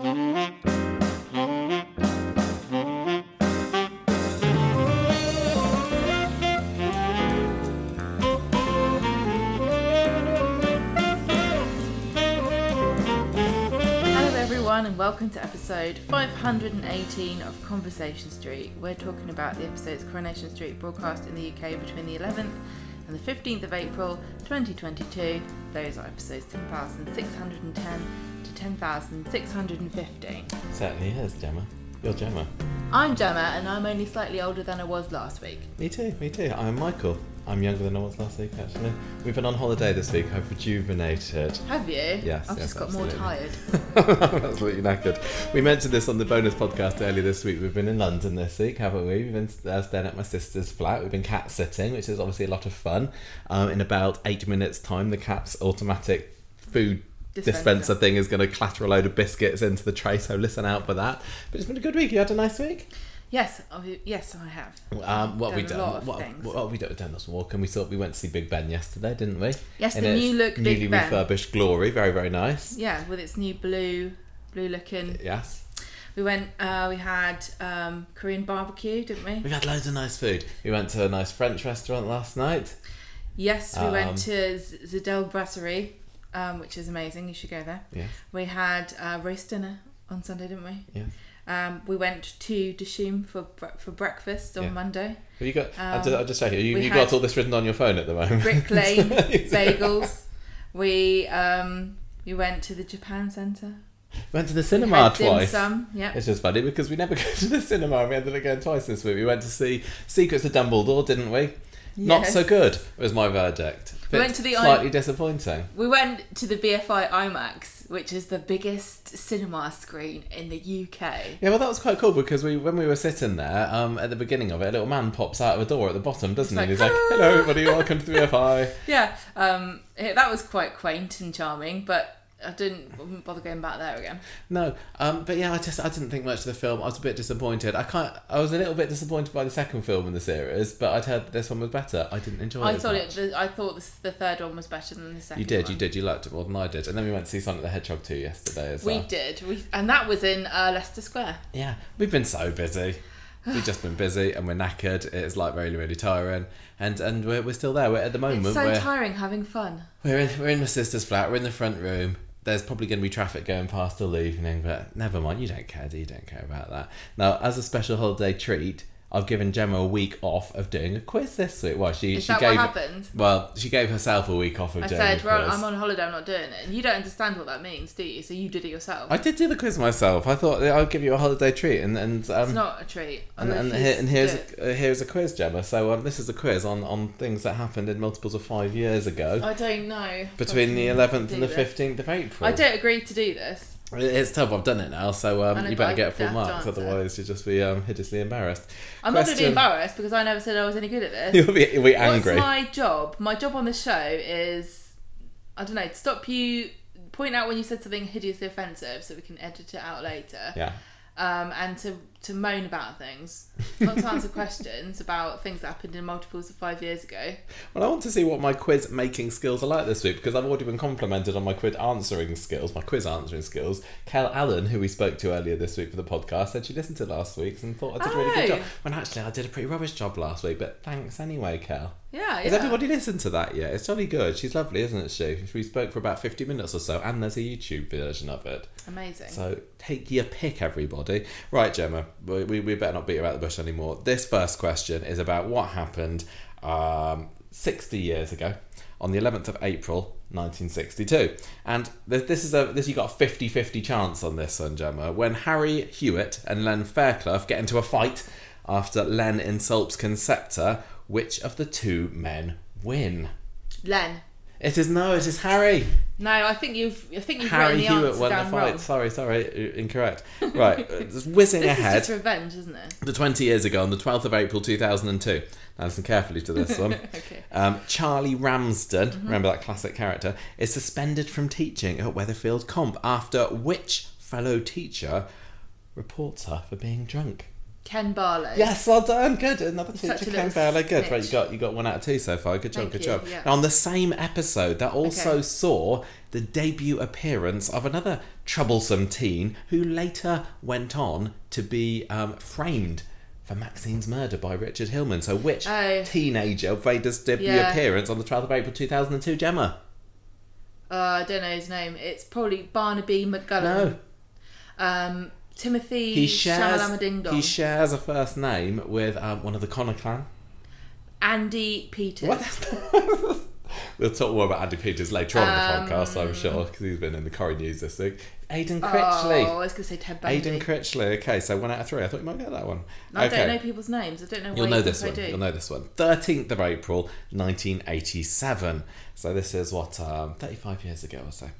Hello, everyone, and welcome to episode 518 of Conversation Street. We're talking about the episodes Coronation Street broadcast in the UK between the 11th and the 15th of April 2022. Those are episodes 10,610 to 10,615. Certainly is, Gemma. You're Gemma. I'm Gemma, and I'm only slightly older than I was last week. Me too, me too. I'm Michael. I'm younger than I was last week, actually. We've been on holiday this week. I've rejuvenated. Have you? Yes, I've yes, just got more tired. I'm absolutely knackered. We mentioned this on the bonus podcast earlier this week. We've been in London this week, haven't we? We've been uh, staying at my sister's flat. We've been cat sitting, which is obviously a lot of fun. Um, in about eight minutes' time, the cat's automatic food Dispenser. dispenser thing is going to clatter a load of biscuits into the tray, so listen out for that. But it's been a good week. You had a nice week? Yes, yes, I have. Um, what have we Done a done? lot of what, what have we done? Done this walk, and we saw we went to see Big Ben yesterday, didn't we? Yes, In the new look newly Ben. refurbished Glory, very very nice. Yeah, with its new blue, blue looking. Yes, We went. Uh, we had um, Korean barbecue, didn't we? we've had loads of nice food. We went to a nice French restaurant last night. Yes, we Um, went to Z- Zedel Brasserie, um, which is amazing. You should go there. Yes, We had uh, roast dinner on Sunday, didn't we? yes. Um, we went to Dishoom for for breakfast on Yeah. Monday. Have you got? Um, just, I just it. You, you got all this written on your phone at the moment. Brick Lane bagels. We um, we went to the Japan Centre. Went to the cinema twice. Yeah. It's just funny because we never go to the cinema. and We ended up going twice this week. We went to see Secrets of Dumbledore, didn't we? Not so good. Was my verdict. We went to the I- slightly disappointing. We went to the BFI IMAX, which is the biggest cinema screen in the UK. Yeah, well, that was quite cool because we, when we were sitting there, um, at the beginning of it, a little man pops out of a door at the bottom, doesn't he? Like, he's like, "Hello, everybody, welcome to the BFI." Yeah, um, it, that was quite quaint and charming, but I didn't wouldn't bother going back there again. No, um, but yeah, I just I didn't think much of the film. I was a bit disappointed. I can't. I was a little bit disappointed by the second film in the series, but I'd heard this one was better. I didn't enjoy I it. thought much. it. I thought this, the third one was better than the second. You did, one. you did, you liked it more than I did, and then we went to see Sonic the Hedgehog two yesterday as We well. We did, we, and that was in uh, Leicester Square. Yeah, we've been so busy. We've just been busy and we're knackered. It's like really, really tiring, and and we're, we're still there. We're at the moment. It's so tiring having fun. We're in, we're in my sister's flat. We're in the front room. There's probably going to be traffic going past all evening, but never mind. You don't care, do you? You don't care about that. Now, as a special holiday treat, I've given Gemma a week off of doing a quiz this week. Well, she Is she that gave what happened? well, she gave herself a week off of I doing said, a well, quiz. I'm on holiday, I'm not doing it. And you don't understand what that means, do you? So you did it yourself. I did do the quiz myself. I thought I'd give you a holiday treat, and and um, it's not a treat. And, and, here, and here's a, uh, here's a quiz, Gemma. So um, this is a quiz on, on things that happened in multiples of five years ago, I don't know. if I between the can 11th do and the this. 15th of April. I don't agree to do this. It's tough. I've done it now, so um, you better get full marks. Otherwise, you'll just be um, hideously embarrassed. I'm not going to be embarrassed because I never said I was any good at this. You'll be, you'll be angry. What's my job? My job on the show is, I don't know, to stop you, point out when you said something hideously offensive so we can edit it out later. Yeah. Um, and to, to moan about things, not to answer questions about things that happened in multiples of five years ago. Well, I want to see what my quiz making skills are like this week because I've already been complimented on my quiz answering skills, my quiz answering skills. Kel Allen, who we spoke to earlier this week for the podcast, said she listened to last week's and thought I did a really good Oh. job. When actually, I did a pretty rubbish job last week, but thanks anyway, Kel. Yeah, Has yeah. everybody listened to that yet? It's jolly good. She's lovely, isn't she? We spoke for about 50 minutes or so, and there's a YouTube version of it. Amazing. So take your pick, everybody. Right, Gemma, we, we, better not beat about the bush anymore. This first question is about what happened um, 60 years ago on the 11th of April 1962. And this, this is a this you got a 50-50 chance on this one, Gemma. When Harry Hewitt and Len Fairclough get into a fight after Len insults Concepta, which of the two men win? Len. It is no, it is Harry. No, I think you've I think you've Harry written the Hewitt answer won the down fight. wrong. Sorry, sorry, uh, incorrect. Right, uh, just whizzing This ahead is just revenge, isn't it? The 20 years ago on the 12th of April 2002. Now listen carefully to this one. Okay. Um, Charlie Ramsden, remember that classic character, is suspended from teaching at Weatherfield Comp after which fellow teacher reports her for being drunk? Ken Barlow. Yes, well done. Good. Another Such teacher little fairly good. Right, you got you got one out of two so far. Good job, Thank good you, job. yeah. Now, on the same episode, that also Okay. saw the debut appearance of another troublesome teen who later went on to be um, framed for Maxine's murder by Richard Hillman. So, which Oh. teenager made his debut Yeah. appearance on the 12th of April 2002? Gemma. Uh, I don't know his name. It's probably Barnaby McGullen. No. Um, Timothy He shares, Shamalama Ding Dong. he shares a first name with um, one of the Connor clan. Andy Peters. What? we'll talk more about Andy Peters later on in Um, the podcast, I'm sure, because he's been in the Corrie News this week. Aidan Oh, Critchley. I was going to say Ted Bundy. Aidan Critchley. Okay, so one out of three. I thought you might get that one. I okay. don't know people's names. I don't know You'll know this one. You'll know this one. 13th of April, 1987. So this is what, um, 35 years ago or so.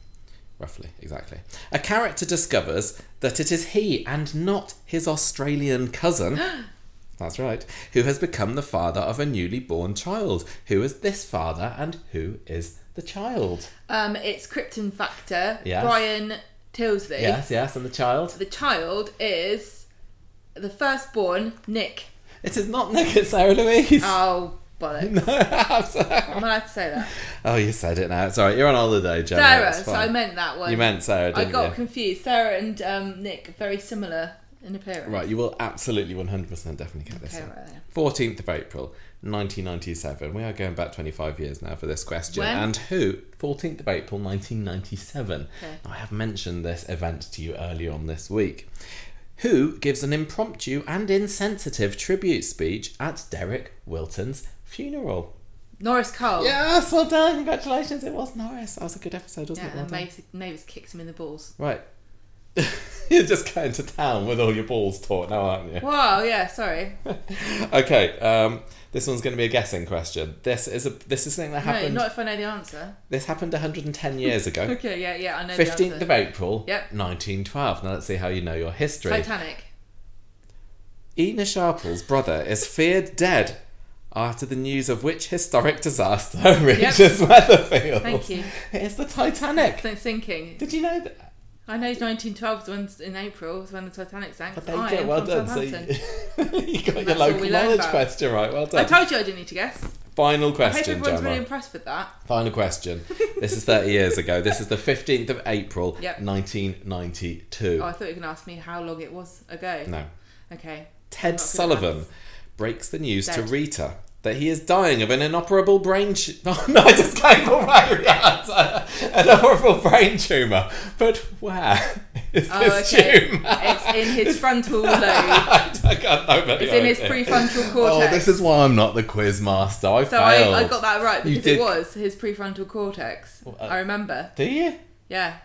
Roughly, exactly. A character discovers that it is he and not his Australian cousin. That's right. Who has become the father of a newly born child? Who is this father and who is the child? Um, it's Krypton Factor. Yes. Brian Tilsley. Yes, yes, and the child? The child is the firstborn, Nick. It is not Nick, it's Sarah Louise. Oh, bollocks. I'm allowed to say that. oh, you said it now. It's alright, you're on holiday, Gemma. Sarah, it's so fine. I meant that one. You meant Sarah, I didn't got you? confused. Sarah and um, Nick are very similar in appearance. Right, you will absolutely 100% definitely get this Okay, one. right then. 14th of April, 1997. We are going back 25 years now for this question. When? And who? 14th of April, 1997. Okay. I have mentioned this event to you earlier on this week. Who gives an impromptu and insensitive tribute speech at Derek Wilton's funeral? Norris Cole. Yes, well done. Congratulations. It was Norris. That was a good episode, wasn't Yeah, it? Well. Mavis, Mavis kicks him in the balls. Right. You're just going to town with all your balls taught now, aren't you? Wow, yeah, sorry. okay, um, this one's going to be a guessing question. This is a this is something that happened. No, not if I know the answer. This happened 110 years ago. Okay, yeah, yeah, I know the 15th answer. of April, Yep. 1912. Now let's see how you know your history. Titanic. Ena Sharples' brother is feared dead after the news of which historic disaster reaches Weatherfield. Thank you. It's the Titanic. So sinking. Did you know that? I know 1912 was when in April was when the Titanic sank. But 'cause there I you. Am Well from done. So you, you got your local knowledge question right. Well done. I told you I didn't need to guess. Final I hope question, everyone's Gemma. really impressed with that. Final question. This is 30 years ago. This is the 15th of April, Yep. 1992. Oh, I thought you were going to ask me how long it was ago. No. Okay. Ted not good at Sullivan. Breaks the news to Rita that he is dying of an inoperable brain. Tu- oh, no, I just came away. Yeah, an inoperable brain tumor. But where is Oh, this okay. tumor? It's in his frontal lobe. I got nobody It's in his prefrontal cortex. Oh, this is why I'm not the quiz master. I So I, failed. I got that right because it was his prefrontal cortex. Well, uh, I remember. Do you? Yeah.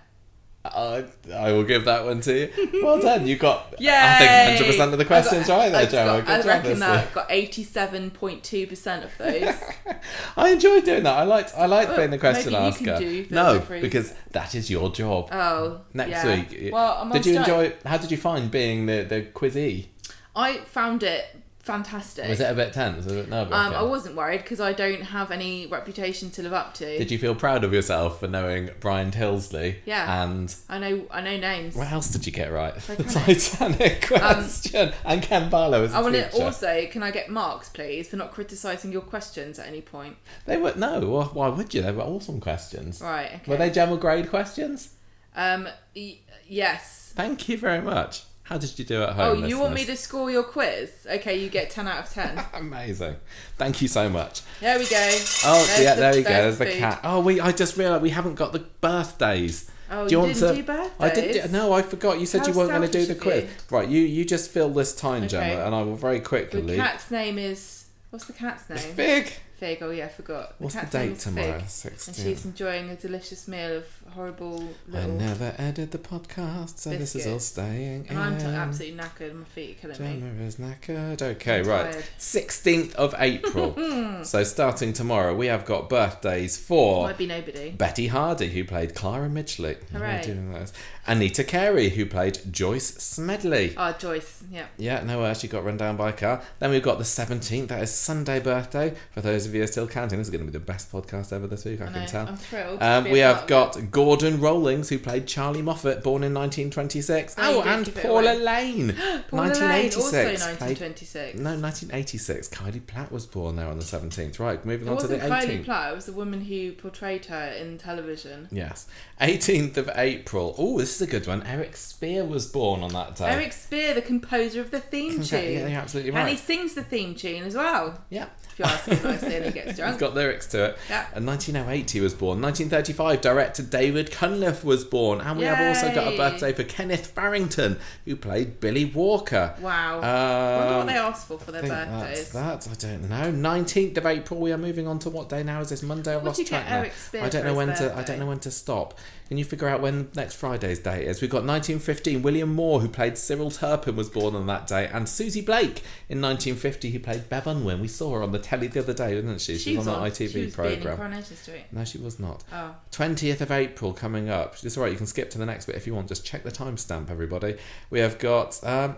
I, I will give that one to you. Well done. You got, Yeah. I think, 100% of the questions right there. Good I job reckon this that week. got eighty-seven point two percent of those. I enjoyed doing that. I liked I liked being the question maybe you can asker. do the no, because that is your job. Oh, Next yeah. week. Well, I'm did you enjoy? How did you find being the the quizee? I found it fantastic. Was it a bit tense? Was it? Um, I wasn't worried because I don't have any reputation to live up to. Did you feel proud of yourself for knowing Brian Tilsley? Yeah. And I know, I know names. what else did you get right? The Titanic. Titanic question. and Ken Barlow as a I want to also. Can I get marks, please, for not criticising your questions at any point? They were no. well, Why would you? They were awesome questions. Right. Okay. Were they general grade questions? Um. Y- yes. Thank you very much. How did you do at home? Oh, home? you want me to score your quiz? Okay, you get ten out of ten. Amazing. Thank you so much. There we go. Oh There's yeah, the- there you go. There's the food. cat. Oh, we. I just realised we haven't got the birthdays. Oh, do you, you want didn't to? do birthdays? I did. do- No, I forgot. You said How you weren't going to do the quiz. you. Right. You you just fill this time, Gemma, Okay. and I will very quickly. The cat's name is what's the cat's name? Fig. Fig. Oh yeah, I forgot. What's the cat's name date tomorrow? Fig, and she's enjoying a delicious meal of horrible I never edited the podcast, so this is all staying And I'm t- absolutely knackered. My feet are killing me. Gemma is knackered. Okay, I'm right. tired. 16th of April. so starting tomorrow, we have got birthdays for Might be nobody. Betty Hardy, who played Clara Midgley. Hooray. Anita Carey, who played Joyce Smedley. Oh, Joyce. Yeah. Yeah, no, uh, she got run down by a car. Then we've got the 17th, that is Sunday birthday. For those of you who are still counting, this is going to be the best podcast ever this week. I, I can know, tell. I'm thrilled. Um, we have got Gordon Rollings, who played Charlie Moffitt, born in 1926. Oh, Oh, and Paula. Lane. Paula Lane, also 1986. played- 1926. no, 1986. Kylie Platt was born there on the 17th. Right, moving It on to the wasn't 18th. Kylie Platt. It was the woman who portrayed her in television. Yes. 18th of April. Oh, this is a good one. Eric Spear was born on that day. Eric Spear, the composer of the theme tune. Okay, yeah, you're absolutely right. And he sings the theme tune as well. Yeah. If you ask him nicely gets He's drunk. got lyrics to it. Yeah. And 1908 he was born. 1935 director David Cunliffe was born. And we have also got a birthday for Kenneth Farrington, who played Billy Walker. Wow. I wonder what Um, they asked for for their I think that's birthdays. that. I don't know. 19th of April. We are moving on to what day now? Is this Monday? I've What lost track get now. I don't know when to. I don't know when to stop. Can you figure out when next Friday's day is? We've got 1915. William Moore, who played Cyril Turpin, was born on that day, and Susie Blake in 1950, who played Bev Unwin. We saw her on the telly the other day, didn't she? She, was on the ITV she was being in program. No, she was not. Oh. 20th of April coming up. It's alright, you can skip to the next bit if you want. Just check the timestamp, everybody. We have got um,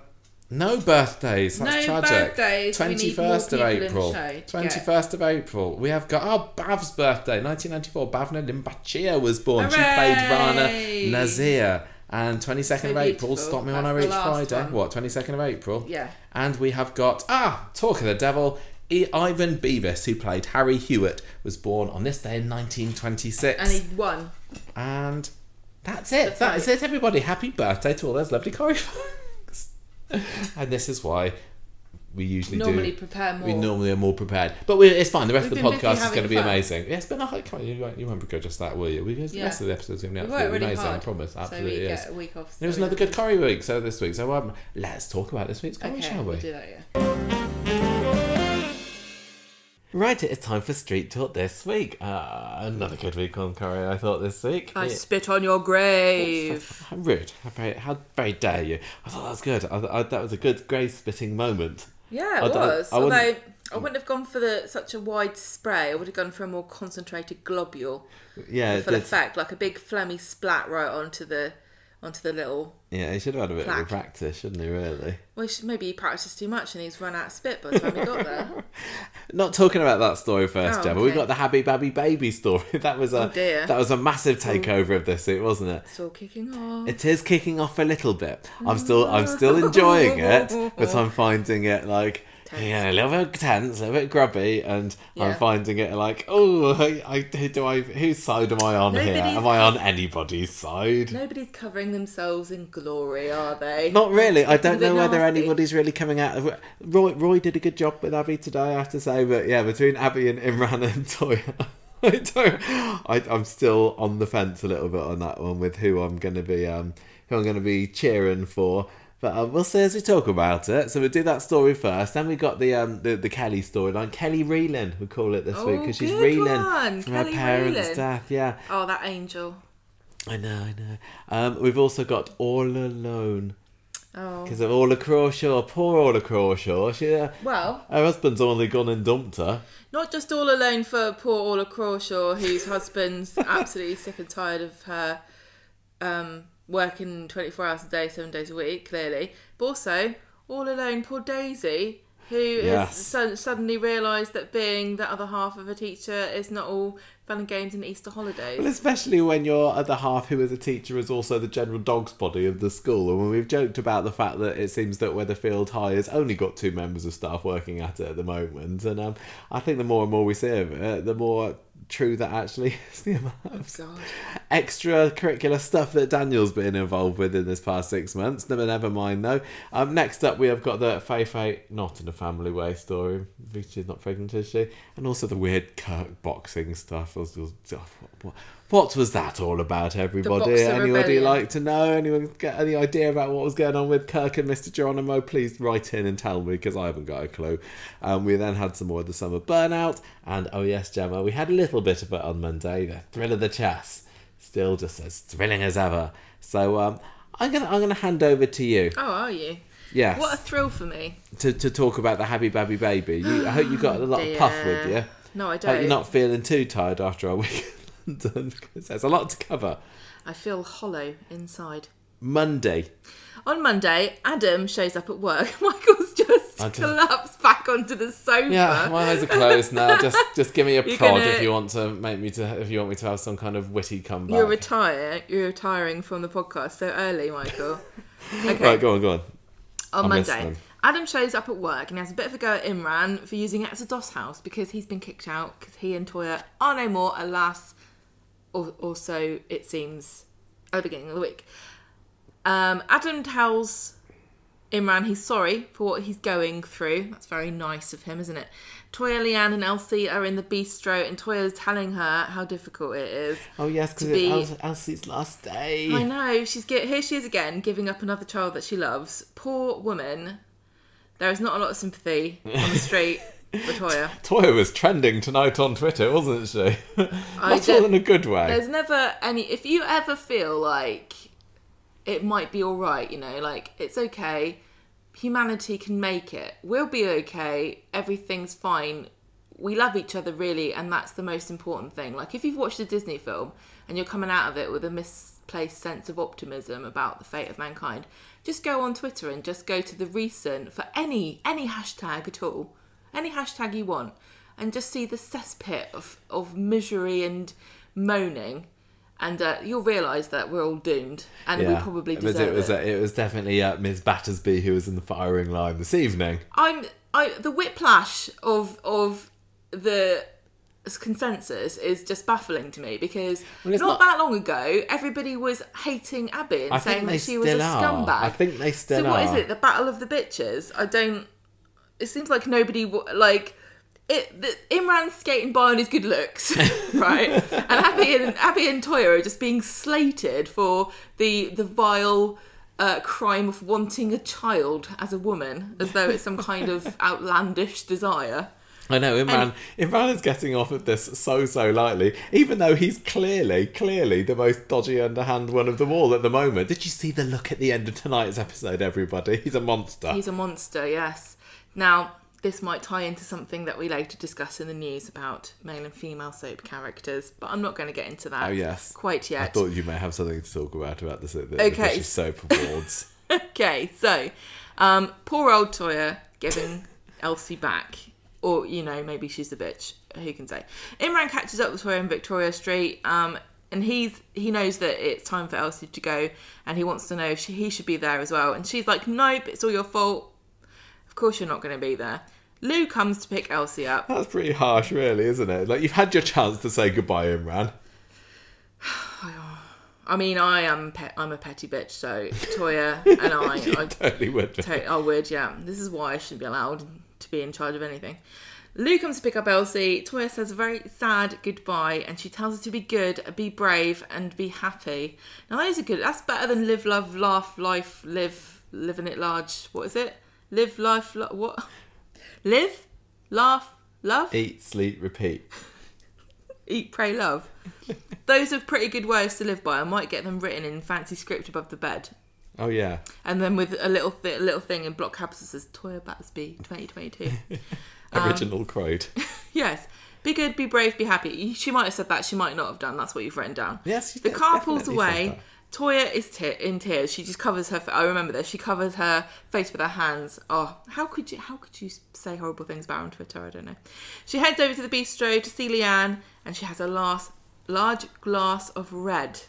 no birthdays. That's No tragic. birthdays. More 21st of people in the April. get- 21st of April. We have got oh Bav's birthday, 1994. Bhavna Limbachia was born. She played Rana Hooray! Nazir. And 22nd So of April, stop me when I That's reach Friday. one. What, 22nd of April? Yeah. And we have got, ah, talk of the devil, Ivan Beavis, who played Harry Hewitt, was born on this day in 1926. And he won. And that's it. That's that is it, everybody. Happy birthday to all those lovely Corrie folks. and this is why we usually Normally do. prepare more. We normally are more prepared, but we, it's fine. The rest We've of the podcast is going to be fun. amazing. Yes, but no, been a high. Come on, you won't, you won't go just that, will you? We, the Yeah. rest of the episodes going to be we absolutely really amazing. I hard. promise. so Absolutely we is. get a week off. It was another good Corrie week. So this week, so um, let's talk about this week's Corrie, Okay, shall we? we'll do that, yeah. Right, it's time for Street Talk this week. Uh, another good week on Corrie, I thought this week. I Yeah. spit on your grave. How rude! How very, how very dare you! I thought that was good. I, I, that was a good grave spitting moment. Yeah, I it don't- was. I wouldn't- Although I wouldn't have gone for the such a wide spray. I would have gone for a more concentrated globule Yeah, it full did. effect, like a big phlegmy splat right onto the onto the little. Yeah, he should have had a bit of a practice, shouldn't he? Really. Well, he should- maybe he practiced too much and he's run out of spit by the time he got there. Not talking about that story first, Oh, Gemma. We got the Happy Babby Baby story. That was a Oh, that was a massive takeover of this week, wasn't it? It's all kicking off. It is kicking off a little bit. I'm still I'm still enjoying it, but I'm finding it like. Yeah, a little bit tense, a little bit grubby, and I'm finding it like oh, I, I do I whose side am I on here? Am I on anybody's side? Nobody's covering themselves in glory, are they? Not really. I don't know whether nasty. anybody's really coming out of Roy. Roy did a good job with Abby today, I have to say. But yeah, between Abby and Imran and Toya, I don't. I, I'm still on the fence a little bit on that one with who I'm going to be, um, who I'm going to be cheering for. But um, we'll see as we talk about it. So we'll do that story first. Then we got the um the, the Kelly storyline. Kelly reeling, we call it this week Oh, because she's reeling one. from Kelly her parents' reeling. death. Yeah, Oh, that angel. I know, I know. Um, we've also got All Alone. Oh. Because of Orla Crawshaw, poor Orla Crawshaw. She, uh, Well, her husband's only gone and dumped her. not just all alone for poor Orla Crawshaw, whose husband's absolutely sick and tired of her um, working 24 hours a day, seven days a week, clearly, but also all alone poor Daisy, who Yes. has so- suddenly realised that being the other half of a teacher is not all fun and games and Easter holidays. Well, especially when your other half, who is a teacher, is also the general dog's body of the school. And when we've joked about the fact that it seems that Weatherfield High has only got two members of staff working at it at the moment. And um, I think the more and more we see of it, the more true that actually is the amount of God. extracurricular stuff that Daniel's been involved with in this past six months. Never, never mind though. Um, next up, we have got the Faye not in a family way story. She's not pregnant, is she? And also the weird Kirk boxing stuff. I was- was- What, what was that all about, everybody? Anybody Rebellion. like to know? Anyone get any idea about what was going on with Kirk and Mr. Geronimo? Please write in and tell me because I haven't got a clue. Um, we then had some more of the summer burnout, and oh yes, Gemma, we had a little bit of it on Monday. The thrill of the chess, still just as thrilling as ever. So um, I'm gonna I'm gonna hand over to you. Oh, are you? Yes, What a thrill for me. to, to talk about the Happy Babby Baby. You, I hope you got a lot of puff with you. No, I don't. Hope you're not feeling too tired after our week London because there's a lot to cover. I feel hollow inside. Monday. On Monday, Adam shows up at work. Michael's just I just- collapse back onto the sofa. Yeah, my eyes are closed now. Just just give me a You're prod gonna- if you want to make me to if you want me to have some kind of witty comeback. You're retire. You're retiring from the podcast so early, Michael. Okay. Right, go on, go on. on I'm Monday, listening. Adam shows up at work and he has a bit of a go at Imran for using it as a DOS house because he's been kicked out because he and Toya are no more, alas, or, or so it seems at the beginning of the week. Um, Adam tells Imran he's sorry for what he's going through. That's very nice of him, isn't it? Toya, Leanne, and Elsie are in the bistro, and Toya's telling her how difficult it is. Oh yes, because be- it's Elsie's last day. I know she's get here. She is again, giving up another child that she loves. Poor woman. There is not a lot of sympathy on the street for Toya. Was trending tonight on Twitter, wasn't she? Not all in a good way. There's never any. If you ever feel like it might be all right, you know, like it's okay. Humanity can make it. We'll be okay. Everything's fine. We love each other really, and that's the most important thing. Like if you've watched a Disney film and you're coming out of it with a misplaced sense of optimism about the fate of mankind, just go on Twitter and just go to the recent for any any hashtag at all, any hashtag you want, and just see the cesspit of of misery and moaning, and uh, you'll realise that we're all doomed, and we probably deserve it. Was, it. it was definitely uh, Ms. Battersby who was in the firing line this evening. I'm I the whiplash of of the consensus is just baffling to me because Well, it's not, not- that long ago everybody was hating Abby and I saying that she was a still are. scumbag. I think they still so what is are. it? The battle of the bitches? I don't. It seems like nobody like. It, the, Imran's skating by on his good looks, right? and Abby and Abby and Toya are just being slated for the the vile uh, crime of wanting a child as a woman, as though it's some kind of outlandish desire. I know Imran. Imran is getting off of this so so lightly, even though he's clearly, clearly the most dodgy underhand one of them all at the moment. Did you see the look at the end of tonight's episode, everybody? He's a monster. He's a monster, yes. Now, this might tie into something that we later discuss in the news about male and female soap characters, but I'm not going to get into that oh yes, quite yet. I thought you may have something to talk about about the, the, the Okay. British soap awards. okay, so um, poor old Toya giving Elsie back, or you know maybe she's a bitch. Who can say? Imran catches up with Toya in Victoria Street, um, and he's he knows that it's time for Elsie to go, and he wants to know if she, he should be there as well. And she's like, "Nope, it's all your fault. Course you're not going to be there." Lou comes to pick Elsie up. That's pretty harsh, really, isn't it? Like you've had your chance to say goodbye, Imran. I mean, I am pe- I'm a petty bitch, so Toya and I, I totally would. To- I would, yeah. This is why I shouldn't be allowed to be in charge of anything. Lou comes to pick up Elsie. Toya says a very sad goodbye and she tells her to be good, be brave, and be happy. Now, those are good. That's better than live, love, laugh, life, live, living it large. What is it? Live, life, lo- what? Live, laugh, love, Eat, sleep, repeat. eat, pray, love. Those are pretty good ways to live by. I might get them written in fancy script above the bed. Oh yeah. And then with a little th- a little thing in block capitals that says Toya Battersby 2022. Um, Original quote. yes. Be good, be brave, be happy. She might have said that, she might not have done. That's what you've written down. Yes, The car pulls away. Toya is te- in tears. She just covers her. I remember this. She covers her face with her hands. Oh, how could you? How could you say horrible things about her on Twitter? I don't know. She heads over to the bistro to see Leanne, and she has a last large glass of red.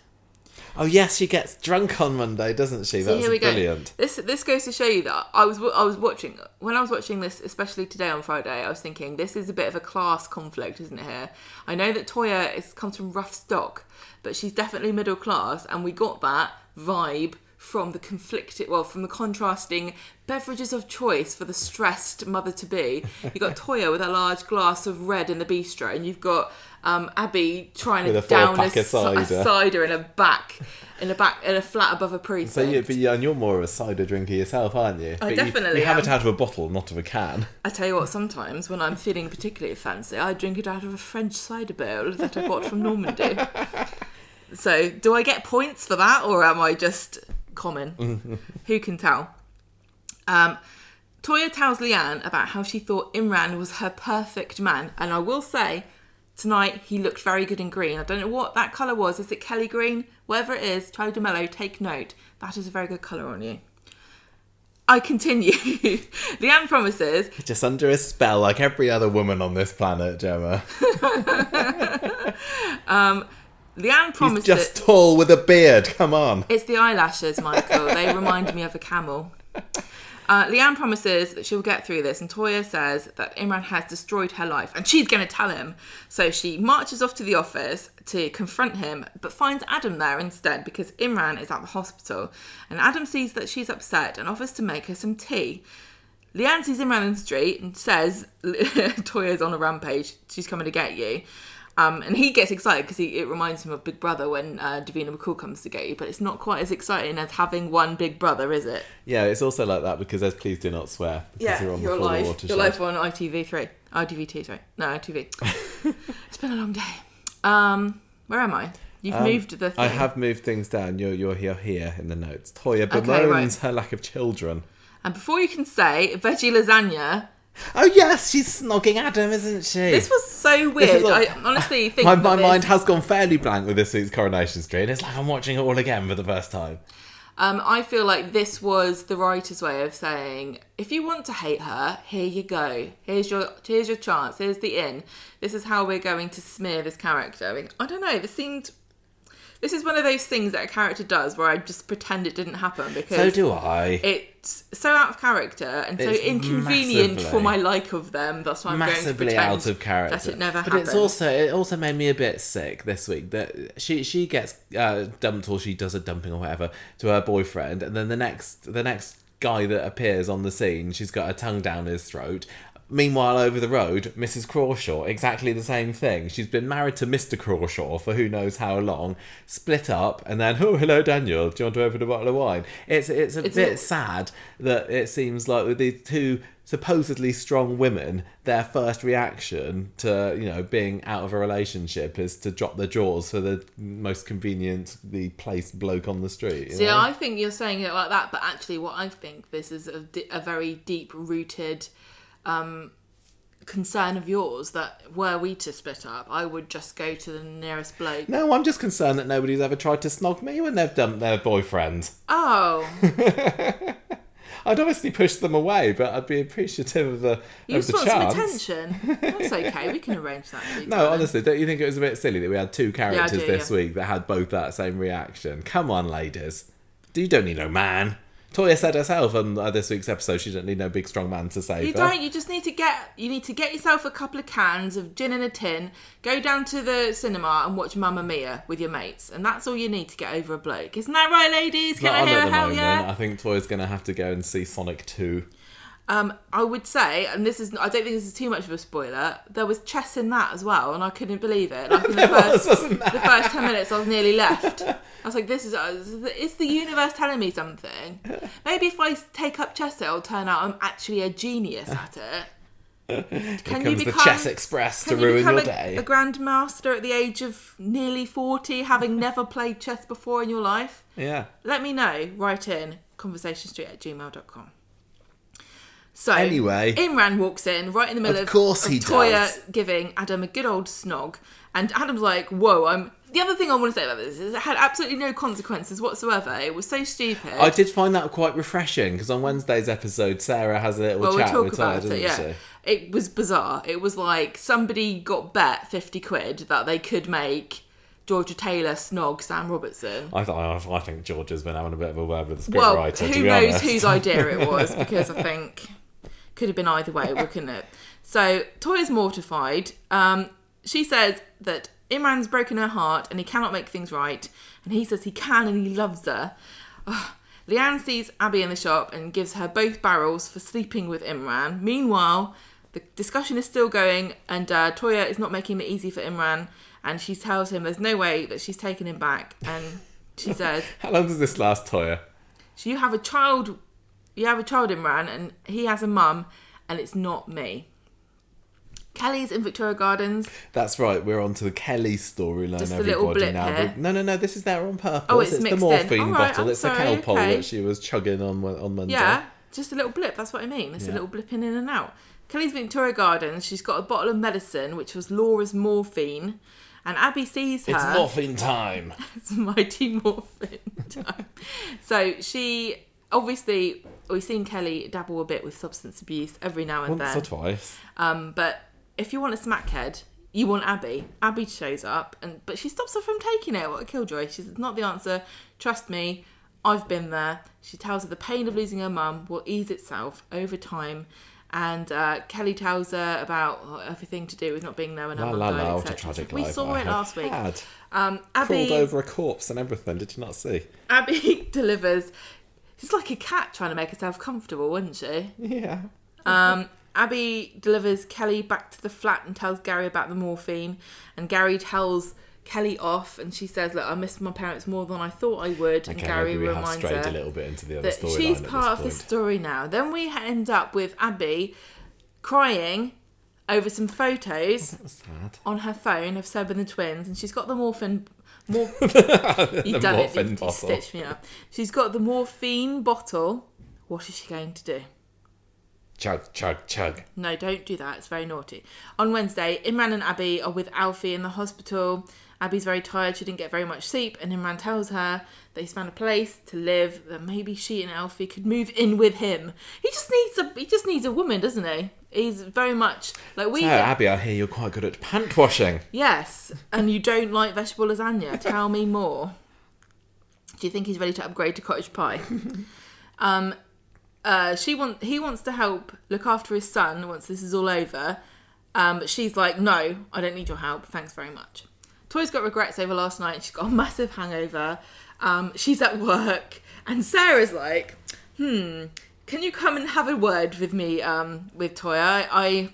Oh yes, she gets drunk on Monday, doesn't she? So That's here we brilliant. go. This this goes to show you that I was I was watching when I was watching this, especially today on Friday. I was thinking this is a bit of a class conflict, isn't it? Here, I know that Toya is comes from rough stock, but she's definitely middle class, and we got that vibe from the conflicted, well, from the contrasting beverages of choice for the stressed mother to be. You've got Toya with a large glass of red in the bistro, and you've got um, Abby trying to down a, of a cider. cider in a back, in a back, in a flat above a priest. So you, but you, and you're more of a cider drinker yourself, aren't you? But you- definitely You, have am. it out of a bottle, not of a can. I tell you what, sometimes when I'm feeling particularly fancy, I drink it out of a French cider bowl that I bought from Normandy. so, do I get points for that, or am I just common? Who can tell? Um, Toya tells Leanne about how she thought Imran was her perfect man, and I will say, tonight he looked very good in green. I don't know what that colour was. Is it Kelly green? Whatever it is, Charlie de Melo, take note. That is a very good colour on you. I continue. Leanne promises. Just under a spell, like every other woman on this planet, Gemma. Um, Leanne promises. He's just tall with a beard. Come on. It's the eyelashes, Michael. they remind me of a camel. Uh, Leanne promises that she'll get through this, and Toya says that Imran has destroyed her life, and she's going to tell him. So she marches off to the office to confront him, but finds Adam there instead because Imran is at the hospital. And Adam sees that she's upset and offers to make her some tea. Leanne sees Imran in the street and says, Toya's on a rampage, she's coming to get you. Um, and he gets excited because it reminds him of Big Brother when uh, Davina McCall comes to get you, but it's not quite as exciting as having one Big Brother, is it? Yeah, it's also like that because there's Please Do Not Swear. Because you're on you're the live. You're live on ITV3. ITV2, sorry. No, ITV. it's been a long day. Um, where am I? You've Um, moved the thing. I have moved things down. You're, you're here, here in the notes. Toya Okay, bemoans right. her lack of children. And before you can say veggie lasagna, Oh, yes, she's snogging Adam, isn't she? this was so weird. all- I honestly think my my mind has gone fairly blank with this week's Coronation Street. It's like I'm watching it all again for the first time. Um, I feel like this was the writer's way of saying, if you want to hate her, here you go. Here's your here's your chance. Here's the in. This is how we're going to smear this character. I, mean, I don't know. This seemed. This is one of those things that a character does where I just pretend it didn't happen because So do I. it's so out of character and so It's inconvenient massively- for my like of them. That's why I'm going to massively pretend out of character. that it never but happened. it's also it also made me a bit sick this week that she she gets uh, dumped or she does a dumping or whatever to her boyfriend, and then the next the next guy that appears on the scene, she's got her tongue down his throat. Meanwhile, over the road, Mrs. Crawshaw, exactly the same thing. She's been married to Mr. Crawshaw for who knows how long, split up, and then, oh, hello, Daniel. Do you want to open a bottle of wine? It's it's a It's bit a- sad that it seems like with these two supposedly strong women, their first reaction to you know being out of a relationship is to drop their jaws for the most conveniently placed bloke on the street. See. I think you're saying it like that, but actually, what I think this is a, a very deep rooted um, concern of yours that were we to split up, I would just go to the nearest bloke. No, I'm just concerned that nobody's ever tried to snog me when they've dumped their boyfriend. Oh, I'd obviously push them away, but I'd be appreciative of the you of just the want some chance. attention. That's okay. We can arrange that. No, honestly, don't you think it was a bit silly that we had two characters do, this yeah. week that had both that same reaction? Come on, ladies. Do you don't need no man. Toya said herself on uh, this week's episode she didn't need no big strong man to save You her. don't. You just need to get. You need to get yourself a couple of cans of gin in a tin. Go down to the cinema and watch Mamma Mia with your mates, and that's all you need to get over a bloke. Isn't that right, ladies? Can not I hear a hell moment. yeah? I think Toya's going to have to go and see Sonic 2. Um, I would say, and this is, I don't think this is too much of a spoiler. There was chess in that as well, and I couldn't believe it. Like in the first, wasn't the first ten minutes, I was nearly left. I was like, "This is, uh, the universe telling me something? Maybe if I take up chess, it'll turn out I'm actually a genius at it." Can Here you become the Chess Express to can you ruin become your a, day. a grandmaster at the age of nearly forty, having never played chess before in your life? Yeah. Let me know. Write in conversationstreet at gmail.com. So Anyway. Imran walks in right in the middle Of course of he Toya does. giving Adam a good old snog, and Adam's like, "Whoa!" I'm. The other thing I want to say about this is it had absolutely no consequences whatsoever. It was so stupid. I did find that quite refreshing because on Wednesday's episode, Sarah has a little well, we'll chat talk with Toya, about doesn't it. Yeah, she? it was bizarre. It was like somebody got bet fifty quid that they could make Georgia Taylor snog Sam Robertson. I, th- I think George has been having a bit of a word with the well, scriptwriter. to who knows honest. whose idea it was because I think could have been either way, couldn't it? So Toya's mortified. Um, she says that Imran's broken her heart and he cannot make things right, and he says he can and he loves her. Ugh. Leanne sees Abby in the shop and gives her both barrels for sleeping with Imran. Meanwhile, the discussion is still going, and uh, Toya is not making it easy for Imran, and she tells him there's no way that she's taking him back, and she says, How long does this last, Toya? so you have a child, you have a child, Imran, and he has a mum, and it's not me. Kelly's in Victoria Gardens. That's right. We're on to the Kelly storyline. Just a everybody little blip now. here. No, no, no. This is there on purpose. Oh, it's the mixed in. morphine right, bottle. I'm it's sorry, the okay. that she was chugging on on Monday. Yeah, just a little blip. That's what I mean. It's a little blipping in and out. Kelly's in Victoria Gardens. She's got a bottle of medicine, which was Laura's morphine, and Abby sees her. It's morphine time. It's mighty morphine time. so she obviously we've seen Kelly dabble a bit with substance abuse every now and then. Once then. or twice. Um, but if you want a smackhead, you want Abby. Abby shows up, and but she stops her from taking it. What a killjoy! She says, "Not the answer. Trust me, I've been there." She tells her the pain of losing her mum will ease itself over time. And uh, Kelly tells her about everything to do with not being there when her La mum la died, la, what a etc. We saw I it last week. Had. Um, Crawled over a corpse and everything. Did you not see? Abby delivers. She's like a cat trying to make herself comfortable, isn't she? Yeah. Um, Abby delivers Kelly back to the flat and tells Gary about the morphine. And Gary tells Kelly off, and she says, "Look, I miss my parents more than I thought I would." And Gary we have reminds strayed her a little bit into the other that she's part of the story now. Then we end up with Abby crying over some photos That was sad. on her phone of Seb and the twins, and she's got the morphine. Mor- the You've done morphine it. You bottle. stitched me up. She's got the morphine bottle. What is she going to do? Chug, chug, chug. No, don't do that. It's very naughty. On Wednesday, Imran and Abby are with Alfie in the hospital. Abby's very tired. She didn't get very much sleep, and Imran tells her that he's found a place to live. That maybe she and Alfie could move in with him. He just needs a he just needs a woman, doesn't he? He's very much like we. So, Abby, I hear you're quite good at pant washing. Yes, and you don't like vegetable lasagna. Tell me more. Do you think he's ready to upgrade to cottage pie? um, uh, she want he wants to help look after his son once this is all over. Um, but she's like, no, I don't need your help. Thanks very much. Toy's got regrets over last night. She's got a massive hangover. Um, she's at work, and Sarah's like, hmm, can you come and have a word with me um, with Toya? I,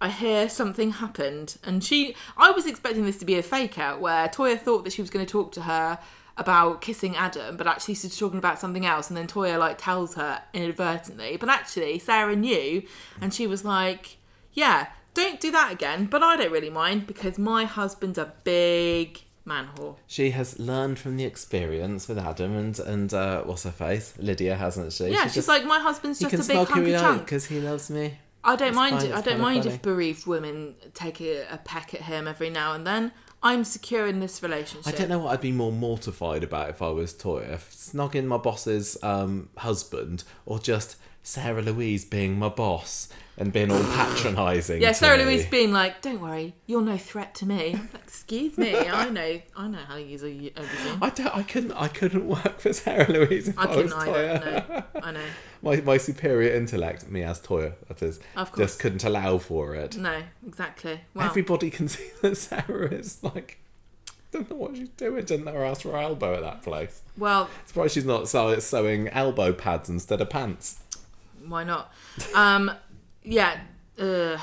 I hear something happened, and she. I was expecting this to be a fake out where Toya thought that she was going to talk to her about kissing Adam, but actually she's talking about something else, and then Toya like tells her inadvertently. But actually, Sarah knew, and she was like, "Yeah, don't do that again." But I don't really mind because my husband's a big man whore. She has learned from the experience with Adam and and uh, what's her face, Lydia, hasn't she? Yeah, She she's just- like, "My husband's just can a big chunk." because he loves me. I don't It's mind. fine, I don't mind funny. if bereaved women take a, a peck at him every now and then. I'm secure in this relationship. I don't know what I'd be more mortified about if I was Toya, snogging my boss's um, husband, or just Sarah Louise being my boss and being all patronising. Yeah, Sarah me. Louise being like, "Don't worry, you're no threat to me." Like, Excuse me, I know, I know how to use a- everything. I don't. I couldn't. I couldn't work for Sarah Louise if I I, was couldn't Toya. No, I know. My my superior intellect, me as Toya, that is, Of course. just couldn't allow for it. No, exactly. Well, Everybody can see that Sarah is like. Don't know what she's doing. Didn't know her ass for her elbow at that place. well, Surprised she's not sewing elbow pads instead of pants. why not? Um, yeah. Uh,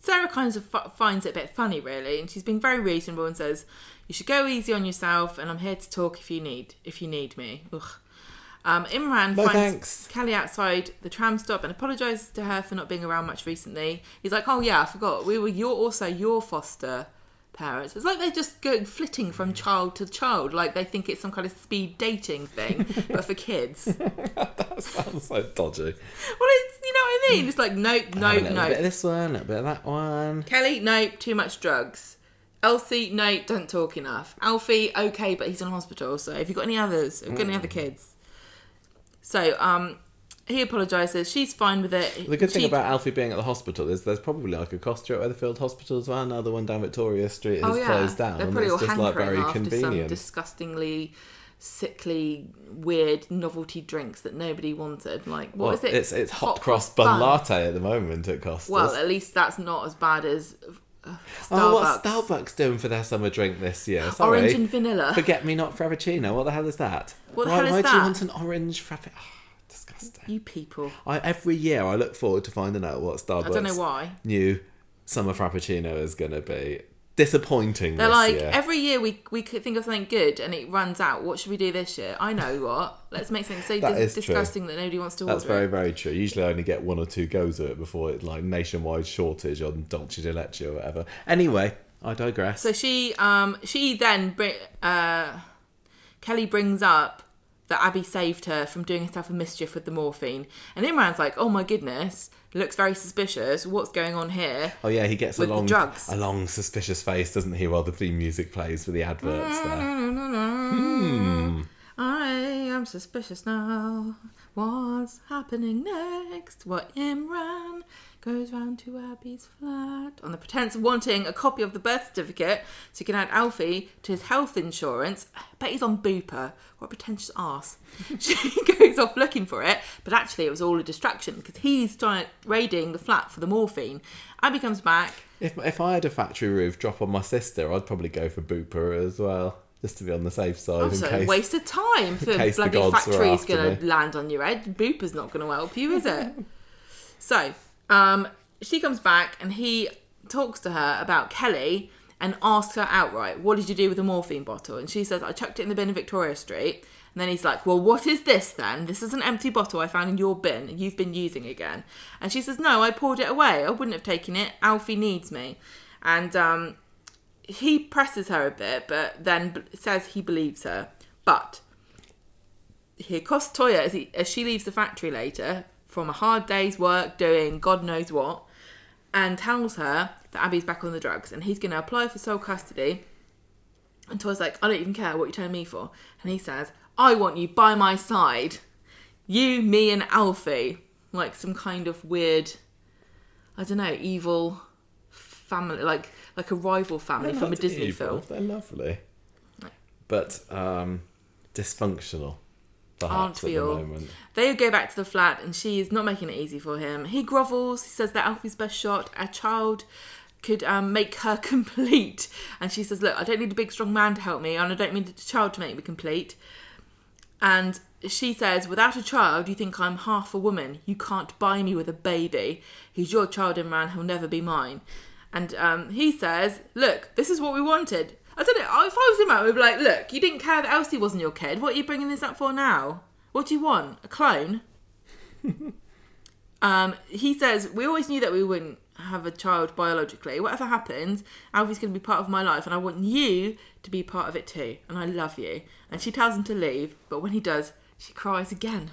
Sarah kind of f- finds it a bit funny, really, and she's been very reasonable and says, "You should go easy on yourself, and I'm here to talk if you need if you need me." Ugh. Um, Imran No finds thanks. Kelly outside the tram stop and apologizes to her for not being around much recently. He's like, "Oh yeah, I forgot. We were your also your foster parents." It's like they're just going flitting from child to child, like they think it's some kind of speed dating thing, but for kids. That sounds so dodgy. it's, you know what I mean? It's like, nope, nope, little nope. bit of this one, a little bit of that one. Kelly, nope, too much drugs. Elsie, nope, don't talk enough. Alfie, okay, but he's in hospital. So, have you got any others? Have you got any other kids? So, um, he apologises. She's fine with it. The good thing She- about Alfie being at the hospital is there's probably like a Costa at Weatherfield Hospital as well. Now the one down Victoria Street has oh yeah, closed down. they're and probably all it's just like very after some disgustingly sickly, weird novelty drinks that nobody wanted. Like, what Well, is it? It's it's hot, cross bun latte at the moment at Costa's. Well, at least that's not as bad as uh, Starbucks. oh, what's Starbucks doing for their summer drink this year? Sorry. Orange and vanilla. Forget me not frappuccino. What the hell is that? What the why hell is why do you want an orange frappuccino? Disgusting. You people. I, every year I look forward to finding out what Starbucks I don't know why. new summer frappuccino is going to be. Disappointing They're like year. every year we we could think of something good and it runs out. What should we do this year? I know what. Let's make something so That dis- is true. disgusting that nobody wants to That's order That's very, it. very true. Usually I only get one or two goes at it before it's like nationwide shortage on Dulce de Leche or whatever. Anyway, I digress. So she um she then uh Kelly brings up that Abby saved her from doing herself a mischief with the morphine, and Imran's like, "Oh my goodness, looks very suspicious. What's going on here?" oh yeah, he gets a long, drugs. a long suspicious face, doesn't he? While the theme music plays for the adverts there. Hmm. I am suspicious now. What's happening next? What Imran goes round to Abby's flat on the pretense of wanting a copy of the birth certificate so he can add Alfie to his health insurance. I bet he's on Bupa. What a pretentious ass. she goes off looking for it, but actually it was all a distraction because he's trying raiding the flat for the morphine. Abby comes back. If, if I had a factory roof drop on my sister, I'd probably go for Bupa as well, just to be on the safe side. Also, in case, waste of time for bloody factories going to land on your head. Bupa's not going to help you, is it? so, um, she comes back and he talks to her about Kelly and asks her outright, "What did you do with the morphine bottle?" And she says, "I chucked it in the bin in Victoria Street." And then he's like, "Well, what is this then? This is an empty bottle I found in your bin you've been using again." And she says, "No, I poured it away. I wouldn't have taken it. Alfie needs me." And um, he presses her a bit, but then says he believes her. But he accosts Toyah as, he, as she leaves the factory later from a hard day's work doing God knows what, and tells her that Abi's back on the drugs and he's going to apply for sole custody. And Toyah's like, I don't even care what you're telling me for. And he says, I want you by my side. You, me, and Alfie. Like some kind of weird, I don't know, evil family, like like a rival family They're from a Disney evil, film. They're lovely, but um, dysfunctional. Aren't we the. They go back to the flat and she's not making it easy for him. He grovels. He says that Alfie's best shot. A child could um, make her complete. And she says, Look, I don't need a big, strong man to help me, and I don't need a child to make me complete. And she says, Without a child, you think I'm half a woman. You can't buy me with a baby. He's your child, Imran. He'll never be mine. And um, he says, Look, this is what we wanted. I don't know. If I was him, I'd be like, Look, you didn't care that Elsie wasn't your kid. What are you bringing this up for now? What do you want? A clone? um, he says, We always knew that we wouldn't have a child biologically. Whatever happens, Alfie's going to be part of my life, and I want you to be part of it too. And I love you. And she tells him to leave, but when he does, she cries again.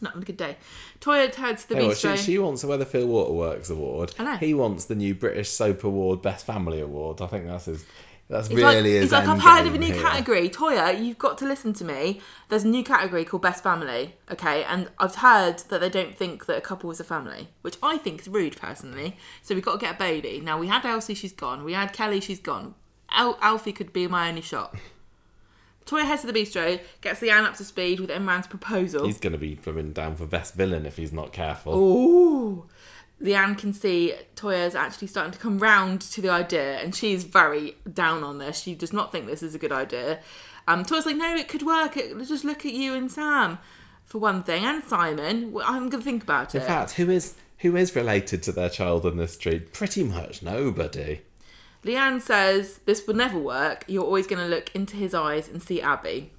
Not a good day. Toyah heads to the Hey, well, she, she wants a Weatherfield Waterworks award. I know. He wants the new British Soap Award Best Family Award. I think that's his. That's He's really like, his. he's like, I've heard of a new here." category. Toyah, you've got to listen to me. There's a new category called Best Family, okay? And I've heard that they don't think that a couple is a family, which I think is rude personally. So we've got to get a baby. Now, we had Elsie, she's gone. We had Kelly, she's gone. Al- Alfie could be my only shot. Toyah heads to the bistro, gets the Leanne up to speed with Imran's proposal. He's going to be coming down for best villain if he's not careful. Ooh. Leanne can see Toyah's actually starting to come round to the idea, and she's very down on this. She does not think this is a good idea. Um, Toyah's like, no, it could work. It, just look at you and Sam, for one thing, and Simon. I'm going to think about it. In fact, who is who is related to their child in this street? Pretty much nobody. Leanne says this will never work. You're always going to look into his eyes and see Abi.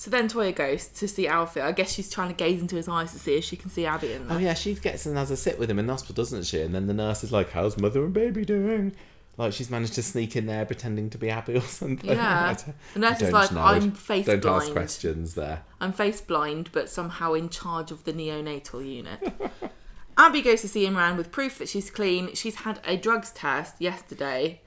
So then Toyah goes to see Alfie. I guess she's trying to gaze into his eyes to see if she can see Abi in there. Oh yeah, she gets and has a sit with him in the hospital, doesn't she? And then the nurse is like, "How's mother and baby doing?" Like she's managed to sneak in there pretending to be Abi or something. Yeah. The nurse is like, know. "I'm face Don't ask questions there. I'm face blind, but somehow in charge of the neonatal unit. Abi goes to see Imran with proof that she's clean. She's had a drugs test yesterday,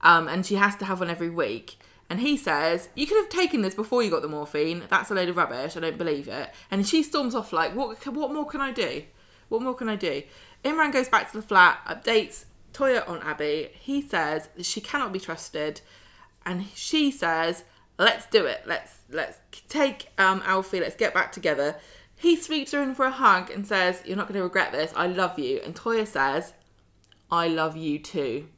um, and she has to have one every week. And he says, You could have taken this before you got the morphine. That's a load of rubbish. I don't believe it. And she storms off, like, What, what more can I do? What more can I do? Imran goes back to the flat, updates Toyah on Abi. He says she cannot be trusted. And she says, Let's do it. Let's let's take um, Alfie. Let's get back together. He sweeps her in for a hug and says, "You're not going to regret this. I love you." And Toyah says, "I love you too."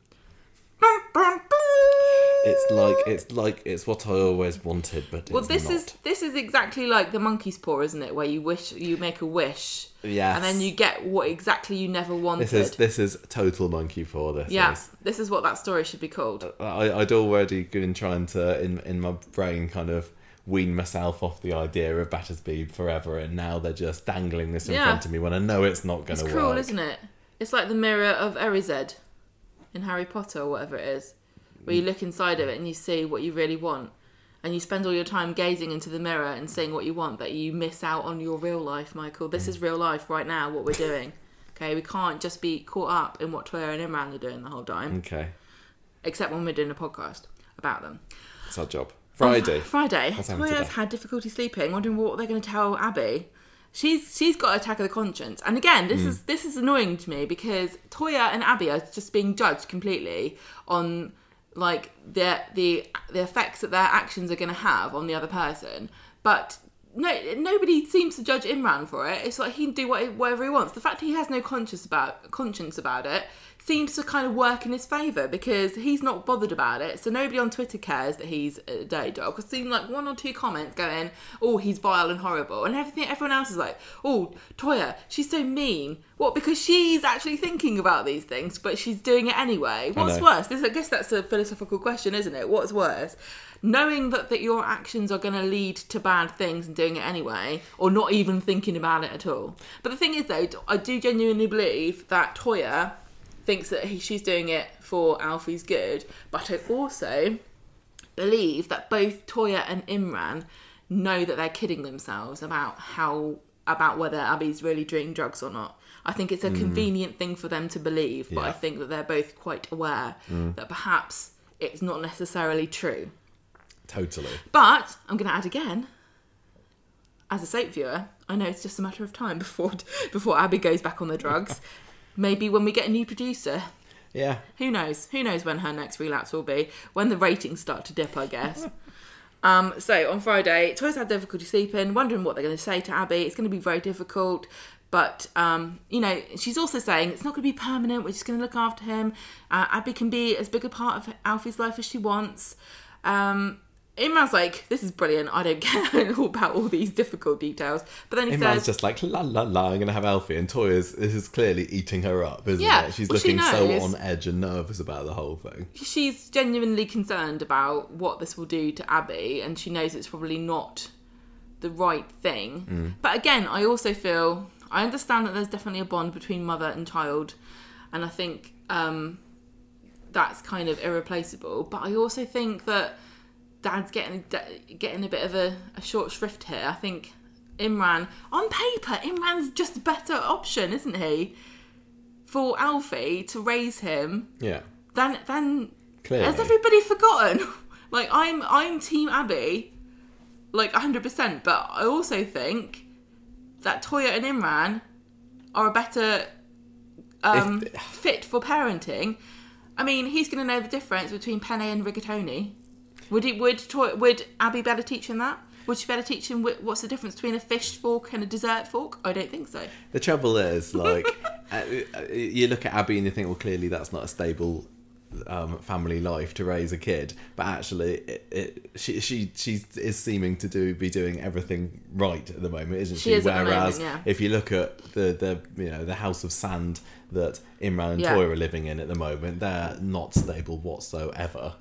It's like it's like it's what I always wanted, but Well, it's this not. is this is exactly like the monkey's paw, isn't it? Where you wish you make a wish, yes. and then you get what exactly you never wanted. This is this is total monkey for this. yeah, is. this is what that story should be called. Uh, I, I'd already been trying to in in my brain kind of wean myself off the idea of Battersby forever, and now they're just dangling this in Yeah. front of me when I know it's not going to work. It's cruel, work. isn't it? It's like the mirror of Erised in Harry Potter or whatever it is, where you mm. look inside of it and you see what you really want. And you spend all your time gazing into the mirror and seeing what you want, but you miss out on your real life, Michael. This mm. is real life right now, what we're doing. Okay, we can't just be caught up in what Toyah and Imran are doing the whole time, Okay, except when we're doing a podcast about them. it's our job. Friday. Friday. Toyah's had difficulty sleeping, wondering what they're going to tell Abi. She's she's got attack of the conscience, and again, this mm. is this is annoying to me because Toyah and Abi are just being judged completely on like the the the effects that their actions are going to have on the other person, but. No, nobody seems to judge Imran for it. It's like he can do whatever he wants. The fact he has no conscience about conscience about it seems to kind of work in his favour because he's not bothered about it. So nobody on Twitter cares that he's a dirty dog. I've seen like one or two comments going, "Oh, he's vile and horrible," and everything. Everyone else is like, "Oh, Toyah, she's so mean." What? Because she's actually thinking about these things, but she's doing it anyway. What's worse? This, I guess that's a philosophical question, isn't it? What's worse? Knowing that, that your actions are going to lead to bad things and doing it anyway, or not even thinking about it at all. But the thing is, though, I do genuinely believe that Toyah thinks that he, she's doing it for Alfie's good, but I also believe that both Toyah and Imran know that they're kidding themselves about how about whether Abi's really doing drugs or not. I think it's a mm. convenient thing for them to believe, but I think that they're both quite aware mm. that perhaps it's not necessarily true. Totally. But I'm going to add again, as a soap viewer, I know it's just a matter of time before before Abi goes back on the drugs. Maybe when we get a new producer, Yeah. who knows? Who knows when her next relapse will be? When the ratings start to dip, I guess. um, so on Friday, Toyah's had difficulty sleeping, wondering what they're going to say to Abi. It's going to be very difficult. But, um, you know, she's also saying it's not going to be permanent. We're just going to look after him. Uh, Abi can be as big a part of Alfie's life as she wants. Um, Imran's like, this is brilliant. I don't care about all these difficult details. But then he Imran's says, just like la la la. I'm gonna have Alfie, and Toyah's this is clearly eating her up, isn't Yeah, it? She's well, she looking so on edge and nervous about the whole thing. she's genuinely concerned about what this will do to Abi, and she knows it's probably not the right thing. But again, I also feel I understand that there's definitely a bond between mother and child, and I think um, that's kind of irreplaceable. But I also think that Dad's getting getting a bit of a, a short shrift here. I think Imran, on paper, Imran's just a better option, isn't he? For Alfie to raise him Yeah, than than clearly. has everybody forgotten? Like I'm I'm Team Abi, like hundred percent. But I also think that Toyah and Imran are a better um, If- fit for parenting. I mean, he's going to know the difference between penne and rigatoni. Would he? Would Would Abi better teach him that? Would she better teach him what's the difference between a fish fork and a dessert fork? I don't think so. The trouble is, like, uh, you look at Abi and you think, well, clearly that's not a stable um, family life to raise a kid. But actually, it, it, she she she is seeming to do be doing everything right at the moment, isn't she? She is Whereas moment, yeah. if you look at the the you know the house of sand that Imran and Yeah. Toyah are living in at the moment, they're not stable whatsoever.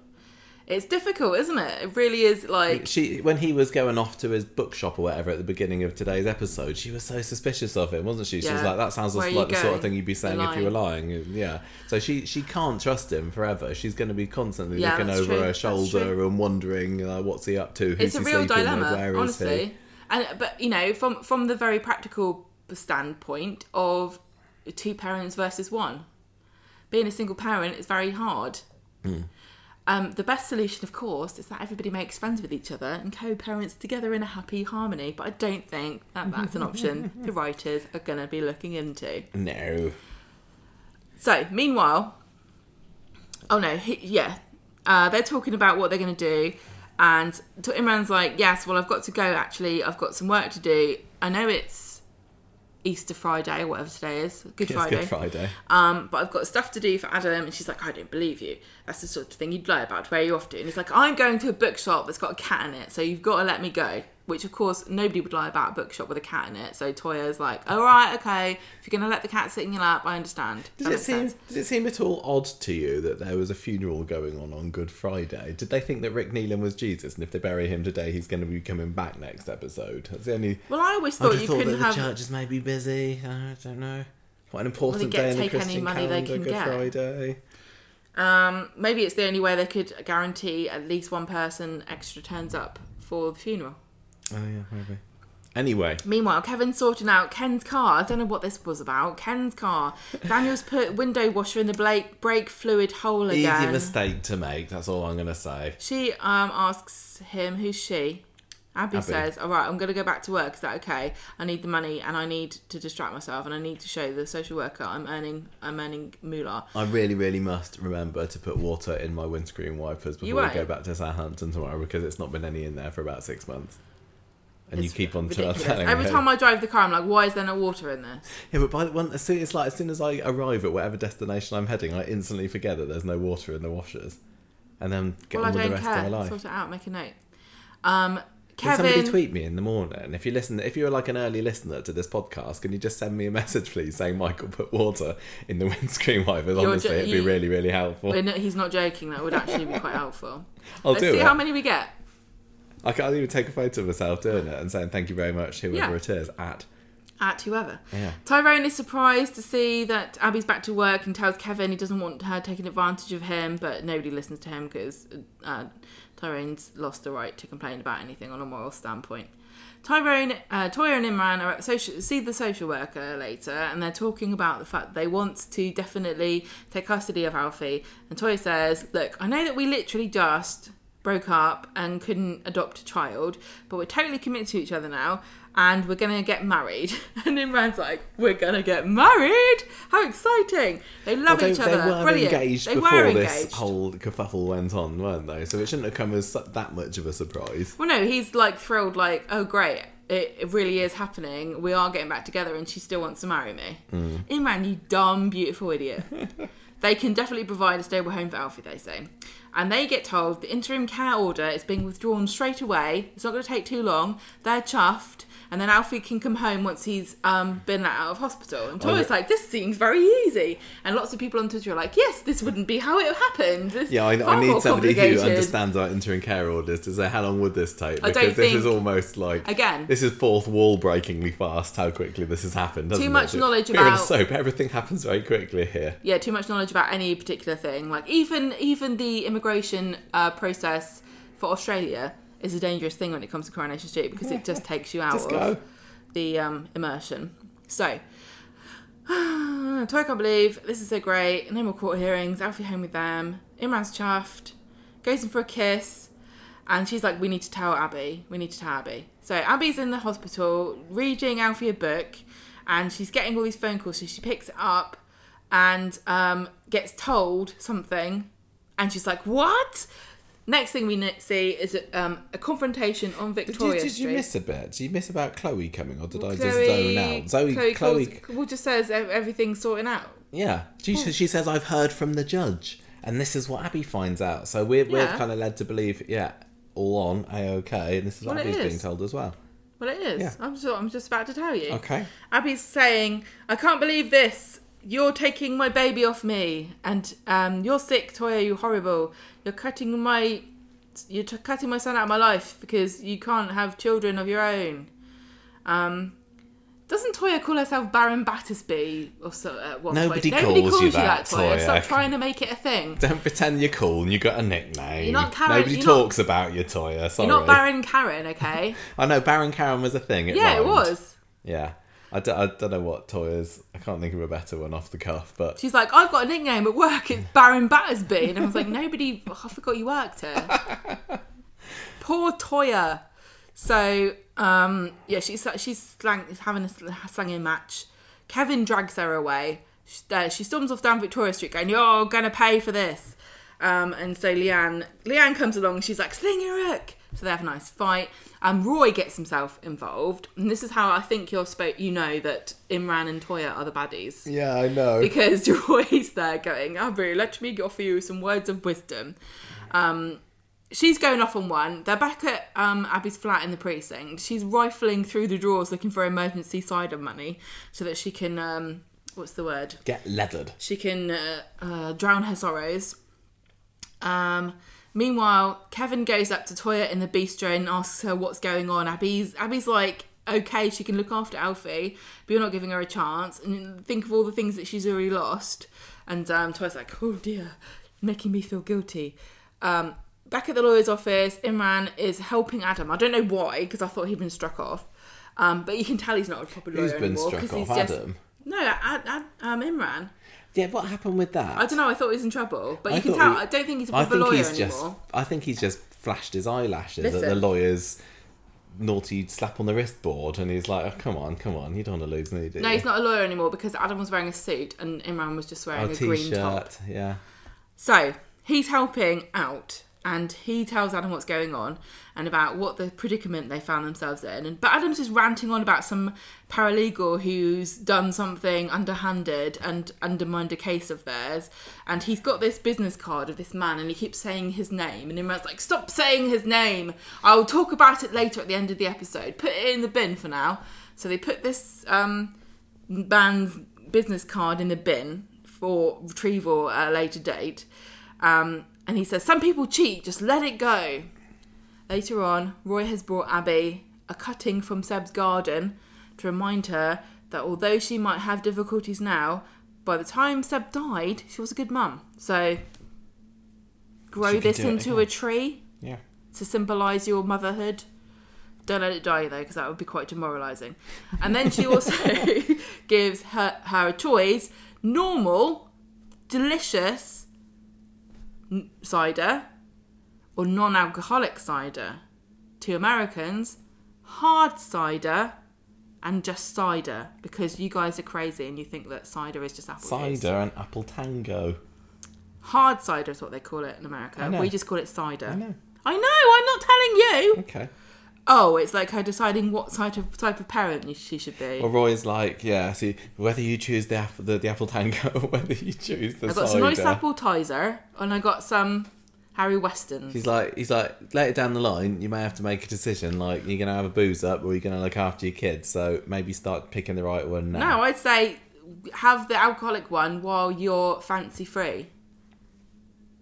It's difficult, isn't it? It really is. Like She when he was going off to his bookshop or whatever at the beginning of today's episode, she was so suspicious of him, wasn't she? She was like, "That sounds like you the sort of thing you'd be saying if you were lying." Yeah. So she she can't trust him forever. She's going to be constantly Yeah, looking over true. her shoulder and wondering uh, what's he up to. Who's it's a he real dilemma, with? Honestly. And but you know, from from the very practical standpoint of two parents versus one, being a single parent is very hard. Hmm. Um, the best solution, of course, is that everybody makes friends with each other and co-parents together in a happy harmony. But I don't think that that's an option the writers are going to be looking into. No. So, meanwhile, oh no, he, yeah, uh, they're talking about what they're going to do, and to Imran's like, yes, well, I've got to go. Actually, I've got some work to do. I know it's Easter Friday or whatever today is, Good It's Friday. Good Friday. Um, but I've got stuff to do for Adam, and she's like, I don't believe you. That's the sort of thing you'd lie about. Where are you off to? And he's like, I'm going to a bookshop that's got a cat in it, so you've got to let me go. Which, of course, nobody would lie about a bookshop with a cat in it. So Toyah's like, all right, okay, if you're going to let the cat sit in your lap, I understand. Did That it seem sense. did it seem at all odd to you that there was a funeral going on on Good Friday? Did they think that Rick Neelan was Jesus, and if they bury him today, he's going to be coming back next episode? That's the only. Well, I always I thought just you thought that couldn't the have. churches may be busy. I don't know. What an important get- day in the take any Christian money they calendar, can Good get. Friday. Um, maybe it's the only way they could guarantee at least one person extra turns up for the funeral. Oh yeah, maybe. Anyway, Meanwhile, Kevin's sorting out Ken's car. I don't know what this was about. Ken's car. Daniel's put window washer in the brake brake fluid hole again. easy mistake to make. That's all I'm gonna say. She um asks him, who's she? Abi, Abi. says, "All right, I'm going to go back to work. Is that okay? I need the money, and I need to distract myself, and I need to show the social worker I'm earning. I'm earning moolah. I really, really must remember to put water in my windscreen wipers before we go back to Southampton tomorrow because it's not been any in there for about six months. And you keep on ridiculous. telling Every me. time I drive the car, I'm like, why is there no water in this? Yeah, but by the one, as soon as like as soon as I arrive at whatever destination I'm heading, I instantly forget that there's no water in the washers, and then get well, I on with the rest care. of my life. Sort it out. Make a note. Um, Can somebody tweet me in the morning? If you listen, if you're like an early listener to this podcast, can you just send me a message, please, saying Michael put water in the windscreen wipers? You're Honestly, jo- it'd be you- really, really helpful. We're he's not joking. That would actually be quite helpful. I'll Let's do see it. how many we get. I can't even take a photo of myself doing it and saying thank you very much, whoever Yeah. it is. At At whoever. yeah, Tyrone is surprised to see that Abi's back to work and tells Kevin he doesn't want her taking advantage of him, but nobody listens to him because uh, Tyrone's lost the right to complain about anything on a moral standpoint. Tyrone, uh, Toyah and Imran are at social, see the social worker later, and they're talking about the fact they want to definitely take custody of Alfie. And Toyah says, "Look, I know that we literally just broke up and couldn't adopt a child, but we're totally committed to each other now, and we're gonna get married." And Imran's like, "We're gonna get married! How exciting! They love they, each they other. were Brilliant. engaged they before were this engaged. whole kerfuffle went on, weren't they? So it shouldn't have come as that much of a surprise. Well, no, he's like thrilled, like, oh, great, it, it really is happening. We are getting back together, and she still wants to marry me. Mm. Imran, you dumb, beautiful idiot. they can definitely provide a stable home for Alfie, they say. And they get told the interim care order is being withdrawn straight away. It's not going to take too long. They're chuffed. And then Alfie can come home once he's um, been out of hospital. And Toyah's like, this seems very easy. And lots of people on Twitter are like, yes, this wouldn't be how it happened. It's Yeah, I, I need somebody who understands our interim care orders to say how long would this take? I Because don't this is almost like Again. This is fourth wall breakingly fast. How quickly this has happened? doesn't Too it? much knowledge We're about- soap. Everything happens very quickly here. yeah too much knowledge about any particular thing like even even the immigration uh, process for australia is a dangerous thing when it comes to coronation street because it just takes you out Just of go. the um, immersion so Toy can't believe this is so great. No more court hearings. Alfie home with them. Imran's chuffed. Goes in for a kiss. And she's like, we need to tell Abi. We need to tell Abi. So Abi's in the hospital reading Alfie a book. And she's getting all these phone calls. So she picks it up and um, gets told something. And she's like, what? Next thing we see is a, um, a confrontation on Did Victoria you, did you Street. miss a bit? Did you miss about Chloe coming, or did I just zone out? Zoe, Chloe, Chloe, calls- well, just says everything's sorting out. yeah. She she says I've heard from the judge, and this is what Abi finds out. So we're we're Yeah. kind of led to believe, yeah, all on a okay, and this is what Well, it Abi's being is. told as well. Well, it is. Yeah. I'm, just, I'm just about to tell you. Okay. Abi's saying, I can't believe this. You're taking my baby off me. And um, you're sick, Toyah. You're horrible. You're cutting my. You're t- cutting my son out of my life because you can't have children of your own. Um, doesn't Toyah call herself Baron Battersby or so at one Nobody point? Nobody calls calls you you that, Toyah. Toyah. Stop trying to make it a thing. Don't pretend you're cool and you got a nickname. You're not Karen- Nobody you're not- talks about you, Toyah. Sorry. You're not Baron Karen, okay? I know Baron Karen was a thing. It yeah, it was. Yeah. I d- I don't know what Toyah's. I can't think of a better one off the cuff, but She's like, I've got a nickname at work. It's Baron Battersby. And I was like, nobody, I forgot you worked here. Poor Toyah. So, um, yeah, she's she's slang, having a slanging match. Kevin drags her away. She, uh, she storms off down Victoria Street going, You're going to pay for this. Um, and so Leanne, Leanne comes along and she's like, Sling your hook. So they have a nice fight. Um, Roy gets himself involved. And this is how I think you're spo- you know that Imran and Toyah are the baddies yeah, I know. because Roy's there going, Abi, let me offer you some words of wisdom. Um, she's going off on one. They're back at um, Abi's flat in the precinct. She's rifling through the drawers looking for emergency cider money so that she can, um, what's the word? Get leathered. She can uh, uh, drown her sorrows. Um, meanwhile, Kevin goes up to Toyah in the bistro and asks her what's going on. Abi's Abi's like, okay, she can look after Alfie, but you're not giving her a chance. And think of all the things that she's already lost. And um, Toyah's like, oh dear, making me feel guilty. Um, back at the lawyer's office, Imran is helping Adam. I don't know why, because I thought he'd been struck off. Um, but you can tell he's not a proper lawyer Who's been anymore struck because off? he's just Adam. no, Ad, Ad, um, Imran. Yeah, what happened with that? I don't know. I thought he was in trouble, but I you can tell. I don't think he's a I proper think lawyer he's anymore. just. I think he's just flashed his eyelashes at the lawyer's naughty slap on the wrist board, and he's like, oh, "Come on, come on, you don't want to lose me, do No, you?" he's not a lawyer anymore because Adam was wearing a suit and Imran was just wearing Oh, a green top. yeah. So he's helping out, and he tells Adam what's going on and about what the predicament they found themselves in. And but Adam's just ranting on about some paralegal who's done something underhanded and undermined a case of theirs. And he's got this business card of this man, and he keeps saying his name. And Imran's like, "Stop saying his name. I'll talk about it later at the end of the episode. Put it in the bin for now." So they put this um, man's business card in the bin for retrieval at a later date. Um, and he says, Some people cheat, just let it go. Later on, Roy has brought Abi a cutting from Seb's garden to remind her that although she might have difficulties now, by the time Seb died, she was a good mum. So, grow this into a tree Yeah. to symbolise your motherhood. Don't let it die though, because that would be quite demoralising. And then she also gives her her a choice: normal, delicious cider, or non-alcoholic cider. To Americans, hard cider and just cider, because you guys are crazy and you think that cider is just apple juice. Cider and apple tango. Hard cider is what they call it in America. We just call it cider. I know. I know. I'm not telling you. Okay. Oh, it's like her deciding what type of type of parent she should be. Well, Roy's like, yeah. See, whether you choose the apple, the, the apple tango, or whether you choose the I got cider. some nice appetizer, and I got some Harry Westons. He's like, he's like, later down the line, you may have to make a decision. Like, you're gonna have a booze up, or you're gonna look after your kids. So maybe start picking the right one now. no, I'd say have the alcoholic one while you're fancy free.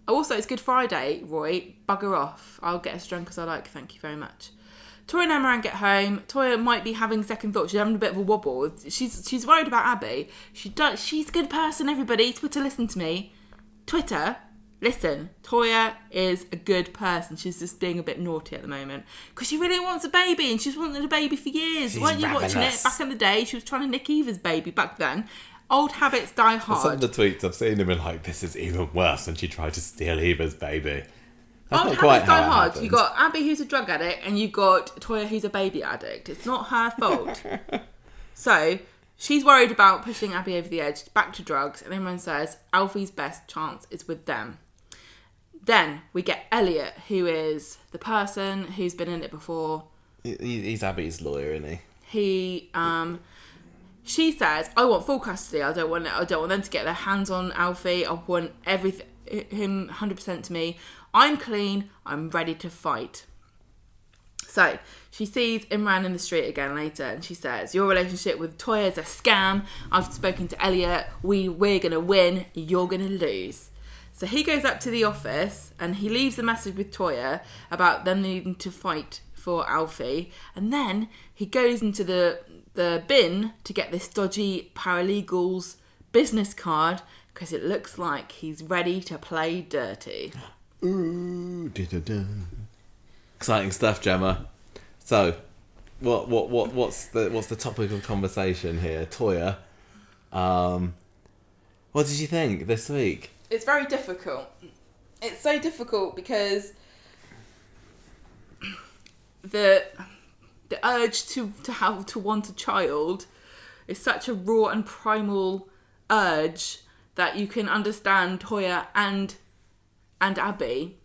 Also, it's Good Friday, Roy. Bugger off. I'll get as drunk as I like. Thank you very much. Toyah and Imran get home. Toyah might be having second thoughts. She's having a bit of a wobble. She's she's worried about Abi. She does. She's a good person. Everybody, Twitter, listen to me. Twitter, listen. Toyah is a good person. She's just being a bit naughty at the moment because she really wants a baby and she's wanted a baby for years. She's Weren't you watching it back in the day? She was trying to nick Eva's baby back then. Old habits die hard. Some of the tweets I've seen him in like, this is even worse and she tried to steal Eva's baby. That's Old habits die hard. happened. You got Abi who's a drug addict, and you've got Toyah who's a baby addict. It's not her fault. so she's worried about pushing Abi over the edge, back to drugs, and everyone says Alfie's best chance is with them. Then we get Elliot, who is the person who's been in it before. He- He's Abi's lawyer, isn't he? He um she says, I want full custody. I don't want I don't want them to get their hands on Alfie. I want everything him 100% to me. I'm clean. I'm ready to fight. So she sees Imran in the street again later, and she says, "Your relationship with Toyah is a scam. I've spoken to Elliot. We we're gonna win. You're gonna lose." So he goes up to the office and he leaves a message with Toyah about them needing to fight for Alfie, and then he goes into the the bin to get this dodgy paralegal's business card because it looks like he's ready to play dirty. Ooh, da-da-da. Exciting stuff, Gemma. So, what what what what's the what's the topic of conversation here, Toyah? Um, what did you think this week? it's very difficult. It's so difficult because the the urge to to have to want a child is such a raw and primal urge that you can understand Toyah and and Abi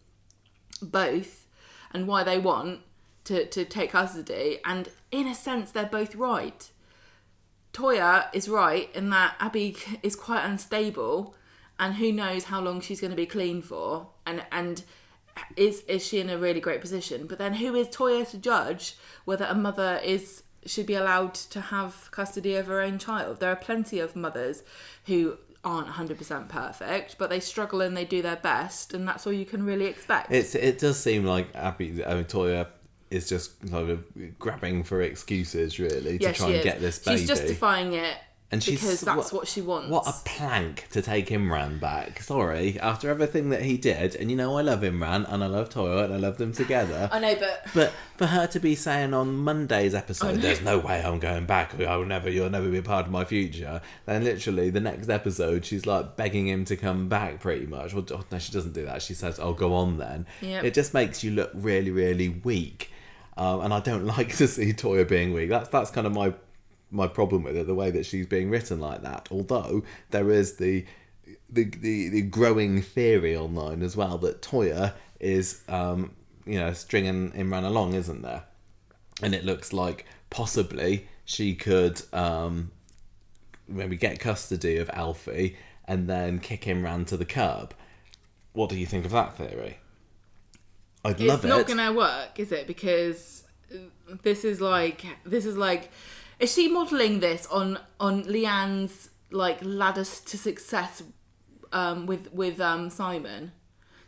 both and why they want to, to take custody and in a sense they're both right. Toyah is right in that Abi is quite unstable, and who knows how long she's going to be clean for, and and is is she in a really great position? But then who is Toyah to judge whether a mother is should be allowed to have custody of her own child? There are plenty of mothers who aren't 100% perfect, but they struggle and they do their best, and that's all you can really expect. It's it does seem like Abi, I mean, Toyah is just kind of grabbing for excuses, really, to try and is. get this baby. She's justifying it And she's because that's what, she wants. What a plank to take Imran back. Sorry, after everything that he did, and you know I love Imran and I love Toyah and I love them together. I know, but But for her to be saying on Monday's episode, "There's no way I'm going back. I will never. You'll never be a part of my future." Then literally the next episode, she's like begging him to come back. Pretty much. Well, oh, no, she doesn't do that. She says, "I'll "Oh, go on then." Yep. It just makes you look really, really weak. Um, and I don't like to see Toyah being weak. That's that's kind of my my problem with it, the way that she's being written like that. Although there is the the the, the growing theory online as well that Toyah is um, you know stringing Imran along, isn't there? And it looks like possibly she could um, maybe get custody of Alfie and then kick him Imran to the curb. What do you think of that theory? I'd love it. it's not gonna work, is it? Because this is like this is like is she modelling this on on Leanne's like ladder to success um, with with um, Simon?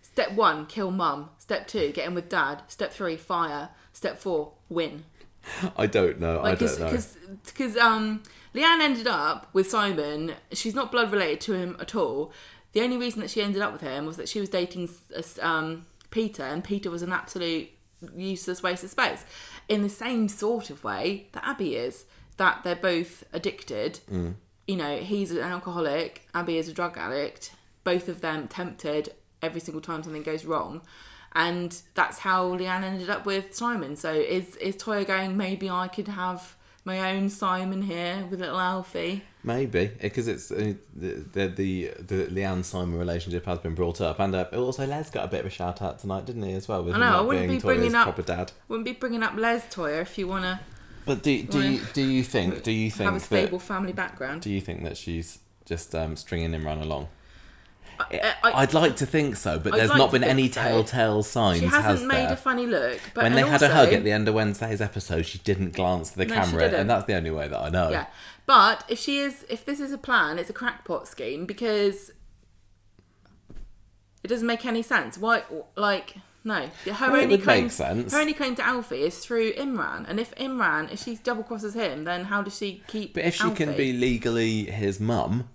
Step one, kill mum. Step two, get in with dad. Step three, fire. Step four, win. I don't know. Like, I don't know. because um, Leanne ended up with Simon. She's not blood related to him at all. The only reason that she ended up with him was that she was dating um, Peter, and Peter was an absolute useless waste of space. In the same sort of way that Abi is, that they're both addicted. Mm. You know, he's an alcoholic, Abi is a drug addict. Both of them tempted every single time something goes wrong. And that's how Leanne ended up with Simon. So is is Toyah going? Maybe I could have my own Simon here with little Alfie. Maybe because it's uh, the, the the the Leanne Simon relationship has been brought up, and uh, also Les got a bit of a shout out tonight, didn't he? As well, with I know. I wouldn't be bringing up proper dad. Wouldn't be bringing up Les Toyah if you want to But do do you do you think do you think have a stable that family background. do you think that she's just um, stringing him run along? I, I, I'd like to think so, but I'd there's like not been any so. telltale signs. she hasn't has made there? a funny look. But when they had a hug at the end of Wednesday's episode, she didn't glance at the No, camera, and that's the only way that I know. Yeah, but if she is, if this is a plan, it's a crackpot scheme because it doesn't make any sense. Why, like, no, her Well, only claim, her only claim to Alfie is through Imran, and if Imran, if she double crosses him, then how does she keep? But if she can be legally his mum,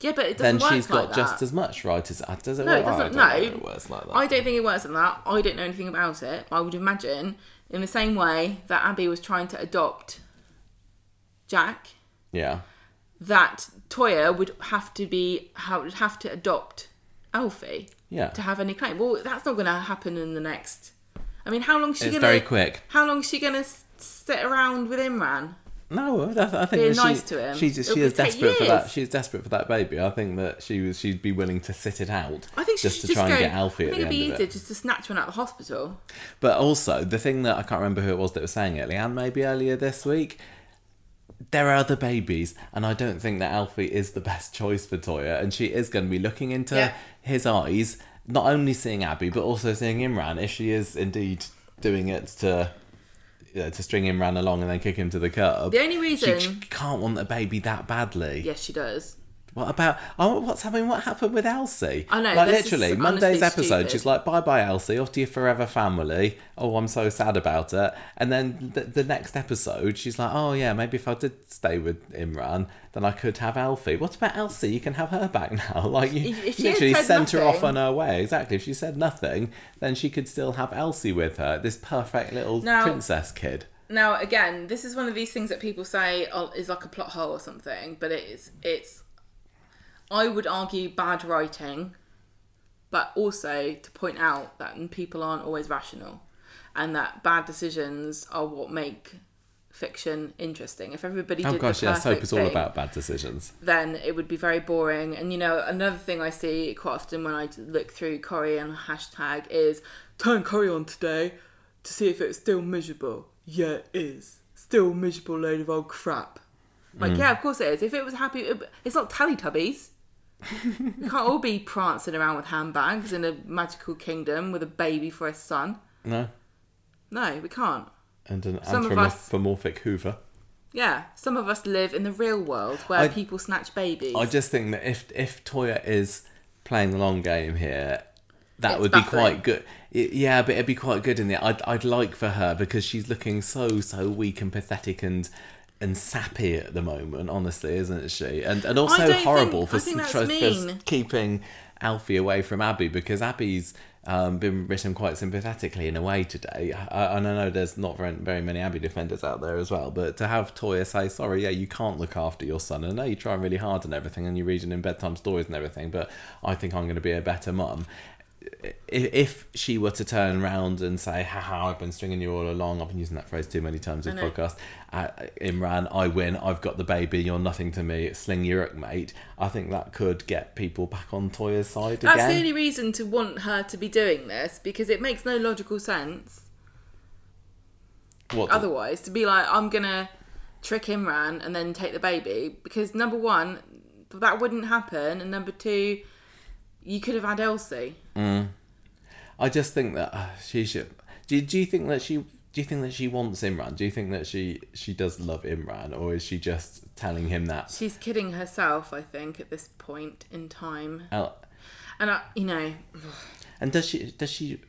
yeah, but it then doesn't work she's got like just as much right as. Does it No, work? it doesn't. I don't no, it works like that. I don't think it works like that. I don't know anything about it. I would imagine in the same way that Abi was trying to adopt Jack, yeah. that Toyah would have to be would have to adopt Alfie Yeah. to have any claim. Well, that's not going to happen in the next. I mean, how long is she gonna? very quick. How long is she gonna sit around with Imran? No, that, I think Being she, nice to him. She's, It'll she is desperate for that. years. She's desperate for that baby. I think that she was. She'd be willing to sit it out. I think she just to just try go. and get Alfie I at think the it'd be easier it. just to snatch one out of the hospital. But also the thing that I can't remember who it was that was saying it. Leanne maybe earlier this week. There are other babies, and I don't think that Alfie is the best choice for Toyah, and she is going to be looking into Yeah. his eyes, not only seeing Abi but also seeing Imran. If she is indeed doing it to. You know, to string Imran along and then kick him to the curb. The only She, reason, she can't want a baby that badly. yes, she does. What about oh what's happening? What happened with Elsie? I know, Like literally, Monday's episode, stupid. she's like, "Bye bye, Elsie, off to your forever family." Oh, I'm so sad about it. And then the, the next episode, she's like, "Oh yeah, maybe if I did stay with Imran, then I could have Alfie." What about Elsie? You can have her back now. Like you If- if she literally sent her off on her way. Exactly. If she said nothing, then she could still have Elsie with her. This perfect little Now- princess kid. Now, again, this is one of these things that people say oh, is like a plot hole or something, but it is. It's. I would argue bad writing, but also to point out that people aren't always rational, and that bad decisions are what make fiction interesting. If everybody Oh did gosh, the soap perfect is all about bad decisions. then it would be very boring. And you know, another thing I see quite often when I look through Corrie and hashtag is turn Corrie on today to see if it's still miserable. Yeah, it is. Still miserable load of old crap. Like, mm. yeah, of course it is. If it was happy, it's not Teletubbies. we can't all be prancing around with handbags in a magical kingdom with a baby for a son. No, No, we can't. and an Some of us- anthropomorphic Hoover. Yeah, some of us live in the real world where I- people snatch babies. I just think that if if Toyah is playing the long game here, that It's would be quite good. Y- Yeah, but it'd be quite good in the. I'd I'd like for her because she's looking so so weak and pathetic and and sappy at the moment, honestly, isn't she? And and also think- horrible for, think s- that's for keeping Alfie away from Abi because Abi's um, been written quite sympathetically in a way today. I, and I know there's not very, very many Abi defenders out there as well, but to have Toyah say, sorry, yeah, you can't look after your son. And I know you're trying really hard and everything, and you're reading in bedtime stories and everything, but I think I'm going to be a better mum if, she were to turn around and say, haha, I've been stringing you all along, I've been using that phrase too many times in know. podcast. Uh, Imran, I win, I've got the baby, you're nothing to me, sling your hook, mate. I think that could get people back on Toyah's side That's again. the only reason to want her to be doing this because it makes no logical sense What, otherwise to be like, I'm gonna trick Imran and then take the baby because number one, that wouldn't happen, and number two, you could have had Elsie. I just think that uh, she should. Do, do you think that she? Do you think that she wants Imran? Do you think that she she does love Imran, or is she just telling him that? She's kidding herself, I think, at this point in time. Al- And I, you know, And does she does she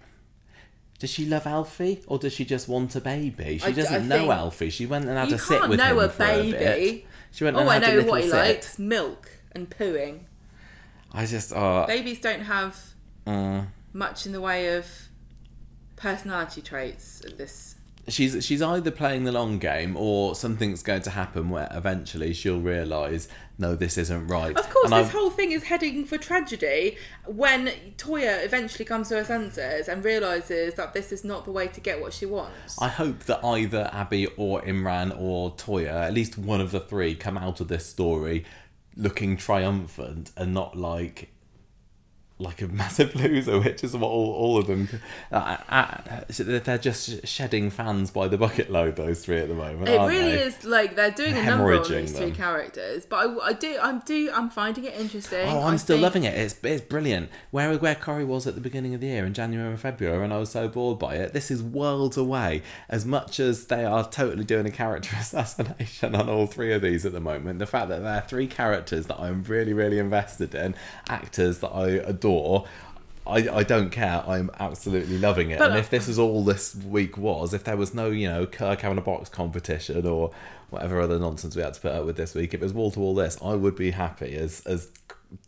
does she love Alfie or does she just want a baby? She I- doesn't I know Alfie. She went and had a sit with him a for a bit. baby. She went Oh, and I had a know what he sit. likes: milk and pooing. I just oh Babies don't have mm. much in the way of personality traits at this. she's she's either playing the long game or something's going to happen where eventually she'll realise no this isn't right. Of course, And this I- whole thing is heading for tragedy when Toyah eventually comes to her senses and realizes that this is not the way to get what she wants. I hope that either Abi or Imran or Toya, at least one of the three, come out of this story looking triumphant and not like like a massive loser, which is what all, all of them. Uh, uh, they're just shedding fans by the bucket load. Those three at the moment. It really they? is like they're doing a number on these three them. characters, but I, I do, I'm do, I'm finding it interesting. Oh, I'm I still think- loving it. It's it's brilliant. Where where Corrie was at the beginning of the year in January and February, and I was so bored by it. This is worlds away. As much as they are totally doing a character assassination on all three of these at the moment, the fact that they're three characters that I'm really really invested in, actors that I adore. I, I don't care. I'm absolutely loving it. But, and uh, if this is all this week was, if there was no, you know, Kirk having a box competition or whatever other nonsense we had to put up with this week, if it was wall to wall this, I would be happy. As as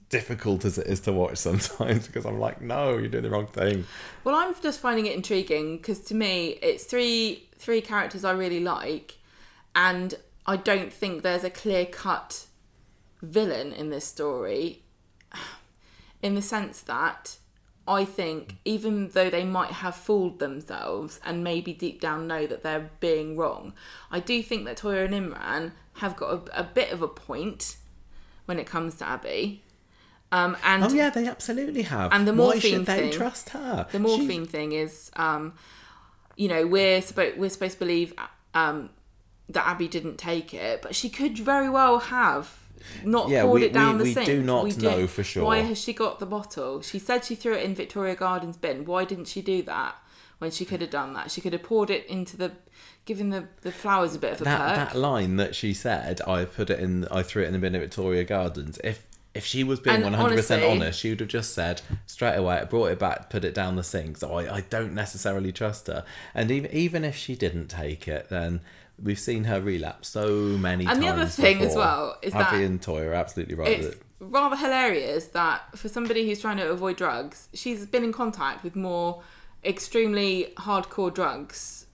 difficult as it is to watch sometimes, because I'm like, no, you're doing the wrong thing. Well, I'm just finding it intriguing because to me, it's three three characters I really like, and I don't think there's a clear cut villain in this story. In the sense that I think even though they might have fooled themselves and maybe deep down know that they're being wrong, I do think that Toyah and Imran have got a, a bit of a point when it comes to Abi. Um, and Oh yeah, they absolutely have. And the Why morphine should they thing- trust her? the She's- morphine thing is um you know we're supposed we're supposed to believe um that abi didn't take it but she could very well have not Yeah, poured we- it down we- the we sink do not We know for sure. why has she got the bottle she said she threw it in victoria gardens bin why didn't she do that when she could have done that she could have poured it into the given the the flowers a bit of a that perk that line that she said, I put it in. I threw it in the bin at Victoria Gardens. If if she was being one hundred percent honest, she would have just said straight away, I brought it back, put it down the sink. So I, I don't necessarily trust her. And even even if she didn't take it, then we've seen her relapse so many times. And the other thing as well is Abi that and Toyah are absolutely right. it's with it. rather hilarious that for somebody who's trying to avoid drugs, she's been in contact with more extremely hardcore drugs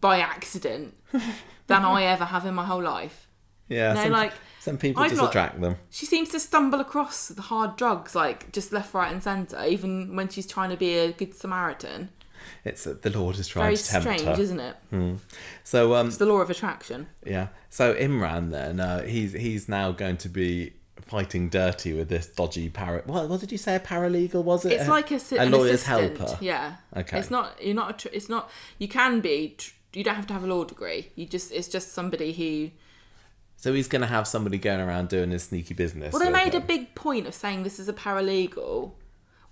by accident than I ever have in my whole life. Yeah, No, some, like, some people I've just not- attract them. She seems to stumble across the hard drugs like just left, right, and centre, even when she's trying to be a good Samaritan. It's that the Lord is trying Very to tempt strange, her. isn't it? So um, It's the law of attraction. Yeah. So Imran then uh, he's he's now going to be fighting dirty with this dodgy para. What, what did you say? A paralegal was it? It's like a, si- a an lawyer's assistant. helper. Yeah. Okay. It's not. You're not. A tr- it's not. You can be. Tr- you don't have to have a law degree. You just. It's just somebody who. So he's going to have somebody going around doing his sneaky business. Well, they made a big point of saying this is a paralegal,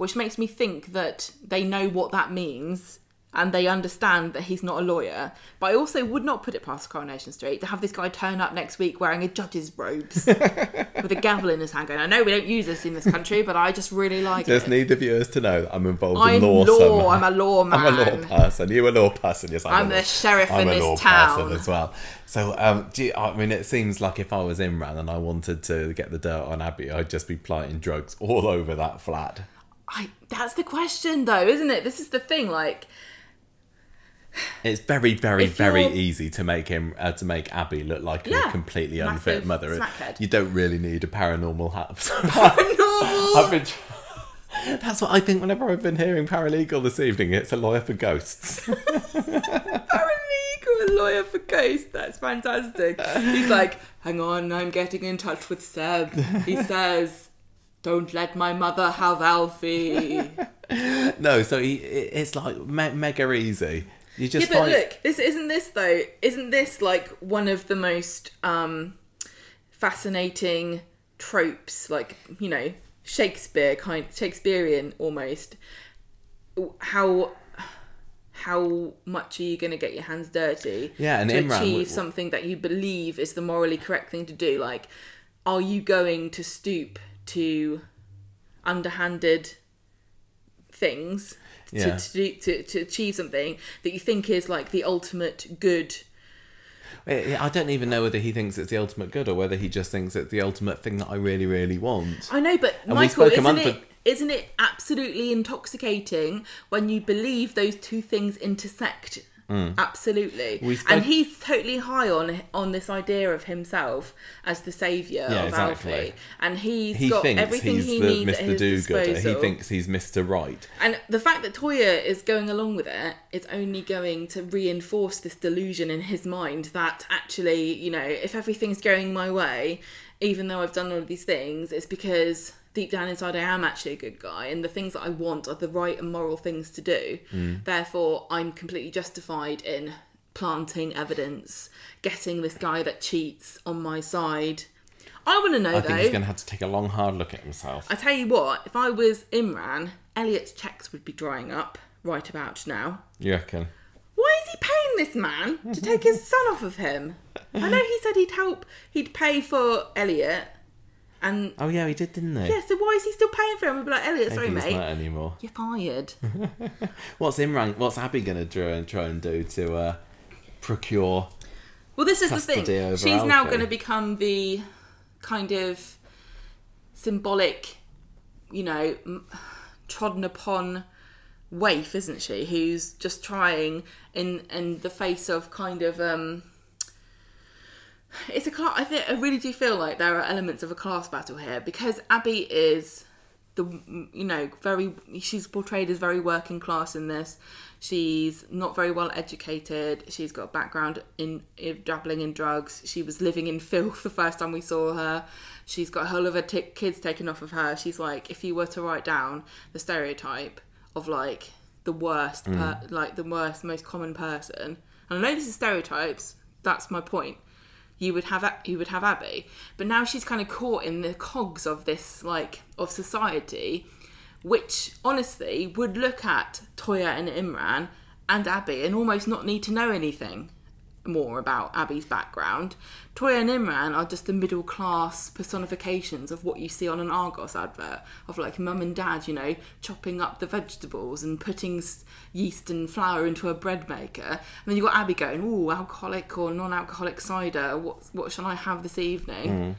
which makes me think that they know what that means and they understand that he's not a lawyer. But I also would not put it past Coronation Street to have this guy turn up next week wearing a judge's robes. with a gavel in his hand, going, "I know we don't use this in this country, but I just really like Just it." Just need the viewers to know that I'm involved I'm in law. law. I'm a lawman. I'm a law person. You're a law person? Yes, I'm, I'm a the sheriff I'm in a this law town. person as well. So, um, do you, I mean, it seems like if I was Imran and I wanted to get the dirt on Abi, I'd just be planting drugs all over that flat. I, that's the question, though, isn't it? This is the thing. Like, It's very, very, very easy to make him uh, to make Abi look like Yeah. a completely unfit mother. smackhead. You don't really need a paranormal hat. normal. I've been. That's what I think. Whenever I've been hearing paralegal this evening, it's a lawyer for ghosts. paralegal, a lawyer for ghosts. That's fantastic. He's like, hang on, I'm getting in touch with Seb. He says, don't let my mother have Alfie. no, so he, it's like me- mega easy. You just yeah, just but find look, this isn't this though. Isn't this like one of the most um, fascinating tropes? Like you know, Shakespeare kind, Shakespearean almost. How how much are you going to get your hands dirty? Yeah, and to Imran achieve w- something that you believe is the morally correct thing to do. Like, are you going to stoop to underhanded things Yeah. to, to, do- to to achieve something that you think is like the ultimate good? I don't even know whether he thinks it's the ultimate good or whether he just thinks it's the ultimate thing that I really, really want. I know, but we Michael, isn't it? ag- Isn't it absolutely intoxicating when you believe those two things intersect? Absolutely, Mm. We spoke- and he's totally high on on this idea of himself as the savior Yeah, of exactly. Alfie, and he's He got everything he's he the needs at Mr. his Do-Gooder. He thinks he's Mr. Right. And the fact that Toyah is going along with it is only going to reinforce this delusion in his mind that actually, you know, if everything's going my way, even though I've done all of these things, it's because deep down inside I am actually a good guy and the things that I want are the right and moral things to do. Mm. Therefore, I'm completely justified in planting evidence, getting this guy that cheats on my side. I want to know I though. think he's going to have to take a long, hard look at himself. I tell you what, if I was Imran, Elliot's checks would be drying up right about now. You reckon? Why is he paying this man to take his son off of him? I know he said he'd help, he'd pay for Elliot, and Oh yeah, he did, didn't he? yeah, so why is he still paying for him? We'd be like, Elliot, sorry, Maybe he's mate, not anymore. you're fired. What's Imran? What's Abi going to try and try and do to uh, procure? Well, this is the Custody thing. over She's now Alfie. going to become the kind of symbolic, you know, m- trodden upon waif, isn't she? Who's just trying in in the face of kind of um. It's a class. I think I really do feel like there are elements of a class battle here because Abi is the you know very she's portrayed as very working class in this. She's not very well educated. She's got a background in, in dabbling in drugs. She was living in filth the first time we saw her. She's got a whole of her t- kids taken off of her. She's like if you were to write down the stereotype of like the worst mm. per, like the worst most common person and i know this is stereotypes that's my point you would have you would have Abi, but now she's kind of caught in the cogs of this like of society, which honestly would look at Toyah and Imran and Abi and almost not need to know anything more about Abi's background. Toyah and Imran are just the middle class personifications of what you see on an Argos advert of like mum and dad, you know, chopping up the vegetables and putting yeast and flour into a bread maker. And then you've got Abi going, "Ooh, alcoholic or non-alcoholic cider. What what shall I have this evening?" Mm.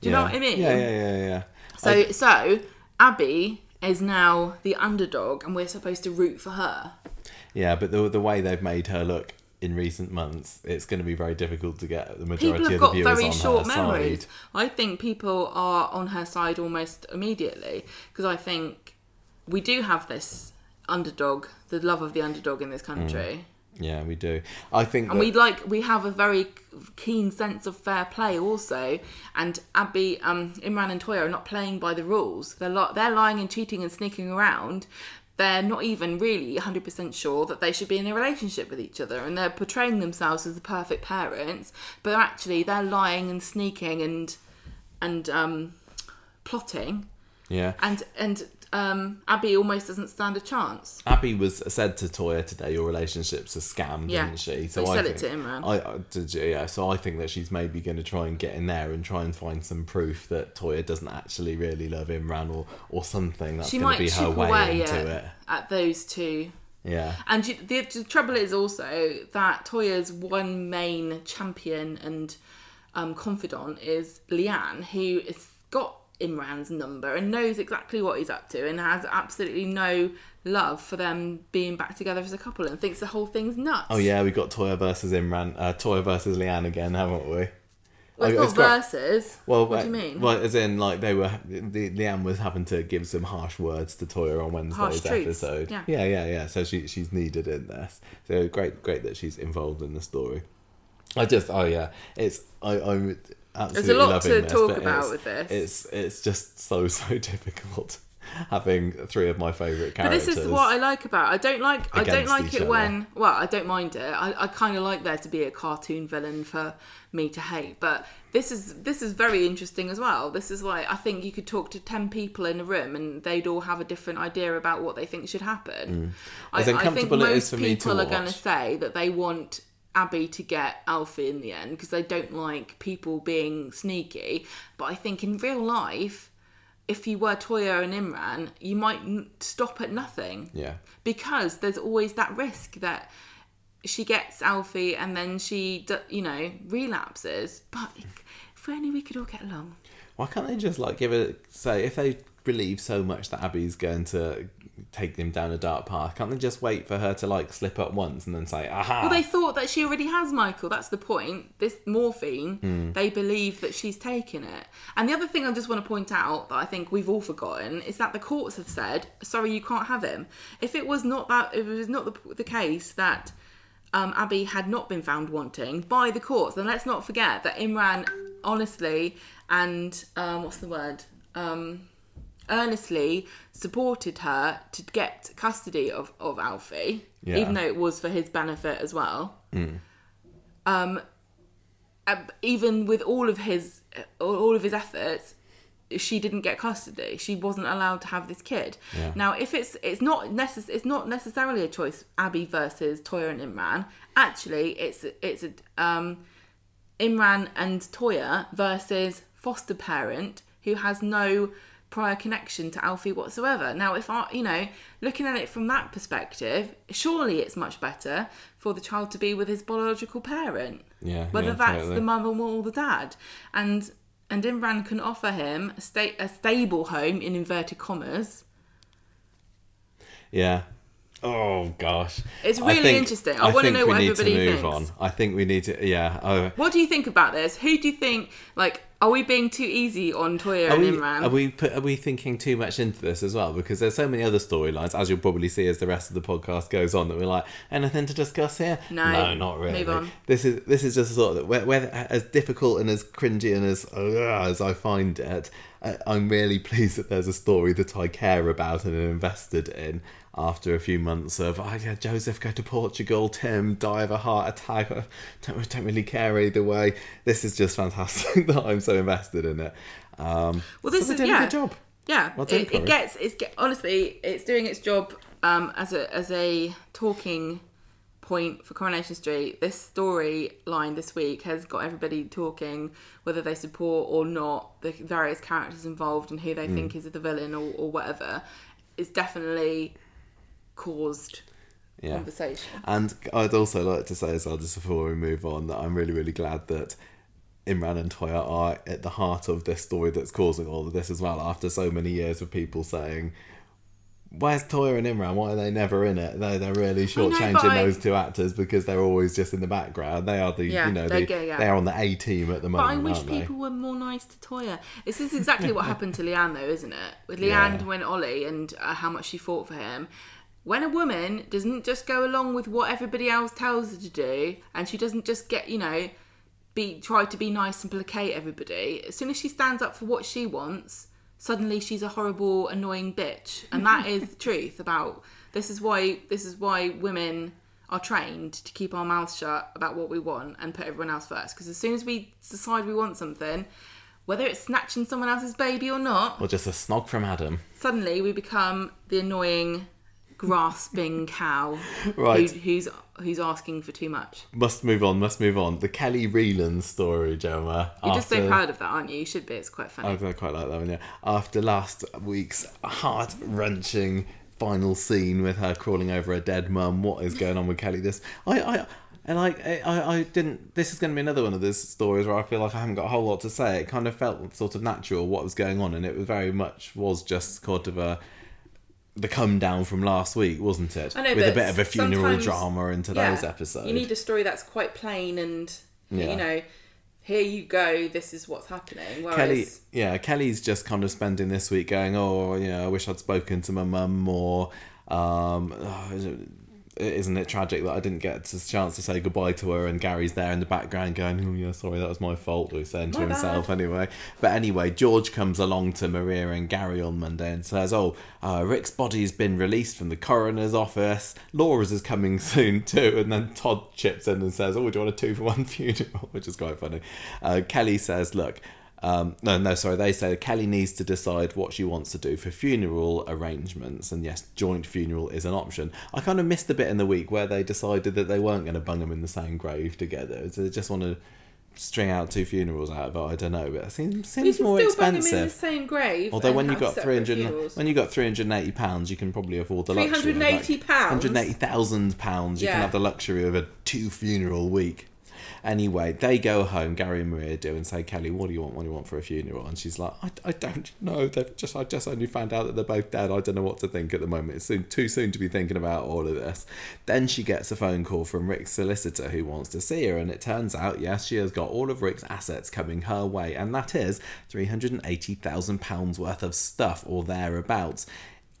Do you know what I mean? Yeah, yeah, yeah, yeah. So so Abi is now the underdog, and we're supposed to root for her. Yeah, but the the way they've made her look in recent months, it's going to be very difficult to get the majority people have of the got viewers very on short her memories. side. I think people are on her side almost immediately because I think we do have this underdog, the love of the underdog in this country. Yeah, we do. I think And that- we like we have a very keen sense of fair play also. And Abi, um, Imran and Toyah are not playing by the rules. They're li- they're lying and cheating and sneaking around. They're not even really 100% sure that they should be in a relationship with each other, and they're portraying themselves as the perfect parents. But actually, they're lying and sneaking and and um, plotting yeah, and and um, Abi almost doesn't stand a chance. Abi was said to Toyah today, "Your relationship's a scam," Yeah. didn't she? They I said it think, to Imran. I, I did, you- yeah. So I think that she's maybe going to try and get in there and try and find some proof that Toyah doesn't actually really love Imran or or something. That's going to be her way away into at, it. at those two. Yeah. And you, the, the trouble is also that Toyah's one main champion and um, confidant is Leanne, who has got Imran's number and knows exactly what he's up to and has absolutely no love for them being back together as a couple and thinks the whole thing's nuts. Oh yeah, we got Toyah versus Imran, uh, Toyah versus Leanne again, haven't we? Well, it's not great. verses. Well, what do you uh, mean? Well, as in, like they were, the, Leanne was having to give some harsh words to Toyah on Wednesday's Harsh truths, episode. yeah. yeah, yeah, yeah. So she she's needed in this. So great, great that she's involved in the story. I just, oh yeah, it's I I'm absolutely There's a lot to this, talk about with this. It's it's just so so difficult having three of my favourite characters. But this is what I like about. It. I don't like. I don't like it other. when. Well, I don't mind it. I, I kind of like there to be a cartoon villain for me to hate. But this is this is very interesting as well. This is like I think you could talk to ten people in a room and they'd all have a different idea about what they think should happen. I, Mm. As I think uncomfortable it is most for me to people are going to say that they want. Abi to get Alfie in the end because they don't like people being sneaky. But I think in real life, if you were Toyah and Imran, you might stop at nothing Yeah, because there's always that risk that she gets Alfie and then she, you know, relapses. But if only we could all get along. why can't they just like give it? Say if they believe so much that Abi's going to take them down a dark path, can't they just wait for her to like slip up once and then say, "Aha"? Well, they thought that she already has Michael. That's the point. This morphine, they believe that she's taken it. And the other thing I just want to point out that I think we've all forgotten is that the courts have said, "Sorry, you can't have him." If it was not that, if it was not the, the case that um, Abi had not been found wanting by the courts, then let's not forget that Imran honestly and um, what's the word? Um, earnestly supported her to get custody of, of Alfie, Yeah. even though it was for his benefit as well. Um, uh, even with all of his all of his efforts, she didn't get custody. She wasn't allowed to have this kid. Yeah. Now, if it's it's not necess- it's not necessarily a choice Abi versus Toyah and Imran. Actually, it's it's a um, Imran and Toyah versus foster parent who has no prior connection to Alfie whatsoever. Now, if I, you know, looking at it from that perspective, surely it's much better for the child to be with his biological parent, yeah, whether yeah, that's totally. the mother or the dad, and and Imran can offer him a, sta- a stable home in inverted commas. Yeah. Oh gosh, It's I really think- interesting. I wanna think know we what need everybody to move thinks. on. I think we need to. Yeah. Oh, What do you think about this? Who do you think like? Are we being too easy on Toyah Are and we, Imran? are we put, are we thinking too much into this as well? Because there's so many other storylines, as you'll probably see as the rest of the podcast goes on, that we're like, anything to discuss here? No. no, not really. Move on. This is this is just sort of where, where as difficult and as cringy and as uh, as I find it, I, I'm really pleased that there's a story that I care about and am invested in. After a few months of, oh yeah, Joseph go to Portugal, Tim die of a heart attack. I don't, don't really care either way. This is just fantastic that I'm so invested in it. Um, Well, this so is- yeah. a good job. Yeah, Well done, it, it gets it's get, honestly it's doing its job um, as a as a talking point for Coronation Street. This storyline this week has got everybody talking, whether they support or not the various characters involved and who Mm. they think is the villain or, or whatever. It's definitely caused Yeah. conversation. And I'd also like to say as well, just before we move on, that I'm really, really glad that Imran and Toyah are at the heart of this story that's causing all of this as well. After so many years of people saying, "Where's Toyah and Imran? Why are they never in it?" They're, they're really know, shortchanging but I- those two actors because they're always just in the background. They are the, Yeah, you know, the, they're on the A team at the moment. But I wish aren't they? people were more nice to Toyah. This is exactly what happened to Leanne, though, isn't it? With Leanne Yeah. when Ollie and uh, how much she fought for him. When a woman doesn't just go along with what everybody else tells her to do, and she doesn't just get, you know, be try to be nice and placate everybody. As soon as she stands up for what she wants, suddenly she's a horrible, annoying bitch, and that is the truth about. This is why this is why women are trained to keep our mouths shut about what we want and put everyone else first. Because as soon as we decide we want something, whether it's snatching someone else's baby or not, Or just a snog from Adam. suddenly we become the annoying, grasping cow Right. who, who's who's asking for too much. Must move on, must move on. The Kelly Neelan story, Gemma. You're just so proud of that, aren't you? You should be. It's quite funny. I quite like that one, yeah. After last week's heart wrenching final scene with her crawling over a dead mum, what is going on with Kelly? This, I, I, and I, I, I didn't. This is going to be another one of those stories where I feel like I haven't got a whole lot to say. It kind of felt sort of natural what was going on, and it was very much was just sort of a. The come down from last week, wasn't it? I know, With a bit of a funeral drama into Yeah. those episodes. You need a story that's quite plain and Yeah. you know, here you go. This is what's happening. Whereas, Kelly, yeah, Kelly's just kind of spending this week going, oh, you know, I wish I'd spoken to my mum more. Um, oh, isn't it tragic that I didn't get a chance to say goodbye to her? And Gary's there in the background going, oh, yeah, sorry, that was my fault, or he's saying to My himself bad. anyway. But anyway, George comes along to Maria and Gary on Monday and says, oh, uh, Rick's body's been released from the coroner's office. Laura's is coming soon too. And then Todd chips in and says, oh, do you want a two for one funeral? Which is quite funny. Uh, Kelly says, look, um, no, no, sorry. They say Kelly needs to decide what she wants to do for funeral arrangements, and yes, joint funeral is an option. I kind of missed the bit in the week where they decided that they weren't going to bung them in the same grave together. So they just want to string out two funerals out of it. I don't know, but it seems seems more them in the expensive. same grave. Although when you got three hundred when you got three hundred and eighty pounds, you can probably afford the luxury. of, like, 380 pounds? 180,000 pounds. You can have the luxury of a two funeral week. Anyway, they go home. Gary and Maria do and say, "Kelly, what do you want? What do you want for a funeral?" And she's like, "I, I don't know. They've just I just only found out that they're both dead. I don't know what to think at the moment. It's soon, too soon to be thinking about all of this." Then she gets a phone call from Rick's solicitor who wants to see her, and it turns out, yes, she has got all of Rick's assets coming her way, and that is three hundred and eighty thousand pounds worth of stuff or thereabouts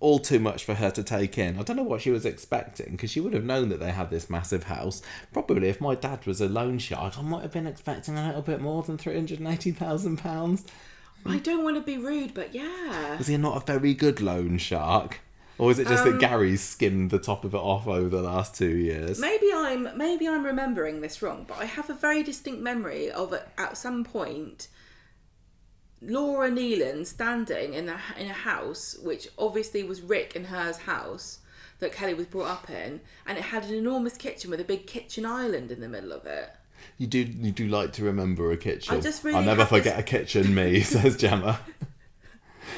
all too much for her to take in. I don't know what she was expecting because she would have known that they had this massive house. Probably, if my dad was a loan shark, I might have been expecting a little bit more than three hundred and eighty thousand pounds. I don't want to be rude, but yeah. Was he not a very good loan shark, or is it just Um, that Gary's skimmed the top of it off over the last two years? Maybe I'm maybe I'm remembering this wrong, but I have a very distinct memory of at some point. Laura Neelan standing in a in a house, which obviously was Rick and her's house that Kelly was brought up in, and it had an enormous kitchen with a big kitchen island in the middle of it. You do you do like to remember a kitchen. I just really I'll never have this- forget a kitchen. Me says Gemma.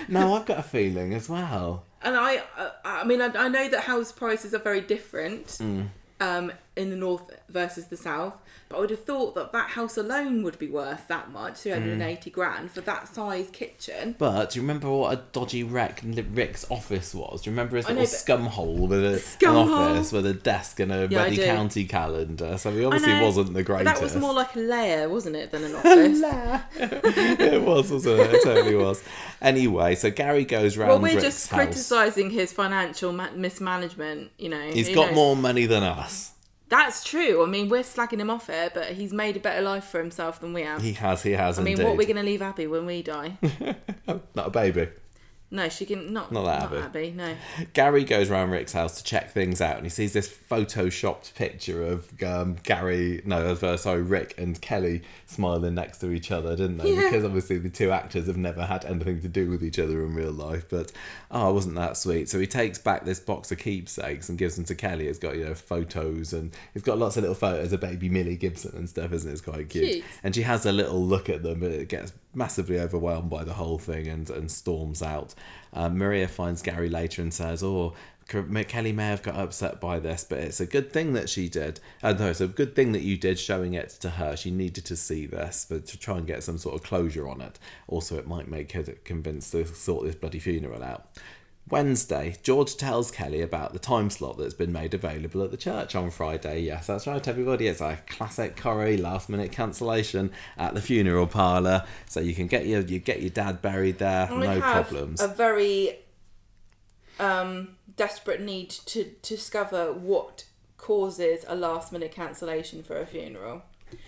no, I've got a feeling as well. And I, uh, I mean, I, I know that house prices are very different Mm. um, in the north versus the south, but I would have thought that that house alone would be worth that much, two hundred and mm. eighty grand for that size kitchen. But do you remember what a dodgy wreck Rick's office was? Do you remember his I know, little scum hole with a, Scum an hole. office with a desk and a Yeah, Ready. County calendar? So he obviously wasn't the greatest. that was more like a lair, wasn't it, than an office? it was, wasn't it? It totally was. Anyway, so Gary goes round well, we're Rick's just criticising his financial ma- mismanagement. You know, he's got knows? more money than us. That's true. I mean, we're slagging him off here, but he's made a better life for himself than we have. He has, he has I mean, indeed. what are we going to leave Abby when we die? Not a baby. No, she can not. Not that, not Abby. Abby. No. Gary goes round Rick's house to check things out, and he sees this photoshopped picture of um, Gary, no, of, uh, sorry, Rick and Kelly smiling next to each other, didn't they? Yeah. Because obviously the two actors have never had anything to do with each other in real life. But oh, wasn't that sweet? So he takes back this box of keepsakes and gives them to Kelly. It's got you know photos and it's got lots of little photos of baby Millie Gibson and stuff, isn't it? It's quite cute. Cute. And she has a little look at them, but it gets massively overwhelmed by the whole thing and, and storms out. Um, Maria finds Gary later and says, Oh, Kelly may have got upset by this, but it's a good thing that she did. Uh, no, it's a good thing that you did showing it to her. She needed to see this but to try and get some sort of closure on it. Also, it might make her convinced to sort this bloody funeral out. Wednesday, George tells Kelly about the time slot that's been made available at the church on Friday. Yes, that's right, everybody. It's a classic Corrie last minute cancellation at the funeral parlour, so you can get your you get your dad buried there, I no have problems. A very um, desperate need to, to discover what causes a last minute cancellation for a funeral.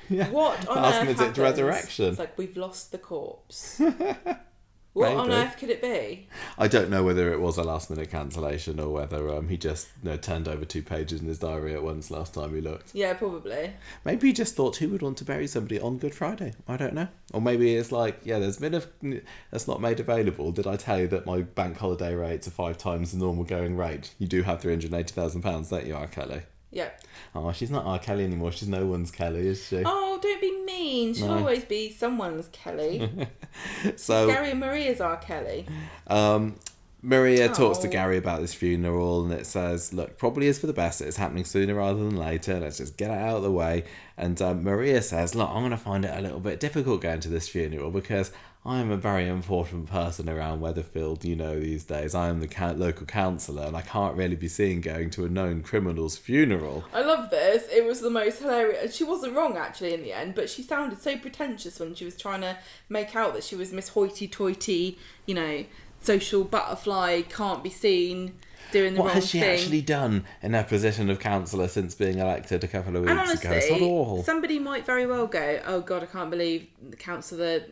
Yeah. What on Last earth minute happens? resurrection. It's like we've lost the corpse. What on earth could it be? I don't know whether it was a last minute cancellation or whether um, he just you know, turned over two pages in his diary at once last time he looked. Yeah, probably. Maybe he just thought who would want to bury somebody on Good Friday. I don't know. Or maybe it's like, yeah, there's been a that's not made available. Did I tell you that my bank holiday rates are five times the normal going rate? You do have three hundred eighty thousand pounds, don't you, R. Kelly? Yeah. Oh, she's not R. Kelly anymore. She's no one's Kelly, is she? Oh, don't be mean. She'll No. always be someone's Kelly. so Gary and Maria's our Kelly. Um, Maria talks to Oh. Gary about this funeral and it says, look, probably is for the best. It's happening sooner rather than later. Let's just get it out of the way. And um, Maria says, look, I'm going to find it a little bit difficult going to this funeral because I'm a very important person around Weatherfield, you know, these days. I am the ca- local councillor and I can't really be seen going to a known criminal's funeral. I love this. It was the most hilarious. She wasn't wrong actually in the end, but she sounded so pretentious when she was trying to make out that she was Miss Hoity-Toity, you know, social butterfly, can't be seen, doing the What wrong has she thing. actually done in her position of councillor since being elected a couple of weeks and ago? It's not honestly, somebody might very well go, "Oh God, I can't believe the councillor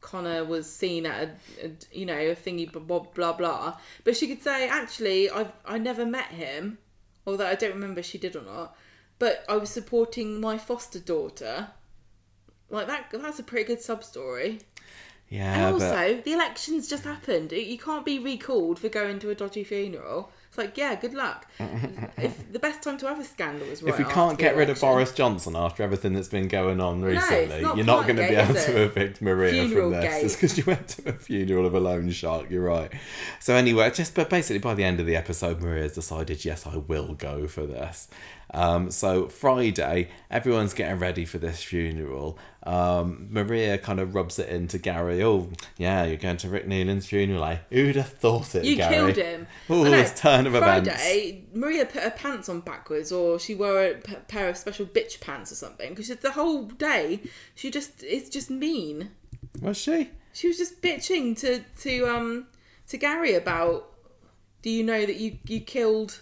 Connor was seen at a, a you know a thingy blah blah blah blah." But she could say, "Actually, I I never met him, although I don't remember she did or not. But I was supporting my foster daughter." Like that. That's a pretty good sub story. Yeah, and but... also, the elections just happened. You can't be recalled for going to a dodgy funeral. It's like, yeah, good luck. if the best time to have a scandal is right If we can't get rid of. Boris Johnson after everything that's been going on recently, not you're not going to be able to evict Maria Funeral from this gate. just because you went to a funeral of a loan shark. You're right. So anyway, just but basically by the end of the episode, Maria's decided, yes, I will go for this. Um, so Friday, everyone's getting ready for this funeral. Um, Maria kind of rubs it into Gary. Oh, yeah, you're going to Rick Neelan's funeral, eh? Who'd have thought it, You Gary? killed him. Oh, this turn of events. Friday, Maria put her pants on backwards, or she wore a p- pair of special bitch pants or something. Because the whole day, she just is just mean. Was she? She was just bitching to to um to Gary about. Do you know that you you killed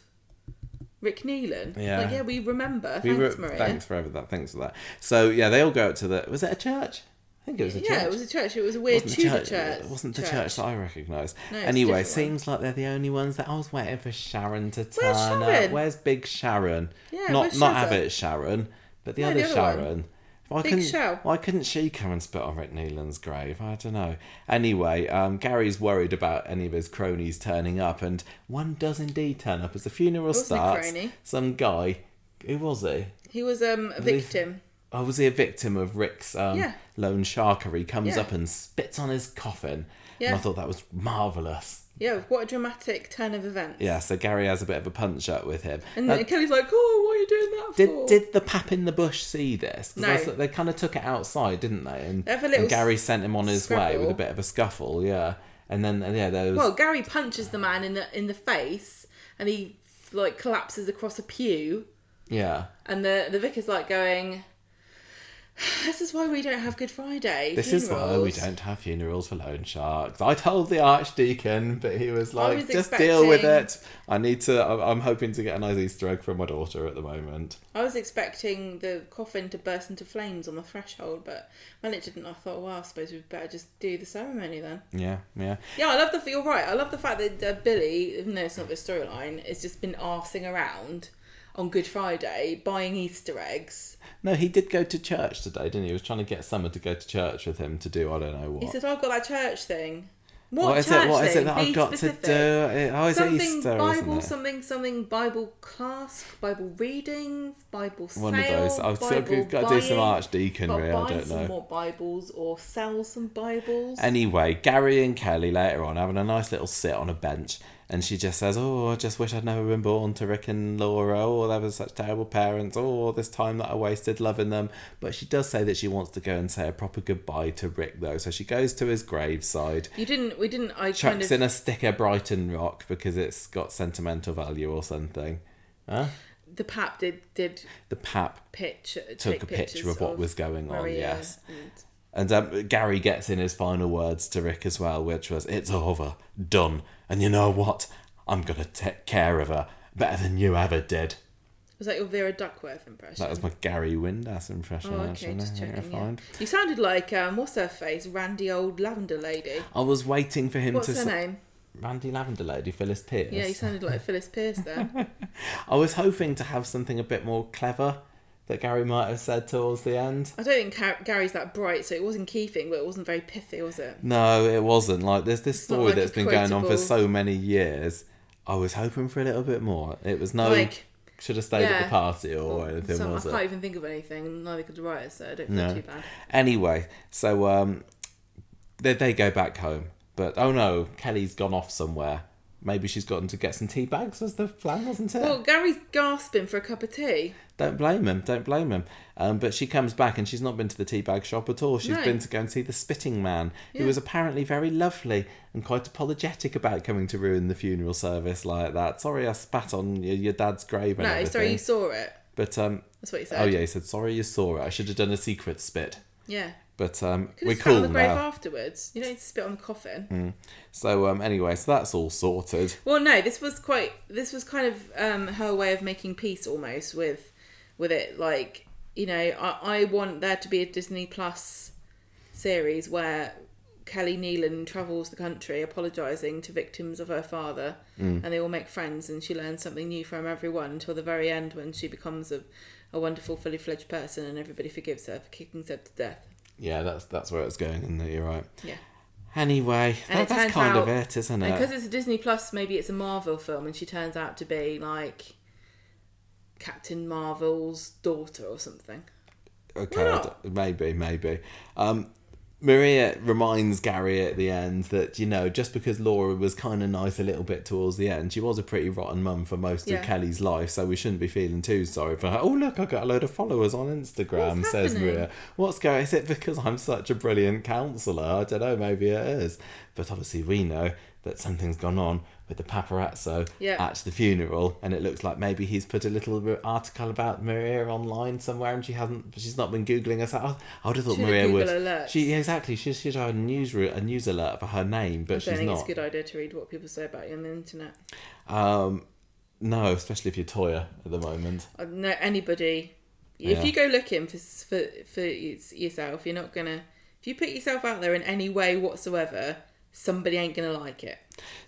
Rick Neelan? Yeah. Like, yeah, we remember. We Thanks, were- Maria. Thanks for that. Thanks for that. So yeah, they all go out to the. Was it a church? I think it was a church. Yeah, it was a church. It was a weird wasn't the Tudor church, church. It wasn't the church, that I recognised. No, anyway, seems like they're the only ones that I was waiting for Sharon to turn Where's up. Where's Big Sharon? Yeah, not not? Abbott Sharon, but the No, other the other one. Why Big couldn't Shell. Why couldn't she come and spit on Rick Neelan's grave? I don't know. Anyway, um, Gary's worried about any of his cronies turning up, and one does indeed turn up as the funeral starts. crony. Some guy, who was he? He was um, a victim. Oh, was he a victim of Rick's um, Yeah. loan sharkery? Comes Yeah. up and spits on his coffin. Yeah. And I thought that was marvellous. Yeah, what a dramatic turn of events. Yeah, so Gary has a bit of a punch up with him. And Now, Kelly's like, "Oh, what are you doing that did, for?" did the pap in the bush see this? No. They kind of took it outside, didn't they? And, They have a little and Gary sent him on his way with a bit of a scuffle, yeah. And then, uh, yeah, there was... Well, Gary punches the man in the in the face, and he like collapses across a pew, yeah. and the the vicar's like going, "This is why we don't have Good Friday." This is why we don't have funerals for loan sharks. I told the archdeacon, but he was like, was "Just deal with it." I need to. I'm hoping to get a nice Easter egg from my daughter at the moment. I was expecting the coffin to burst into flames on the threshold, but when it didn't, I thought, "Well, I suppose we'd better just do the ceremony then." Yeah, yeah. Yeah, I love the. You're right. I love the fact that uh, Billy, even though it's not the storyline, has just been arsing around on Good Friday buying Easter eggs. No, he did go to church today, didn't he? He was trying to get Summer to go to church with him to do I don't know what. He said, oh, "I've got that church thing." What, what is church it? What is thing? it that Be I've got specific. to do? Oh, is something Easter? Bible, something, something Bible class, Bible readings, Bible sale, One of those. I've still got to do some archdeaconry. I buy don't some know. more Bibles or sell some Bibles. Anyway, Gary and Kelly later on having a nice little sit on a bench, and she just says, "Oh, I just wish I'd never been born to Rick and Laura. Oh, they were such terrible parents. Oh, this time that I wasted loving them." But she does say that she wants to go and say a proper goodbye to Rick, though. So she goes to his graveside, you didn't. We didn't. I kind of. in a sticker Brighton Rock because it's got sentimental value or something. Huh? the pap did did The pap pitch took a picture of what was going on. Maria Yes. and- And um, Gary gets in his final words to Rick as well, which was, It's over, done. And you know what? I'm going to take care of her better than you ever did. Was that your Vera Duckworth impression? That was my Gary Windass impression. Oh, okay, actually. just I think I checking. Yeah. You sounded like um, what's her face, Randy old lavender lady. I was waiting for him What's to. her s- name? Randy Lavender Lady, Phyllis Pierce. Yeah, you sounded like Phyllis Pierce there. I was hoping to have something a bit more clever that Gary might have said towards the end. I don't think Gar- Gary's that bright, so it was in keeping, but it wasn't very pithy, was it? No, it wasn't. Like there's this story like that's been going on for so many years. I was hoping for a little bit more. It was no Like, should have stayed at the party or anything, I was can't it? even think of anything, neither could the writer, so I don't feel No. too bad. Anyway, so um, they they go back home, but oh no, Kelly's gone off somewhere. Maybe she's gotten to get some tea bags. as the plan, wasn't it? Well, Gary's gasping for a cup of tea. Don't blame him. Don't blame him. Um, but she comes back and she's not been to the tea bag shop at all. She's No. been to go and see the spitting man, who was apparently very lovely and quite apologetic about coming to ruin the funeral service like that. Sorry, I spat on your, your dad's grave and No, everything. sorry, you saw it. But um, That's what he said. oh yeah, he said sorry you saw it. I should have done a secret spit. Yeah. But um, we're spat on cool the grave now. afterwards. You don't need to spit on the coffin. So um, anyway, so that's all sorted. Well, no, this was quite. This was kind of um, her way of making peace, almost with, with it. Like, you know, I, I want there to be a Disney Plus series where Kelly Neelan travels the country apologising to victims of her father, Mm. and they all make friends, and she learns something new from everyone until the very end when she becomes a, a wonderful, fully fledged person, and everybody forgives her for kicking Seb to death. Yeah, that's that's where it's going, and you're right. Yeah. Anyway, that, that's kind of it, isn't it? because it's a Disney Plus, maybe it's a Marvel film, and she turns out to be like Captain Marvel's daughter or something. Okay, Why I not? d- maybe, maybe. Um, Maria reminds Gary at the end that you know just because Laura was kind of nice a little bit towards the end, she was a pretty rotten mum for most Yeah. of Kelly's life, so we shouldn't be feeling too sorry for her. Oh look, I've got a load of followers on Instagram, What's says happening? Maria. What's going? Is it because I'm such a brilliant counsellor? I don't know. Maybe it is, but obviously we know that something's gone on with the paparazzo Yeah. at the funeral, and it looks like maybe he's put a little article about Maria online somewhere, and she hasn't. She's not been googling us. I, I would have thought Should have Maria would. Alerts. She yeah, exactly. She should have a news a news alert for her name, but I she's think not. it's a good idea to read what people say about you on the internet. Um, no, especially if you're Toyah at the moment. Don't know anybody. Yeah. If you go looking for for for yourself, you're not gonna. If you put yourself out there in any way whatsoever, somebody ain't gonna like it.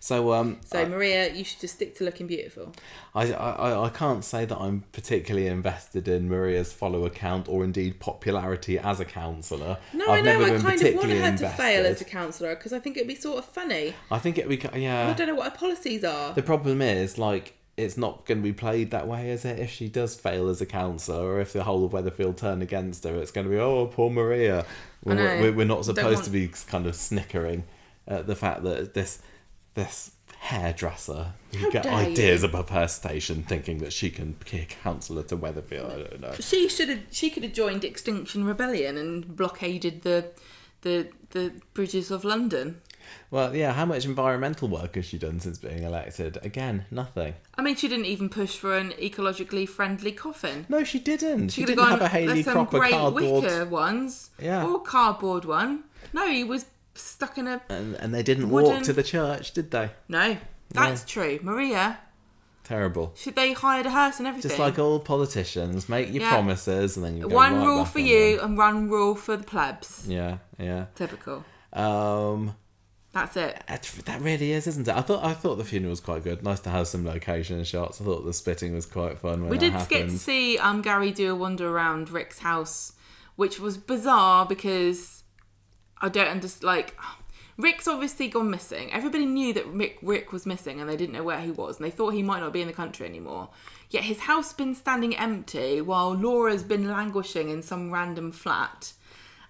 So um, So Maria, you should just stick to looking beautiful. I, I I can't say that I'm particularly invested in Maria's follower count or indeed popularity as a counsellor. No, I've I know. I kind of wanted her to fail as a invested. counsellor because I think it'd be sort of funny. I think it we ca- yeah. I don't know what her policies are. The problem is, like, it's not going to be played that way, is it? If she does fail as a counsellor, or if the whole of Weatherfield turn against her, it's going to be, oh, poor Maria. We're, we're, we're not supposed want- to be kind of snickering at the fact that this this hairdresser who get ideas you. above her station, thinking that she can be a counsellor to Weatherfield. I don't know. She should have. She could have joined Extinction Rebellion and blockaded the the the bridges of London. Well, yeah, how much environmental work has she done since being elected? Again, nothing. I mean, she didn't even push for an ecologically friendly coffin. No, she didn't. She, could didn't have a Hayley some Cropper great cardboard. wicker ones. Yeah. Or cardboard one. No, he was stuck in a. And, and they didn't walk to the church, did they? No, that's true. Maria, Terrible. should they hired a hearse and everything? Just like all politicians, make your Yeah. promises and then you go one right rule for you them. and one rule for the plebs. Yeah, yeah. Typical. Um, That's it. that that really is, isn't it? I thought I thought the funeral was quite good. Nice to have some location shots. I thought the spitting was quite fun. When We did happened. get to see um, Gary do a wander around Rick's house, which was bizarre because I don't understand. Like, Rick's obviously gone missing. Everybody knew that Rick, Rick was missing and they didn't know where he was, and they thought he might not be in the country anymore. Yet his house has been standing empty while Laura's been languishing in some random flat.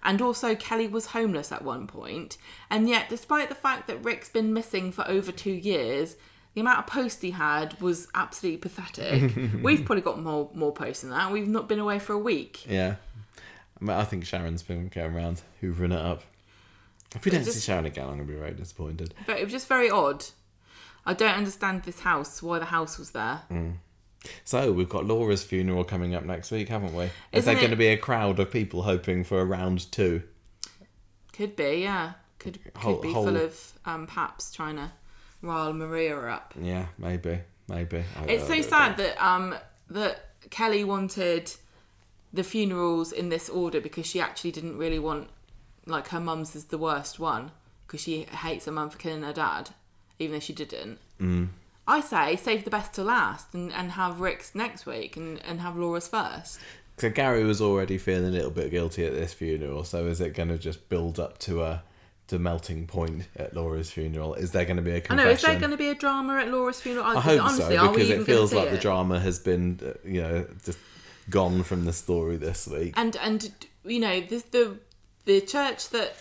And also, Kelly was homeless at one point. And yet, despite the fact that Rick's been missing for over two years, the amount of posts he had was absolutely pathetic. We've probably got more more posts than that. We've not been away for a week. Yeah, I think Sharon's been going around hoovering it up. If we don't just- see Sharon again, I'm gonna be very disappointed. But it was just very odd. I don't understand this house, why the house was there. So we've got Laura's funeral coming up next week, haven't we? Is Isn't there it- going to be a crowd of people hoping for a round two? Could be, yeah. Could could be whole- full of um, paps trying to rile Maria up. Yeah, maybe, maybe. I- It's so sad that um, that Kelly wanted the funerals in this order because she actually didn't really want like her mum's is the worst one because she hates her mum for killing her dad, even though she didn't. Mm. I say save the best to last and, and have Rick's next week and, and have Laura's first. So Gary was already feeling a little bit guilty at this funeral. So is it going to just build up to a to melting point at Laura's funeral? Is there going to be a confession? know. Is there going to be a drama at Laura's funeral? I hope Honestly, so because it feels like the drama has been, uh, you know, just gone from the story this week. and and you know the the the church that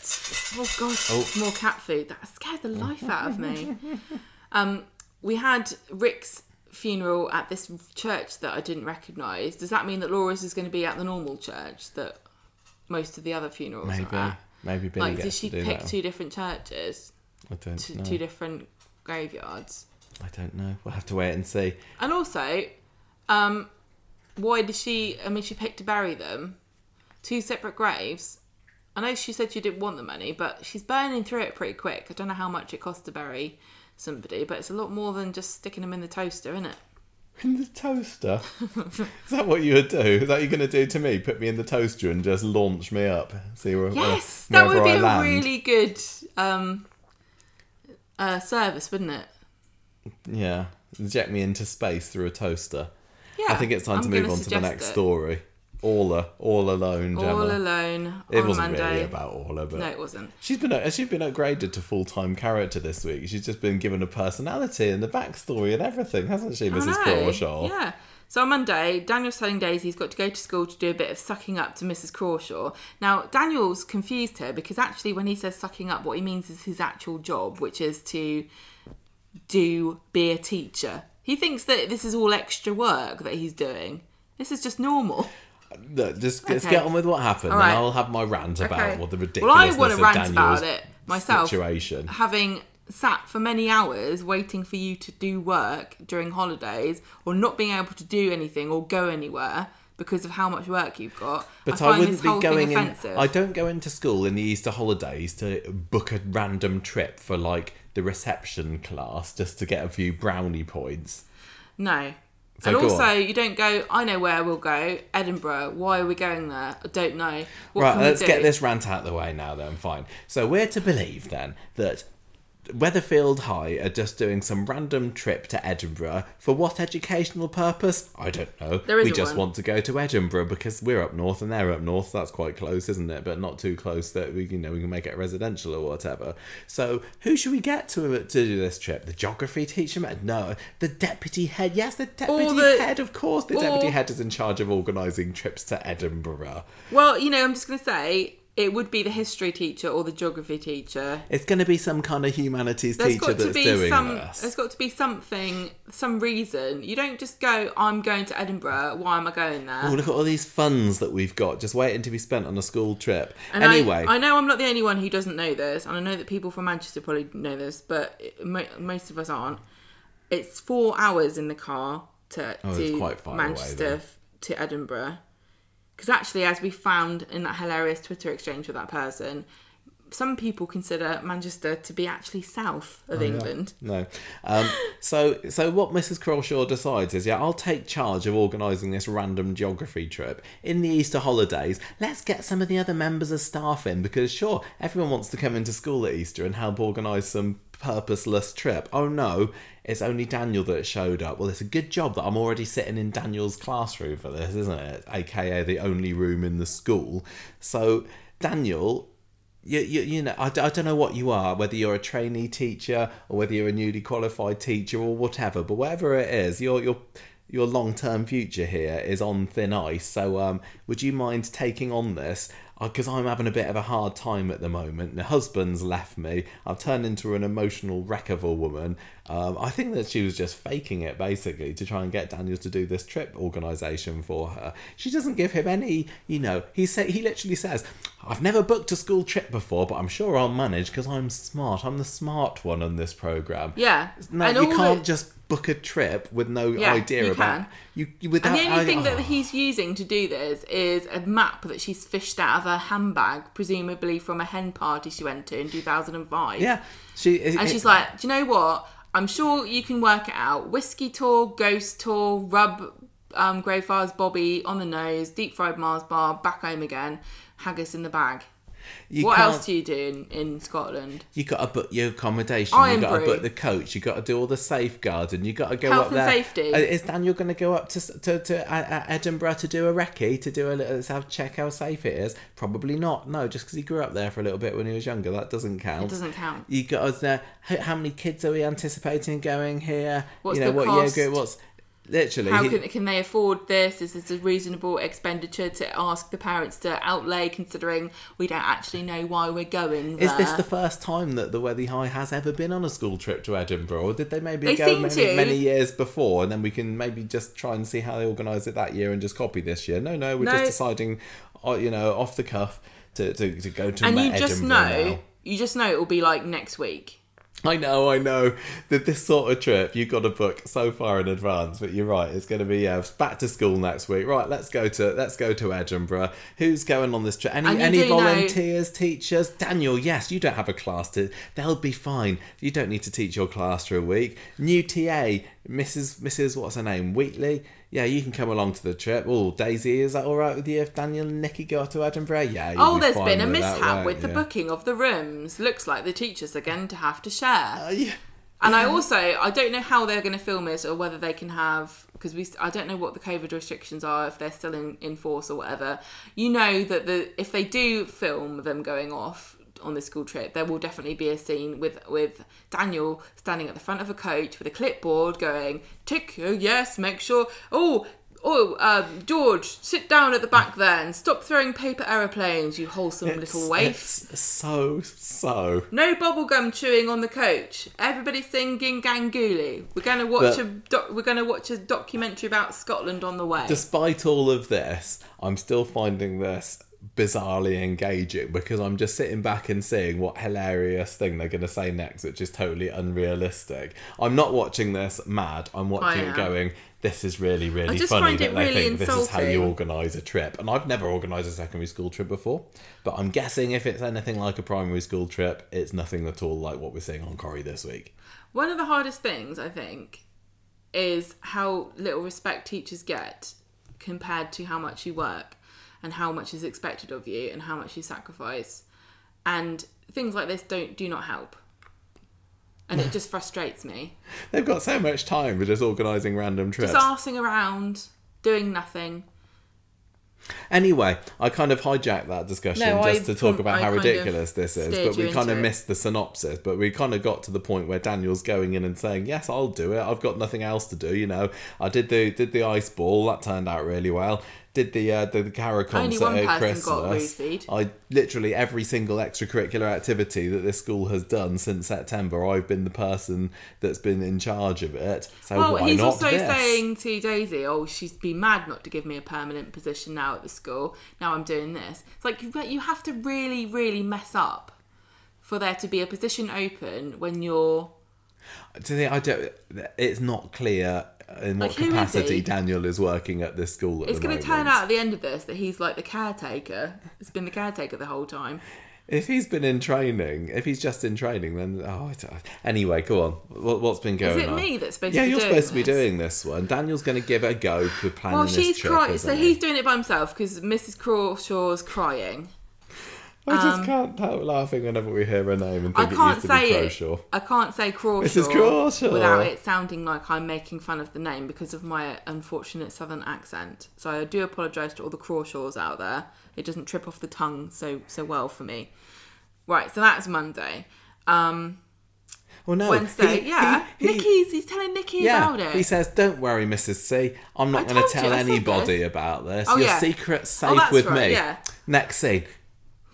oh god Oh. more cat food that scared the life out of me um we had rick's funeral at this church that i didn't recognize does that mean that laura's is going to be at the normal church that most of the other funerals Maybe, are at maybe Billy like did she pick two different churches I don't two, know. two different graveyards I don't know. We'll have to wait and see. and also um why did she i mean she picked to bury them two separate graves i know she said she didn't want the money but she's burning through it pretty quick i don't know how much it costs to bury somebody but it's a lot more than just sticking them in the toaster isn't it In the toaster? Is that what you would do? Is that what you're going to do to me? Put me in the toaster and just launch me up? See where, yes where, that would be I a land? really good um uh service wouldn't it Yeah. Inject me into space through a toaster. yeah I think it's time I'm to move on to the next it. story. Orla. All alone, Gemma. all alone it wasn't monday really about Orla, but no it wasn't she's been she's been upgraded to full time character this week. She's just been given a personality and the backstory and everything, hasn't she, Mrs. Crawshaw? Yeah. So on Monday, Daniel's telling Daisy he's got to go to school to do a bit of sucking up to Mrs. Crawshaw. Now, Daniel's confused her because actually, when he says sucking up, what he means is his actual job, which is to do be a teacher. He thinks that this is all extra work that he's doing. This is just normal. Look, just let's get on with what happened, All and. I'll have my rant about Okay. what the Well, I ridiculousness want to of rant Daniel's about it myself. situation. Having sat for many hours waiting for you to do work during holidays, or not being able to do anything or go anywhere because of how much work you've got. But I I, wouldn't be going in. I don't go into school in the Easter holidays to book a random trip for like the reception class just to get a few brownie points. No. So and also, on. you don't go. I know where we'll go. Edinburgh. Why are we going there? I don't know. What right, let's get this rant out of the way now. Then fine. So we're to believe then that Weatherfield High are just doing some random trip to Edinburgh for what educational purpose? I don't know. There we just one. want to go to Edinburgh because we're up north and they're up north. That's quite close, isn't it? But not too close that we you know we can make it residential or whatever. So who should we get to uh, to do this trip? The geography teacher? No, the deputy head. Yes, the deputy the- head. Of course, the or- deputy head is in charge of organising trips to Edinburgh. Well, you know, I'm just going to say it would be the history teacher or the geography teacher. It's going to be some kind of humanities There's teacher got to that's be doing some. this. There's got to be something, some reason. You don't just go. I'm going to Edinburgh. Why am I going there? Oh, look at all these funds that we've got just waiting to be spent on a school trip. And anyway, I, I know I'm not the only one who doesn't know this, and I know that people from Manchester probably know this, but most of us aren't. It's four hours in the car to, Oh, to it's quite far away Manchester then. to Edinburgh. Because actually, as we found in that hilarious Twitter exchange with that person, some people consider Manchester to be actually south Oh, of England. no. Um, so, so what Mrs. Crawshaw decides is, yeah, I'll take charge of organising this random geography trip in the Easter holidays. Let's get some of the other members of staff in because, sure, everyone wants to come into school at Easter and help organise some purposeless trip. Oh no, it's only Daniel that showed up. Well, it's a good job that I'm already sitting in Daniel's classroom for this, isn't it? AKA the only room in the school. So, Daniel you, you, you know, I don't know what you are, whether you're a trainee teacher or whether you're a newly qualified teacher or whatever, but whatever it is, your your your long term future here is on thin ice. So, um, would you mind taking on this? Because I'm having a bit of a hard time at the moment. The husband's left me. I've turned into an emotional wreck of a woman. Um, I think that she was just faking it basically to try and get Daniel to do this trip organisation for her. She doesn't give him any, you know. He say he literally says, "I've never booked a school trip before, but I'm sure I'll manage because I'm smart. I'm the smart one on this program." Yeah. No, And you can't just book a trip with no Yeah, idea you about can. you. you without, And the only I- thing that oh. he's using to do this is a map that she's fished out of her handbag, presumably from a hen party she went to in 2005. yeah, she And she's like, do you know what? I'm sure you can work it out. Whiskey tour, ghost tour, rub um, Greyfriars Bobby on the nose, deep fried Mars bar, back home again, haggis in the bag. You what else do you do in, in Scotland? You got to book your accommodation. Iron you got to book the coach. You got to do all the safeguarding. You got to go Health up and there. safety. Uh, Is Daniel going to go up to to, to uh, uh, Edinburgh to do a recce to do a little let's have check how safe it is? Probably not. No, just because he grew up there for a little bit when he was younger, that doesn't count. It doesn't count. You got us there. How how many kids are we anticipating going here? What's you know the what cost? year group? What's literally? How can, can they afford this? Is this a reasonable expenditure to ask the parents to outlay, considering we don't actually know why we're going Is this the first time that the Weathy High has ever been on a school trip to Edinburgh, or did they maybe They go many, to. many years before, and then we can maybe just try and see how they organise it that year and just copy this year? No, no, we're No. just deciding, uh, you know, off the cuff to, to, to go to and you just know, now. you just know it will be like next week. I know, I know that this sort of trip you've got to book so far in advance. But you're right; it's going to be yeah, back to school next week. Right, let's go to let's go to Edinburgh. Who's going on this trip? Any any do know- volunteers, teachers? Daniel, yes, you don't have a class to. They'll be fine. You don't need to teach your class for a week. New TA, Mrs. Mrs. What's her name? Wheatley. Yeah, you can come along to the trip. Oh, Daisy, is that all right with you if Daniel and Nicky go to Edinburgh? Yeah. Oh, be there's been a with that, mishap won't with the you? booking of the rooms. Looks like the teachers are going to have to share. Uh, yeah. And I also I don't know how they're going to film it or whether they can have because we I don't know what the COVID restrictions are if they're still in, in force or whatever. You know that the if they do film them going off on this school trip, there will definitely be a scene with with Daniel standing at the front of a coach with a clipboard going tick oh yes make sure oh. Oh, um, George, sit down at the back there and stop throwing paper aeroplanes, you wholesome little waif. It's so so. No bubblegum chewing on the coach. Everybody singing Gangooli. We're gonna watch But- a doc- we're gonna watch a documentary about Scotland on the way. Despite all of this, I'm still finding this bizarrely engaging because I'm just sitting back and seeing what hilarious thing they're going to say next, which is totally unrealistic. I'm not watching this mad. I'm watching it going. This is really, really just funny find that it they really think this is how you organise a trip. And I've never organised a secondary school trip before, but I'm guessing if it's anything like a primary school trip, it's nothing at all like what we're seeing on Corrie this week. One of the hardest things I think is how little respect teachers get compared to how much you work and how much is expected of you and how much you sacrifice. And things like this don't do not help. And it just frustrates me. They've got so much time for just organising random trips. Just arsing around, doing nothing. Anyway, I kind of hijacked that discussion No, just I to talk about I how ridiculous this is, but we kind of it. missed the synopsis. But we kind of got to the point where Daniel's going in and saying, "Yes, I'll do it. I've got nothing else to do." You know, I did the did the ice ball that turned out really well. Did the uh, the, the one at person got Christmas? I literally every single extracurricular activity that this school has done since September, I've been the person that's been in charge of it. So Well, why he's not also this? saying to Daisy, "Oh, she's been mad not to give me a permanent position now at the school. Now I'm doing this." It's like you- you have to really, really mess up for there to be a position open when you're. To the, I don't. It's not clear in what Like, capacity? Daniel is working at this school at It's going to turn out at the end of this that he's like the caretaker. It's been the caretaker the whole time. If he's been in training, if he's just in training, then oh, anyway, go on. What, what's been going Is it on? me that's supposed yeah, to be you're supposed to be doing this one. Daniel's going to give it a go for planning Well, this she's trip. crying. isn't So he? he's doing it by himself because Mrs. Crawshaw's crying. I just um, can't help laughing whenever we hear her name and I think it can't be say Croshaw. it. I can't say Crawshaw. Crawshaw. without it sounding like I'm making fun of the name because of my unfortunate southern accent. So I do apologise to all the Crawshaws out there. It doesn't trip off the tongue so so well for me. Right, so that's Monday. Um, Well, no, Wednesday, he- yeah. he- he- Nicky's he's telling Nicky Yeah, about it. he says, "Don't worry, Mrs. C. I'm not going to tell you, anybody this. about this. Oh, Your yeah. secret's Oh, safe that's with right, me." yeah. Next scene.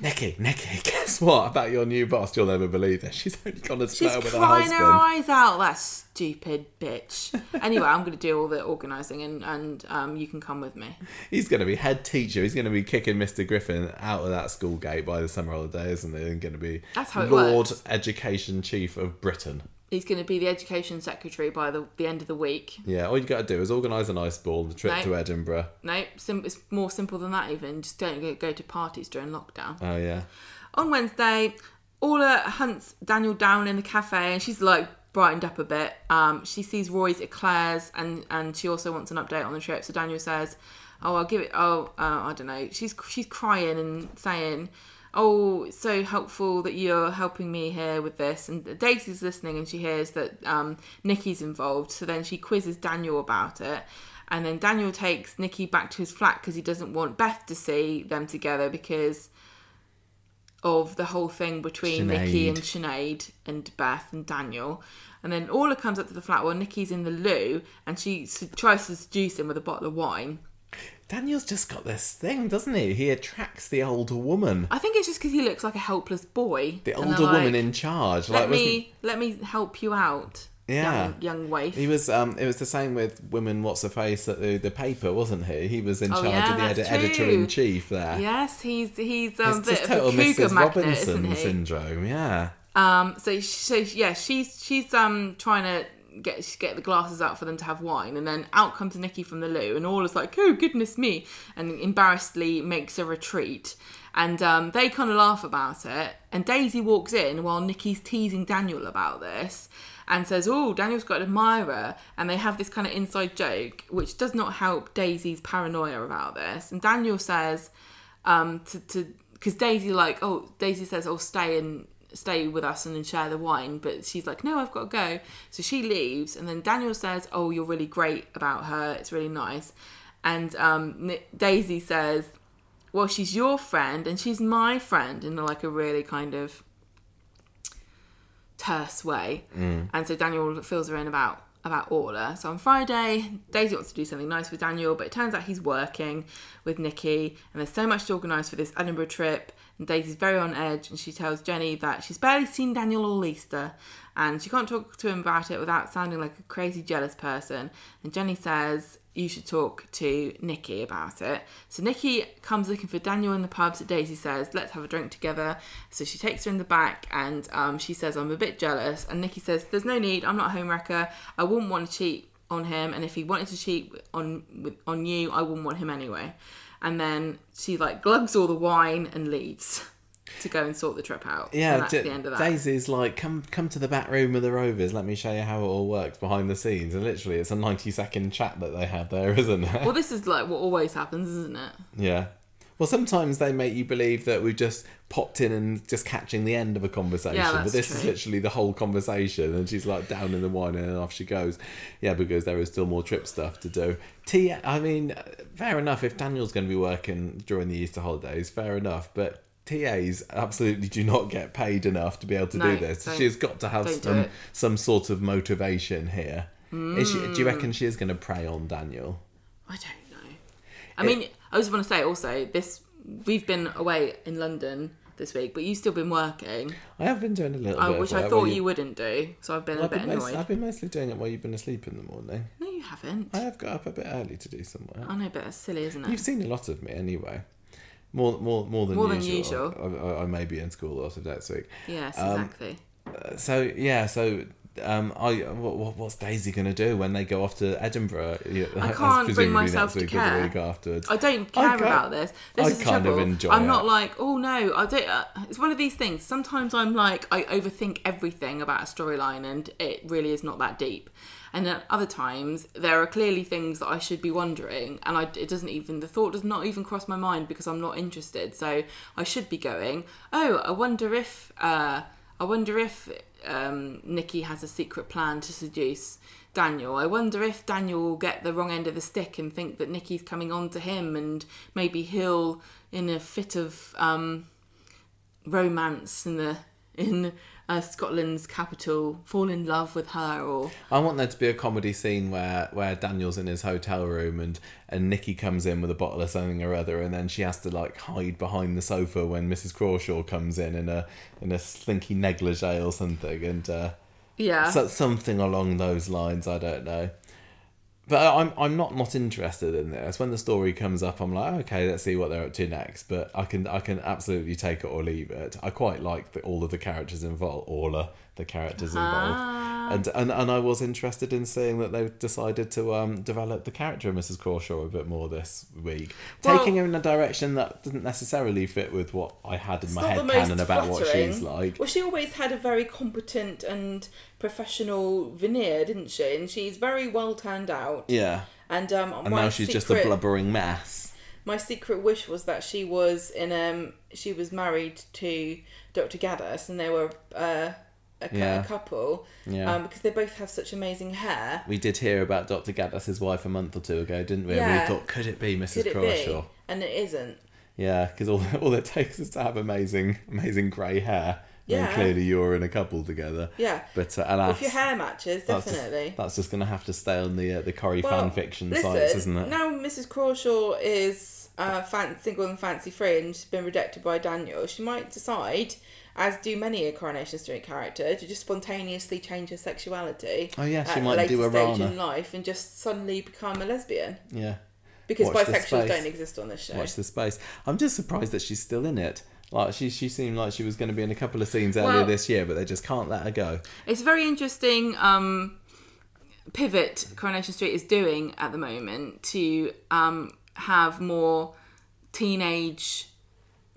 Nicky, Nicky, guess what about your new boss? You'll never believe this. She's only gone to split She's with her crying husband. her eyes out. That stupid bitch. anyway, I'm going to do all the organising and and um, you can come with me. He's going to be head teacher. He's going to be kicking Mr. Griffin out of that school gate by the summer holidays, and they're going to be That's how it Lord works. Education Chief of Britain. He's going to be the education secretary by the, the end of the week. Yeah, all you got to do is organise an ice ball, the trip No. to Edinburgh. No, sim- it's more simple than that. Even just don't go, go to parties during lockdown. Oh yeah, On Wednesday, Orla hunts Daniel down in the cafe, and she's like, brightened up a bit. Um, she sees Roy's eclairs, and and she also wants an update on the trip. So Daniel says, "Oh, I'll give it. Oh, uh, I don't know." She's she's crying and saying. Oh, so helpful that you're helping me here with this. And Daisy's listening and she hears that um, Nicky's involved. So then she quizzes Daniel about it. And then Daniel takes Nicky back to his flat because he doesn't want Beth to see them together because of the whole thing between Nicky and Sinead and Beth and Daniel. And then Orla comes up to the flat while Nicky's in the loo and she tries to seduce him with a bottle of wine. Daniel's just got this thing, doesn't he? He attracts the older woman, I think it's just because he looks like a helpless boy. the And older they're woman like, in charge. Let Like, wasn't me let me help you out. Yeah. young, young waif. he was? Um, it was the same with women. What's her face at the, the paper, wasn't he? He was in Oh, charge yeah, of the that's editor in chief there. Yes, he's he's um, a It's bit just of a total cougar Mrs. magnet, Robinson isn't he? syndrome. Yeah. Um, so, so yeah, she's she's um trying to get get the glasses out for them to have wine, and then out comes Nicky from the loo, and all is like, oh goodness me, and embarrassedly makes a retreat, and um, they kind of laugh about it, and Daisy walks in while Nicky's teasing Daniel about this. And says, "Oh, Daniel's got an admirer," and they have this kind of inside joke, which does not help Daisy's paranoia about this. And Daniel says, um, to to because Daisy like oh Daisy says oh stay and stay with us and then share the wine but she's like no I've got to go. So she leaves and then Daniel says oh you're really great about her. It's really nice. And um, Daisy says well she's your friend and she's my friend in like a really kind of terse way. And so Daniel fills her in about about Orla. So on Friday, Daisy wants to do something nice with Daniel, but it turns out he's working with Nicky, and there's so much to organise for this Edinburgh trip. And Daisy's very on edge, and she tells Jenny that she's barely seen Daniel all Easter, and she can't talk to him about it without sounding like a crazy jealous person. And Jenny says you should talk to Nicky about it. So Nicky comes looking for Daniel in the pub. So Daisy says, "Let's have a drink together." So she takes her in the back, and um, she says, "I'm a bit jealous." And Nicky says, "There's no need. I'm not a homewrecker. I wouldn't want to cheat on him, and if he wanted to cheat on on you, I wouldn't want him anyway." And then she like glugs all the wine and leaves to go and sort the trip out. Yeah, and that's D- the end of that. Daisy's like, come come to the back room of the Rovers. Let me show you how it all works behind the scenes. And literally, it's a ninety second chat that they have there, isn't it? well, this is like what always happens, isn't it? yeah. Well, sometimes they make you believe that we've just popped in and just catching the end of a conversation, Yeah, but this is literally the whole conversation. And she's like down in the wine, and off she goes. Yeah, because there is still more trip stuff to do. T, I mean, fair enough. If Daniel's going to be working during the Easter holidays, fair enough. But TAs absolutely do not get paid enough to be able to No, do this. She's got to have some it. some sort of motivation here. Is she, do you Mm. reckon she is going to prey on Daniel? I don't know. I mean, I just want to say also this: we've been away in London this week, but you've still been working, I have been doing a little uh, bit, which of I thought while you wouldn't do. So I've been a I've bit been, annoyed. I've been mostly doing it while you've been asleep in the morning. No, you haven't. I have got up a bit early to do some work. I know, but that's silly, isn't it? You've seen a lot of me anyway. More, more, more than More than usual. usual. I, I, I may be in school a lot of next week. yes, Um, exactly. Uh, So yeah, so um, I what, what- what's Daisy going to do when they go off to Edinburgh? I can't bring myself to care. week afterwards. I don't care can't- about this. This I is kind of trouble. enjoy I'm it. not like, oh no, I don't. Uh, it's one of these things. Sometimes I'm like, I overthink everything about a storyline, and it really is not that deep. And then other times there are clearly things that I should be wondering, and I, it doesn't even the thought does not even cross my mind because I'm not interested. So I should be going. Oh, I wonder if. Uh, I wonder if um, Nicky has a secret plan to seduce Daniel. I wonder if Daniel will get the wrong end of the stick and think that Nicky's coming on to him, and maybe he'll, in a fit of um, romance in the in uh, Scotland's capital, fall in love with her. Or I want there to be a comedy scene where, where Daniel's in his hotel room and, and Nicky comes in with a bottle of something or other and then she has to like hide behind the sofa when Mrs. Crawshaw comes in in a in a slinky negligee or something and uh, yeah, so, something along those lines. I don't know. But I'm I'm not not interested in this. When the story comes up, I'm like, okay, let's see what they're up to next. But I can I can absolutely take it or leave it. I quite like the, all of the characters involved, all of the characters involved. ah, And, and and I was interested in seeing that they've decided to um, develop the character of Mrs. Crawshaw a bit more this week, Well- taking her in a direction that didn't necessarily fit with what I had in my head canon about what she's like. Well, she always had a very competent and professional veneer, didn't she? And she's very well turned out. Yeah, And um, and now she's just a blubbering mess. My secret wish was that she was in um she was married to Dr. Gaddis and they were uh, a, Yeah. a couple Yeah. um, because they both have such amazing hair. we did hear about Dr. Gaddis' wife a month or two ago, didn't we? And Yeah. we thought, could it be Mrs. Could Crawshaw? be? And it isn't. Yeah, because all, all it takes is to have amazing, amazing grey hair. Yeah. And clearly you're in a couple together. Yeah. But uh, alas, if your hair matches, that's just- definitely. that's just going to have to stay on the uh, the Corrie Well, fan fiction listen, sites, isn't it? Now Mrs. Crawshaw is uh, fan- single and fancy free and she's been rejected by Daniel. She might decide, as do many a Coronation Street character, to just spontaneously change her sexuality. Oh, yeah, she at might do a stage Rana. in life and just suddenly become a lesbian. Yeah. Because Watch bisexuals don't exist on this show. Watch the space. I'm just surprised that she's still in it. Like she, she seemed like she was going to be in a couple of scenes earlier Well- this year, but they just can't let her go. It's a very interesting um, pivot Coronation Street is doing at the moment to um, have more teenage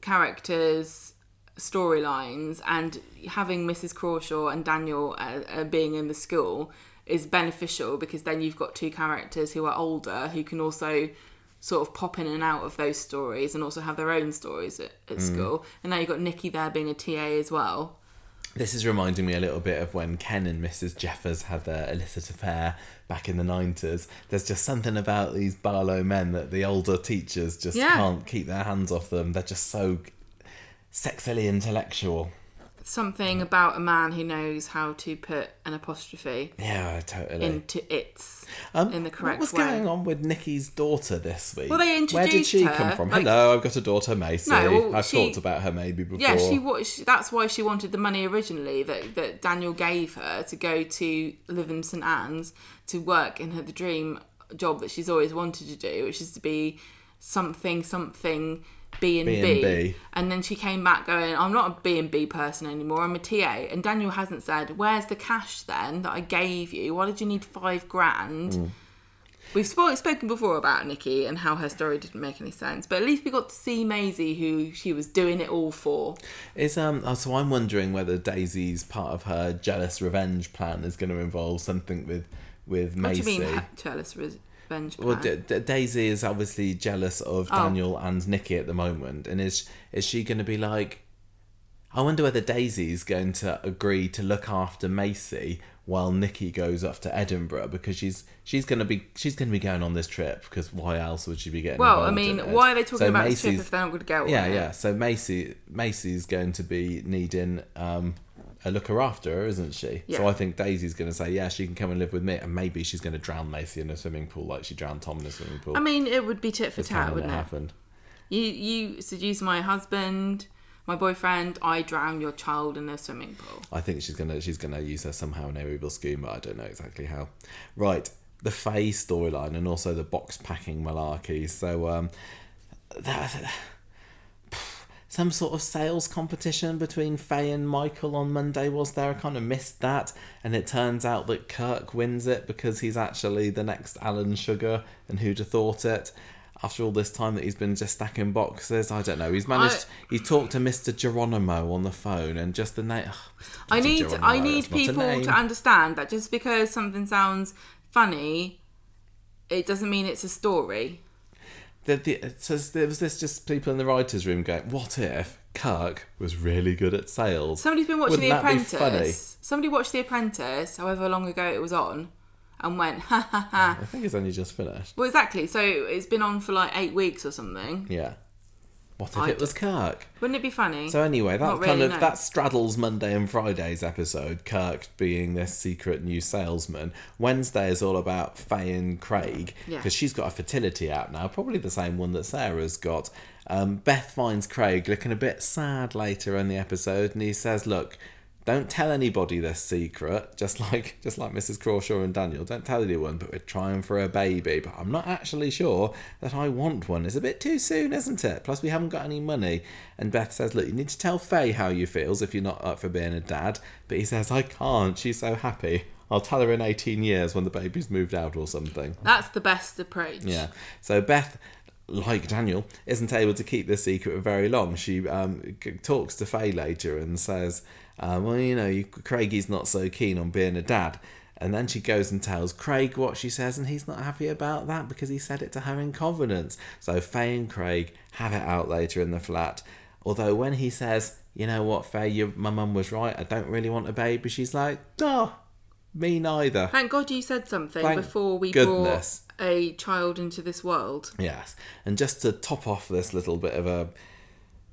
characters storylines and having Mrs. Crawshaw and Daniel uh, uh, being in the school is beneficial because then you've got two characters who are older who can also sort of pop in and out of those stories and also have their own stories at, at school and now you've got Nicky there being a TA as well This is reminding me a little bit of when Ken and Mrs. Jeffers had their illicit affair back in the 90s. There's just something about these Barlow men that the older teachers just Yeah. can't keep their hands off them. They're just so sexily intellectual. something about a man who knows how to put an apostrophe Yeah, totally. into its Um, in the correct what was way. going on with Nicky's daughter this week? Well, they introduced Where did she her, come from? like- Hello, I've got a daughter, Macy. No, well, I've she- talked about her maybe before. Yeah, she was. That's why she wanted the money originally that, that Daniel gave her to go to live in St Anne's to work in her the dream job that she's always wanted to do, which is to be something something B and B. B&B. And then she came back going, "I'm not a B and B person anymore. I'm a TA." And Daniel hasn't said, "Where's the cash then that I gave you? Why did you need five grand?" Mm. We've spo- spoken before about Nicky and how her story didn't make any sense, but at least we got to see Maisie, who she was doing it all for. Is um oh, so I'm wondering whether Daisy's part of her jealous revenge plan is going to involve something with with Maisie. What do you mean, jealous revenge well, D- D- Daisy is obviously jealous of Oh. Daniel and Nicky at the moment, and is is she going to be like? I wonder whether Daisy's going to agree to look after Macy while Nicky goes off to Edinburgh because she's she's going to be she's going to be going on this trip because why else would she be getting well, I mean, why are they talking So about this trip if they're not going to go yeah, it? yeah. So Macy Macy's going to be needing um, a looker after her, isn't she? Yeah. So I think Daisy's going to say, yeah, she can come and live with me, and maybe she's going to drown Macy in a swimming pool like she drowned Tom in a swimming pool. I mean, it would be tit for tat, wouldn't it? You you seduce my husband, my boyfriend. I drown your child in a swimming pool. I think she's gonna she's gonna use her somehow in a rebel scheme, but I don't know exactly how. Right, the Faye storyline and also the box packing malarkey. So um, that some sort of sales competition between Faye and Michael on Monday was there. I kind of missed that, and it turns out that Kirk wins it because he's actually the next Alan Sugar, and who'd have thought it? After all this time that he's been just stacking boxes, I don't know. He's managed. He talked to Mr. Geronimo on the phone, and just the name. I need Geronimo, I need that's not a people to understand that just because something sounds funny, it doesn't mean it's a story. The, the, it says there was this just people in the writers' room going, "What if Kirk was really good at sales?" Somebody's been watching Wouldn't The that be funny? Apprentice. Somebody watched The Apprentice, however long ago it was on, and went ha ha ha. I think it's only just finished. Well, exactly. So it's been on for like eight weeks or something. Yeah. What if I it was Kirk? Wouldn't it be funny? So anyway, that Not kind really, of no. that straddles Monday and Friday's episode. Kirk being this secret new salesman. Wednesday is all about Faye and Craig Yeah. because she's got a fertility app now, probably the same one that Sarah's got. Um, Beth finds Craig looking a bit sad later in the episode, and he says, "Look." Don't tell anybody this secret, just like just like Mrs. Crawshaw and Daniel. Don't tell anyone, but we're trying for a baby. But I'm not actually sure that I want one. It's a bit too soon, isn't it? Plus, we haven't got any money. And Beth says, "Look, you need to tell Faye how you feels if you're not up for being a dad." But he says, "I can't. She's so happy. I'll tell her in 18 years when the baby's moved out or something. That's the best approach. Yeah. So Beth, like Daniel, isn't able to keep this secret for very long. She um, talks to Faye later and says, uh, "Well, you know, you, Craigie's not so keen on being a dad." And then she goes and tells Craig what she says, and he's not happy about that because he said it to her in confidence. So Faye and Craig have it out later in the flat. Although when he says, "You know what, Faye, your, my mum was right. I don't really want a baby," she's like, "Oh, me neither." Thank God you said something Thank before we goodness. brought a child into this world. Yes, and just to top off this little bit of a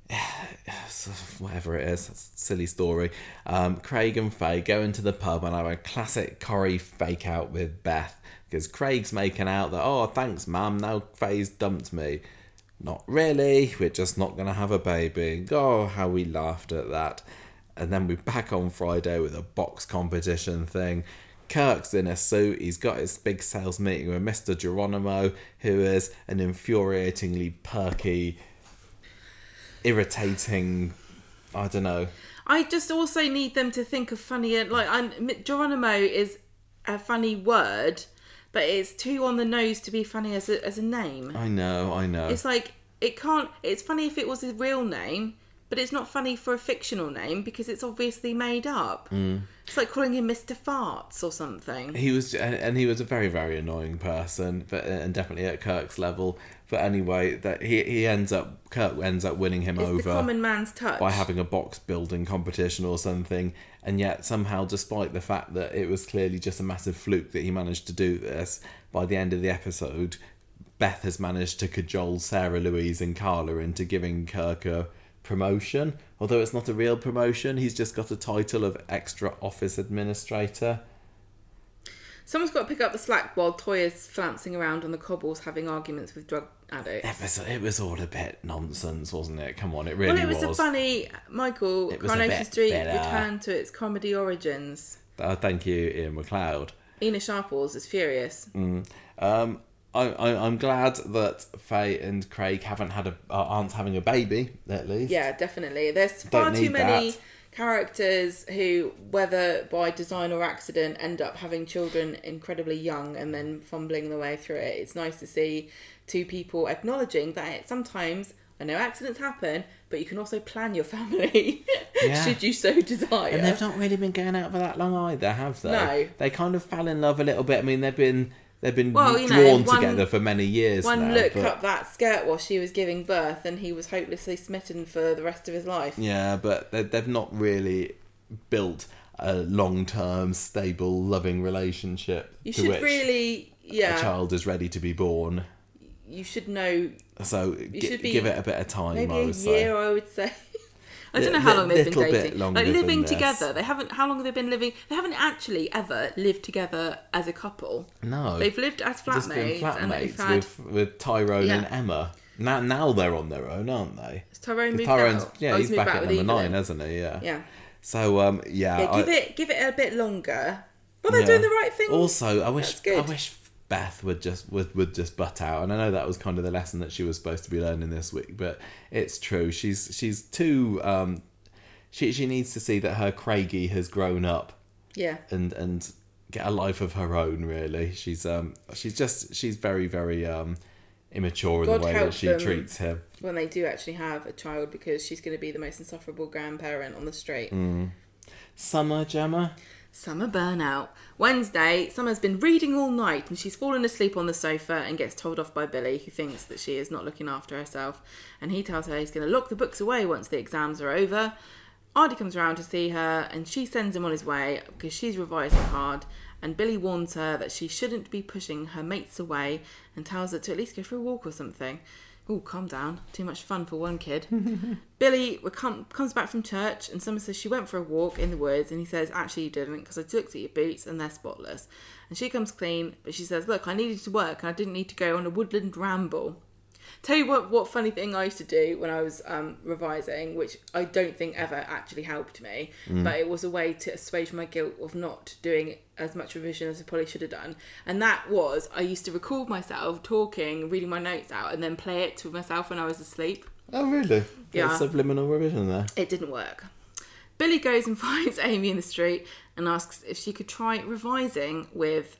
whatever it is, silly story. Um, Craig and Faye go into the pub and have a classic Corrie fake out with Beth because Craig's making out that oh thanks mum now Faye's dumped me. Not really. We're just not gonna have a baby. Oh how we laughed at that. And then we're back on Friday with a box competition thing. Kirk's in a suit. He's got his big sales meeting with Mr. Geronimo, who is an infuriatingly perky, irritating. I don't know. I just also need them to think of funnier. Like, I'm, Geronimo is a funny word, but it's too on the nose to be funny as a, as a name. I know. I know. It's like it can't. It's funny if it was his real name, but it's not funny for a fictional name because it's obviously made up. Mm. It's like calling him Mister Farts or something. he was, and he was a very, very annoying person, but and definitely at Kirk's level. But anyway, that he he ends up Kirk ends up winning him It's over. the common man's touch. by having a box building competition or something, and yet somehow, despite the fact that it was clearly just a massive fluke that he managed to do this, by the end of the episode, Beth has managed to cajole Sarah Louise and Carla into giving Kirk a promotion. Although it's not a real promotion, he's just got a title of extra office administrator. Someone's got to pick up the slack while Toyah's flouncing around on the cobbles having arguments with drug addicts. It was, it was all a bit nonsense, wasn't it? Come on, it really well, it was, was. a funny Michael It Coronation Street better. returned to its comedy origins. Uh, thank you, Iain MacLeod. Ena Sharples is furious. Mm. Um, I, I, I'm glad that Faye and Craig haven't had a uh, aren't having a baby at least. Yeah, definitely. There's far too many that. Characters who, whether by design or accident, end up having children incredibly young and then fumbling their way through it. It's nice to see two people acknowledging that it, sometimes I know accidents happen, but you can also plan your family Yeah. should you so desire. And they've not really been going out for that long either, have they? No. They kind of fell in love a little bit. I mean, they've been they've been Well, you know, drawn one- together for many years One now. look but- up that skirt while she was giving birth, and he was hopelessly smitten for the rest of his life. Yeah, but they, they've not really built a long-term, stable, loving relationship You should really, a child is ready to be born. you should know So gi- should be give it a bit of time. maybe I a would say. year. I would say. I don't know how long they've been dating. Like living together, they haven't. How long have they been living? They haven't actually ever lived together as a couple. No, They've lived as flatmates, flatmates had with with Tyrone Yeah. and Emma. Now, now they're on their own, aren't they? Has Tyrone moved Tyrone's out. yeah, Oh, he's, moved back out at number nine, hasn't he? Yeah. Yeah, So um, yeah, yeah. Give I- it, give it a bit longer. But they're yeah. doing the right thing. Also, I wish I wish Beth would just would, would just butt out, and I know that was kind of the lesson that she was supposed to be learning this week, but it's true. She's she's too um, she she needs to see that her Craigie has grown up yeah, and and get a life of her own. Really, she's um she's just she's very very um immature in God the way that she treats him. when they do actually have a child, because she's going to be the most insufferable grandparent on the street. Mm. Summer Gemma. Summer burnout. Wednesday, Summer's been reading all night and she's fallen asleep on the sofa and gets told off by Billy, who thinks that she is not looking after herself. And he tells her he's going to lock the books away once the exams are over. Aadi comes around to see her and she sends him on his way because she's revising hard. And Billy warns her that she shouldn't be pushing her mates away and tells her to at least go for a walk or something. Oh, calm down. Too much fun for one kid. Billy comes back from church and Summer says she went for a walk in the woods and he says, actually you didn't because I looked at your boots and they're spotless. And she comes clean, but she says, look, I needed to work and I didn't need to go on a woodland ramble. Tell you what, what funny thing I used to do when I was um, revising, which I don't think ever actually helped me, but it was a way to assuage my guilt of not doing as much revision as I probably should have done. And that was I used to record myself talking, reading my notes out, and then play it to myself when I was asleep. Oh really? Yeah. Of subliminal revision there. It didn't work. Billy goes and finds Amy in the street and asks if she could try revising with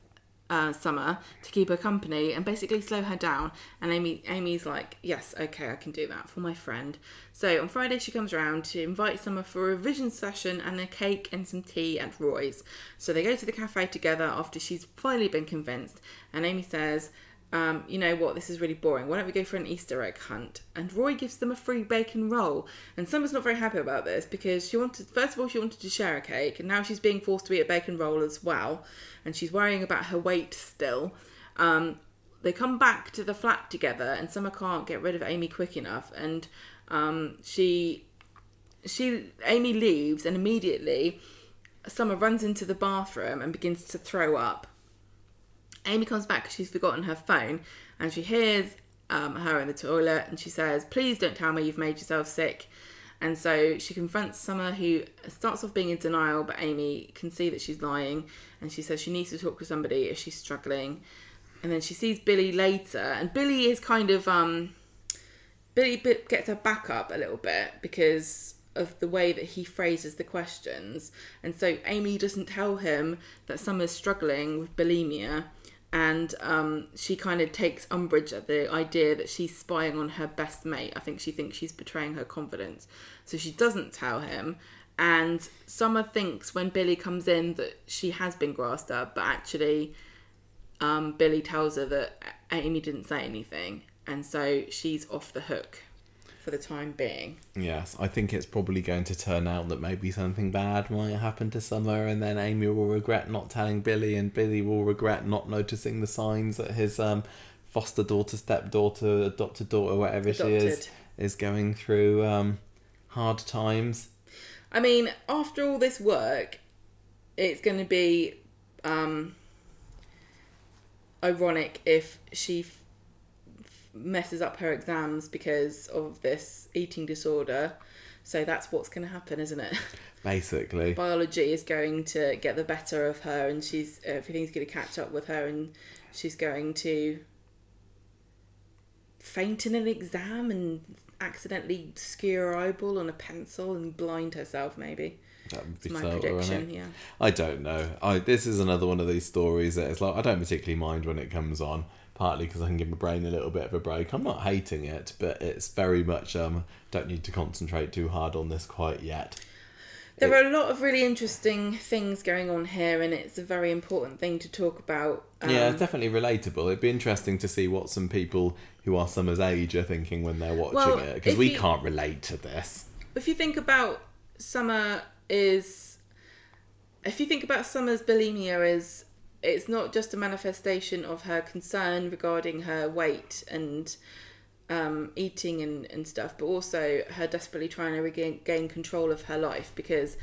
uh, Summer to keep her company and basically slow her down. And Amy, Amy's like, "Yes, okay, I can do that for my friend." So on Friday she comes around to invite Summer for a revision session and a cake and some tea at Roy's. So they go to the cafe together after she's finally been convinced. And Amy says, um, you know what, this is really boring. Why don't we go for an Easter egg hunt? And Roy gives them a free bacon roll. And Summer's not very happy about this because she wanted, first of all, she wanted to share a cake, and now she's being forced to eat a bacon roll as well. And she's worrying about her weight still. Um, they come back to the flat together, and Summer can't get rid of Amy quick enough. And um, she, she, Amy leaves, and immediately Summer runs into the bathroom and begins to throw up Amy comes back because she's forgotten her phone and she hears um, her in the toilet and she says, Please don't tell me you've made yourself sick. And so she confronts Summer, who starts off being in denial, but Amy can see that she's lying. And she says she needs to talk to somebody if she's struggling. And then she sees Billy later, and Billy is kind of um, Billy gets her back up a little bit because of the way that he phrases the questions. And so Amy doesn't tell him that Summer's struggling with bulimia and um, she kind of takes umbrage at the idea that she's spying on her best mate. I think she thinks she's betraying her confidence, so she doesn't tell him. And Summer thinks when Billy comes in that she has been grassed up, but actually, um, Billy tells her that Amy didn't say anything, and so she's off the hook for the time being. Yes, I think it's probably going to turn out that maybe something bad might happen to Summer, and then Amy will regret not telling Billy, and Billy will regret not noticing the signs that his um, foster daughter, stepdaughter, adopted daughter, whatever adopted. she is, is going through um, hard times. I mean, after all this work, it's going to be um, ironic if she messes up her exams because of this eating disorder. So that's what's going to happen, isn't it? Basically, biology is going to get the better of her, and she's everything's going to catch up with her, and she's going to faint in an exam and accidentally skew her eyeball on a pencil and blind herself, maybe. That would be my so, prediction. Yeah. I don't know. I this is another one of these stories that it's like I don't particularly mind when it comes on partly because I can give my brain a little bit of a break. I'm not hating it, but it's very much um, don't need to concentrate too hard on this quite yet. There it, are a lot of really interesting things going on here, and it's a very important thing to talk about. Um, yeah, it's definitely relatable. It'd be interesting to see what some people who are Summer's age are thinking when they're watching well, it, because we you, can't relate to this. If you think about Summer is, if you think about Summer's bulimia as it's not just a manifestation of her concern regarding her weight and um, eating and, and stuff, but also her desperately trying to regain gain control of her life because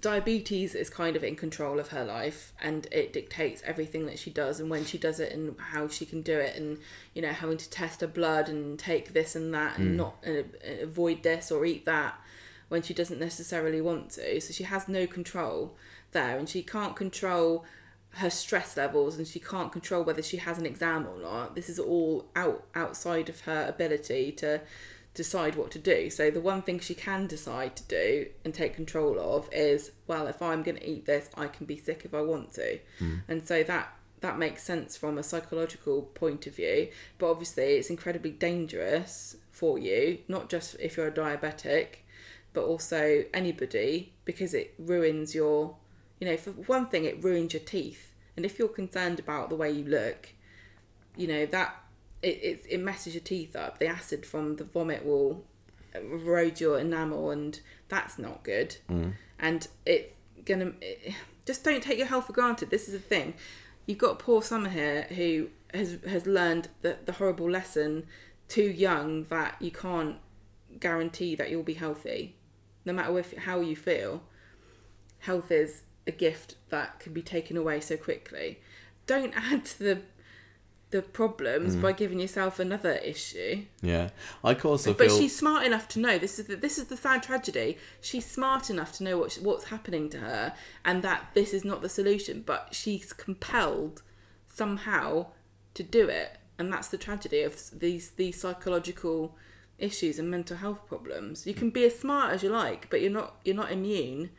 diabetes is kind of in control of her life and it dictates everything that she does and when she does it and how she can do it and you know having to test her blood and take this and that and mm. not uh, avoid this or eat that when she doesn't necessarily want to so she has no control there and she can't control her stress levels and she can't control whether she has an exam or not. This is all out outside of her ability to decide what to do. So the one thing she can decide to do and take control of is, well, if I'm going to eat this, I can be sick if I want to. Mm. And so that that makes sense from a psychological point of view, but obviously it's incredibly dangerous for you, not just if you're a diabetic, but also anybody because it ruins your you know, for one thing, it ruins your teeth. And if you're concerned about the way you look, you know, that it, it, it messes your teeth up. The acid from the vomit will erode your enamel, and that's not good. Mm. And it's gonna it, just don't take your health for granted. This is the thing. You've got poor Summer here who has has learned the, the horrible lesson too young that you can't guarantee that you'll be healthy, no matter if, how you feel. Health is a gift that can be taken away so quickly. Don't add to the the problems mm. by giving yourself another issue. Yeah, I also but feel. she's smart enough to know this is the, this is the sad tragedy. She's smart enough to know what what's happening to her and that this is not the solution. But she's compelled somehow to do it, and that's the tragedy of these these psychological issues and mental health problems. You can be as smart as you like, but you're not you're not immune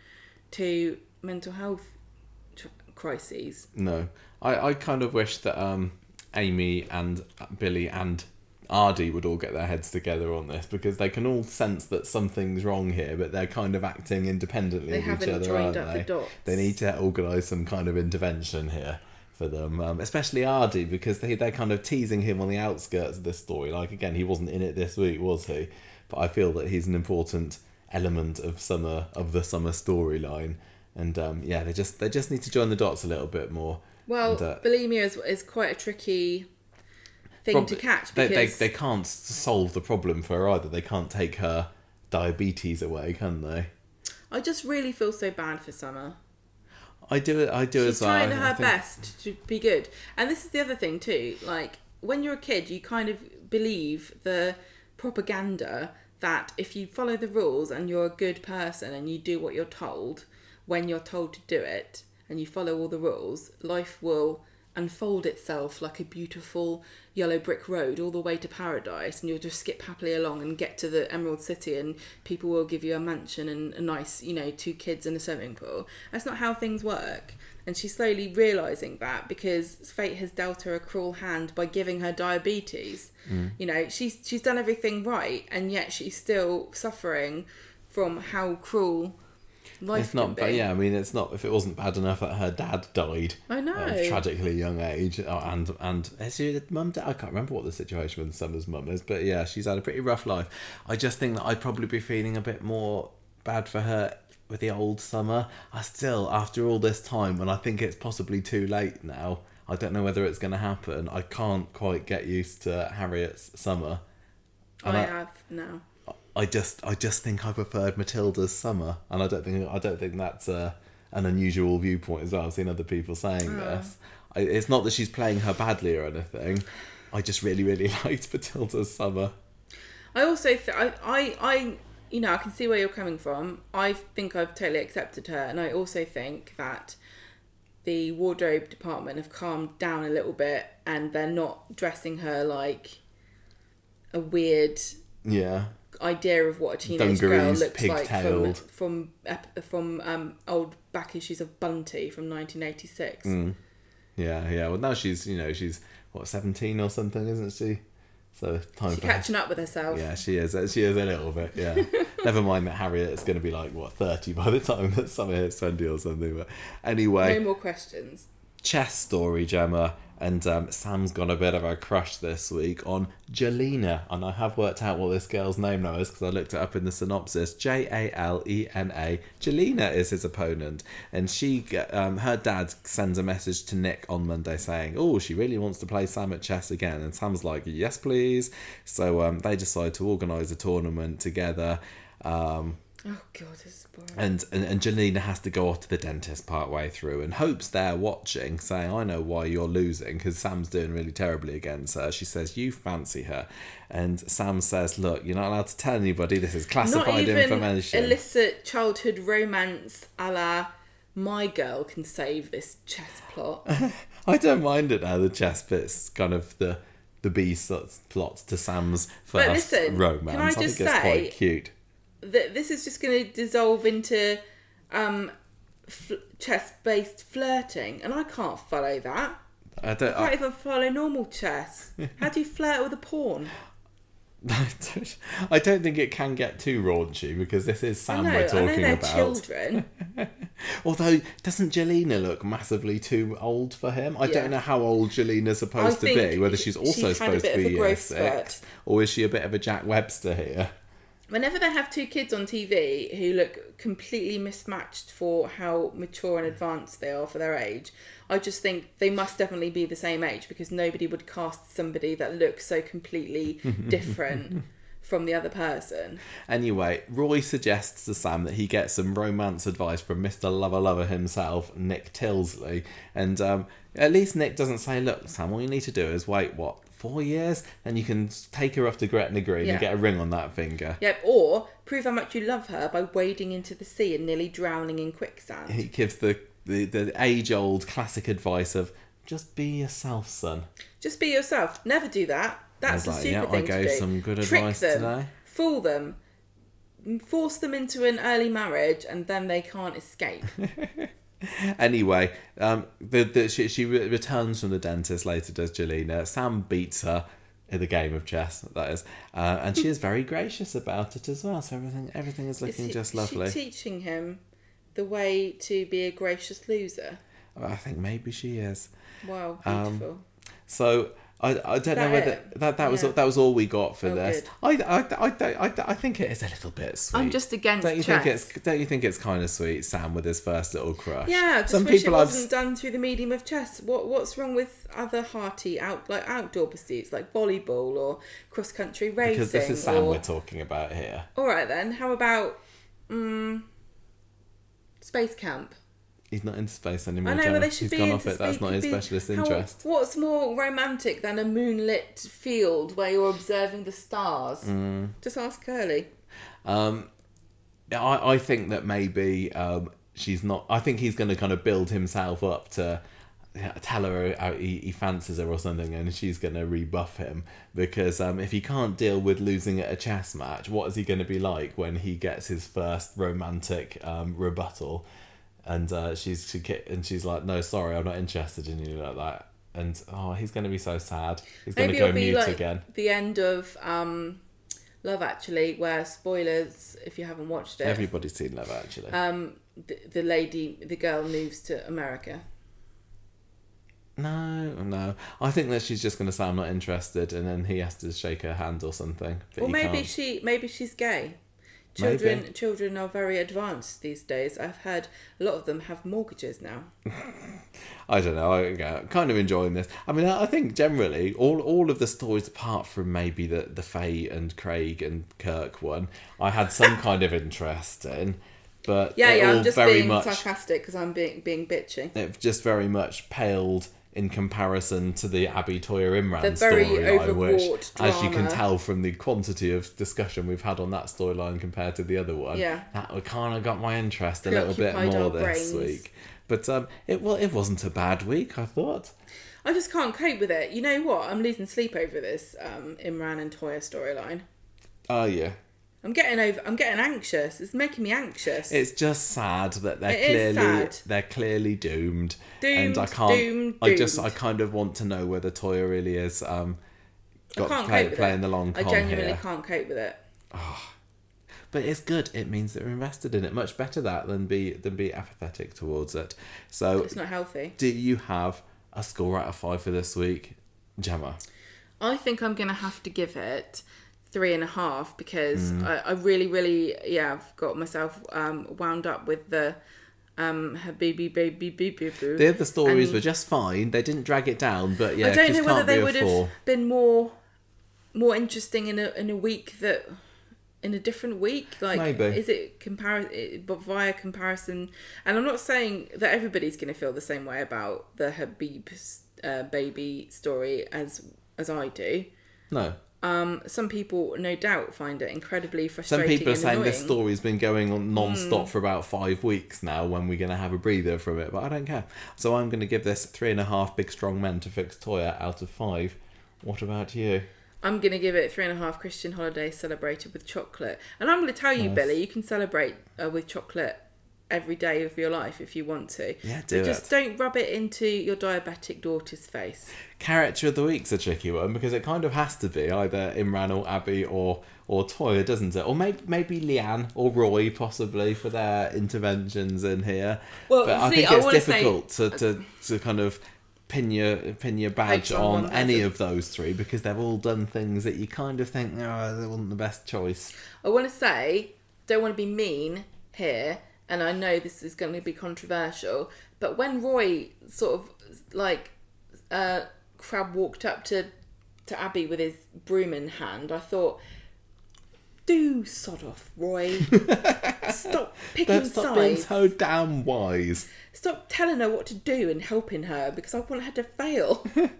to mental health tr- crises. No, I, I kind of wish that um, Amy and Billy and Aadi would all get their heads together on this because they can all sense that something's wrong here, but they're kind of acting independently They of each haven't other, aren't up they? the dots. They need to organise some kind of intervention here for them, um, especially Aadi because they they're kind of teasing him on the outskirts of this story. Like again, he wasn't in it this week, was he? But I feel that he's an important element of summer of the summer storyline. And um, yeah, they just they just need to join the dots a little bit more. Well, And, uh, bulimia is, is quite a tricky thing to catch They, because they, they can't solve the problem for her either. They can't take her diabetes away, can they? I just really feel so bad for Summer. I do. It. I do She's as well. trying her think- best to be good, and this is the other thing too. Like when you're a kid, you kind of believe the propaganda that if you follow the rules and you're a good person and you do what you're told when you're told to do it and you follow all the rules, life will unfold itself like a beautiful yellow brick road all the way to paradise and you'll just skip happily along and get to the emerald city and people will give you a mansion and a nice you know two kids and a swimming pool. That's not how things work. And she's slowly realizing that because fate has dealt her a cruel hand by giving her diabetes. Mm. You know she's she's done everything right and yet she's still suffering from how cruel life It's not. But yeah, I mean, it's not. If it wasn't bad enough that her dad died I know. at a tragically young age, uh, and and is she mum? Dad? I can't remember what the situation with Summer's mum is, but yeah, she's had a pretty rough life. I just think that I'd probably be feeling a bit more bad for her with the old Summer. I still, after all this time, when I think it's possibly too late now. I don't know whether it's going to happen. I can't quite get used to Harriet's Summer. And I I- have now I just I just think I preferred Matilda's summer, and I don't think I don't think that's a, an unusual viewpoint as well. I've seen other people saying hmm. this. I, it's not that she's playing her badly or anything. I just really really liked Matilda's summer. I also th- I, I I you know I can see where you're coming from. I think I've totally accepted her, and I also think that the wardrobe department have calmed down a little bit, and they're not dressing her like a weird Yeah, idea of what a teenage girl looks like from from from um, old back issues of Bunty from 1986. Mm. yeah, yeah. Well, now she's you know she's what seventeen or something, isn't she? So time She's for her. catching up with herself. Yeah, she is. She is a little bit. Yeah. Never mind that Harriet is going to be like what thirty by the time that Summer hits twenty or something. But anyway, No more questions. chess story, Gemma, and um, Sam's got a bit of a crush this week on Jalena, and I have worked out what this girl's name now is because I looked it up in the synopsis. J A L E N A. Jalena is his opponent, and she, um, her dad sends a message to Nick on Monday saying, "Oh, she really wants to play Sam at chess again," and Sam's like, "Yes, please." So um, they decide to organise a tournament together. Um, Oh god, this is boring. and, and and Jalena has to go off to the dentist part way through, and Hope's there watching, saying, "I know why you're losing because Sam's doing really terribly against her." She says, "You fancy her," and Sam says, "Look, you're not allowed to tell anybody. This is classified even information." illicit childhood romance a la my girl can save this chess plot. I don't mind it now. The chess bit's kind of the the B plot to Sam's first But listen, romance. can I think just it's say- quite cute. That this is just going to dissolve into um, f- chess-based flirting, and I can't follow that. I don't. I can't I, even follow normal chess. How do you flirt with a pawn? I don't think it can get too raunchy because this is I Sam know, we're I know talking about. children. Although, doesn't Jalena look massively too old for him? I Yeah. don't know how old Jalena's supposed to be. Whether she's also she's supposed to be year six, spurt. or is she a bit of a Jack Webster here? Whenever they have two kids on TV who look completely mismatched for how mature and advanced they are for their age, I just think they must definitely be the same age because nobody would cast somebody that looks so completely different from the other person. Anyway, Roy suggests to Sam that he get some romance advice from Mr. Lover Lover himself, Nick Tilsley, and um, at least Nick doesn't say, "Look, Sam, all you need to do is wait what four years, and you can take her off to Gretna Green Yeah. and get a ring on that finger." Yep, or prove how much you love her by wading into the sea and nearly drowning in quicksand. He gives the the, the age old classic advice of just be yourself, son. Just be yourself. Never do that. That's the like, stupid yeah, thing I to gave do. some good Trick advice them, today. fool them, force them into an early marriage, and then they can't escape. Anyway, um, the, the, she, she re- returns from the dentist later, does Jalena. Sam beats her in the game of chess, that is. Uh, and she is very gracious about it as well. So everything everything is Is looking he- just she lovely. teaching him the way to be a gracious loser. I think maybe she is. Wow, Um. So I, I don't know whether it? that that was Yeah. that was all we got for Oh, this. good. I, I, I, don't- I, I think it is a little bit sweet. I'm just against don't you chess. think it's don't you think it's kind of sweet, Sam, with his first little crush? Yeah, just some wish people it I've wasn't done through the medium of chess. What What's wrong with other hearty out like outdoor pursuits like volleyball or cross country racing? because this is Sam or... we're talking about here. All right then. How about um, space camp? He's not into space anymore. I know, but they should He's be gone off it. That's not his be- specialist how- interest. What's more romantic than a moonlit field where you're observing the stars? Mm. Just ask Curly. Um, I, I think that maybe um, she's not. I think he's going to kind of build himself up to yeah, tell her how he, he fancies her or something, and she's going to rebuff him because um, if he can't deal with losing at a chess match, what is he going to be like when he gets his first romantic um, rebuttal? And uh, she's she, and she's like, no, sorry, I'm not interested in you like that. And oh, he's going to be so sad. He's going to go mute like again. the end of um, Love Actually, where spoilers if you haven't watched it. Everybody's seen Love Actually. um, the, the lady, the girl moves to America. No, no. I think that she's just going to say I'm not interested, and then he has to shake her hand or something. But Or maybe can't. she, maybe she's gay. Maybe. Children, children are very advanced these days. I've heard a lot of them have mortgages now. I don't know. I, I'm kind of enjoying this. I mean, I I think generally all all of the stories, apart from maybe the the Faye and Craig and Kirk one, I had some kind of interest in. But Yeah, yeah. all I'm just being much sarcastic because I'm being being bitchy. it just very much paled in comparison to the Abi Toyah Imran storyline, which, overwrought as you can tell from the quantity of discussion we've had on that storyline compared to the other one, Yeah. that kind of got my interest a little bit more this brains. week. But um, it well, it wasn't a bad week, I thought. I just can't cope with it. You know what? I'm losing sleep over this um, Imran and Toyah storyline. Oh yeah, I'm getting over. I'm getting anxious. It's making me anxious. it's just sad that they're It is clearly they're clearly doomed, Doomed, and I can't. doomed, I just doomed. I kind of want to know whether Toyah really is um, I got can't play, cope with playing it. the long I genuinely here. can't cope with it. But it's good. It means that we're invested in it. Much better that than be than be apathetic towards it. So, It's not healthy. do you have a score out of five for this week, Gemma? I think I'm gonna have to give it three and a half because Mm. I, I really, really, yeah, I've got myself um, wound up with the um, Habibi baby baby boo. boo. The other stories And- were just fine. They didn't drag it down, but yeah, I don't just know whether they would have been more more interesting in a in a week that in a different week. Like, Maybe. is it compar but via comparison? And I'm not saying that everybody's going to feel the same way about the Habib uh, baby story as as I do. No, Um, some people, no doubt, find it incredibly frustrating. some people are and saying annoying. this story's been going on non-stop Hmm. for about five weeks now. When we're going to have a breather from it, but I don't care. So I'm going to give this three and a half big strong men to fix Toyah out of five. What about you? I'm going to give it three and a half Christian holidays celebrated with chocolate. And I'm going to tell you, Nice. Billy, you can celebrate uh, with chocolate every day of your life if you want to. Yeah, But do just don't rub it into your diabetic daughter's face. character of the week's a tricky one because it kind of has to be either Imran or Abi or or Toyah, doesn't it? Or maybe maybe Leanne or Roy possibly for their interventions in here. Well, but I think it's say- difficult to, uh, to to kind of pin your pin your badge Hate on any of those three because they've all done things that you kind of think, oh, they wasn't the best choice. I want to say, don't want to be mean here, and I know this is going to be controversial, but when Roy sort of like uh, crab walked up to to Abi with his broom in hand, I thought, do sod off, Roy. Stop picking Don't stop being sides. so damn wise. Stop telling her what to do and helping her because I want her to fail.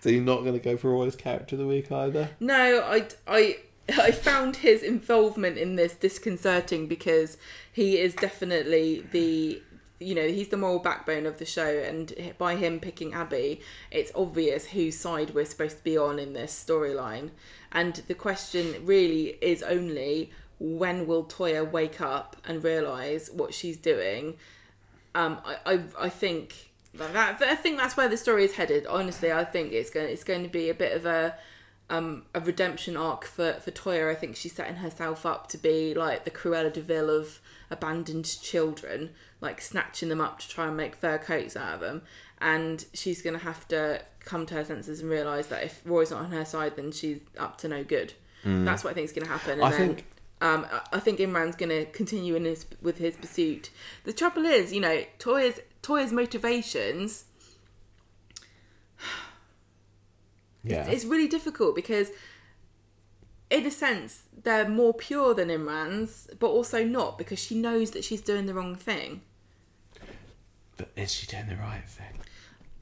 So you're not going to go for Roy's character of the week either. No, I, I, I found his involvement in this disconcerting because he is definitely the you know he's the moral backbone of the show, and by him picking Abi, it's obvious whose side we're supposed to be on in this storyline. And the question really is only when will Toyah wake up and realize what she's doing? Um, I, I, I think that I think that's where the story is headed. Honestly, I think it's going it's going to be a bit of a um, a redemption arc for for Toyah. I think she's setting herself up to be like the Cruella de Vil of abandoned children, like snatching them up to try and make fur coats out of them. And she's going to have to come to her senses and realize that if Roy's not on her side, then she's up to no good. That's what I think is going to happen. And I then, think- um, I- I think Imran's going to continue in his with his pursuit. The trouble is, you know, Toyah's Toyah's motivations. Yeah. It's really difficult because, in a sense, they're more pure than Imran's, but also not because she knows that she's doing the wrong thing. but is she doing the right thing?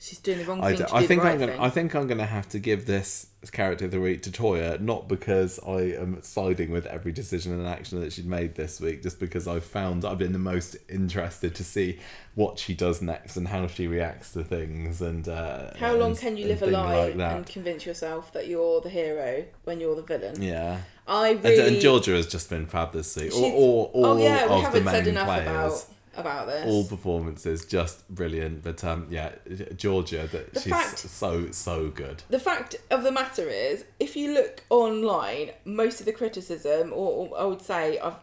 She's doing the wrong I, thing. to I do think right I'm gonna. thing. I think I'm gonna have to give this character of the week to Toyah, not because I am siding with every decision and action that she's made this week, just because I've found I've been the most interested to see what she does next and how she reacts to things and. Uh, How long and- can you live a lie like and convince yourself that you're the hero when you're the villain? Yeah. I And, really. and Georgia has just been fab this week. She's- all, all oh yeah, we haven't said enough players. about about this. all performances just brilliant but um yeah georgia that she's fact- so so good the fact of the matter is, if you look online, most of the criticism, or, or I would say, I've,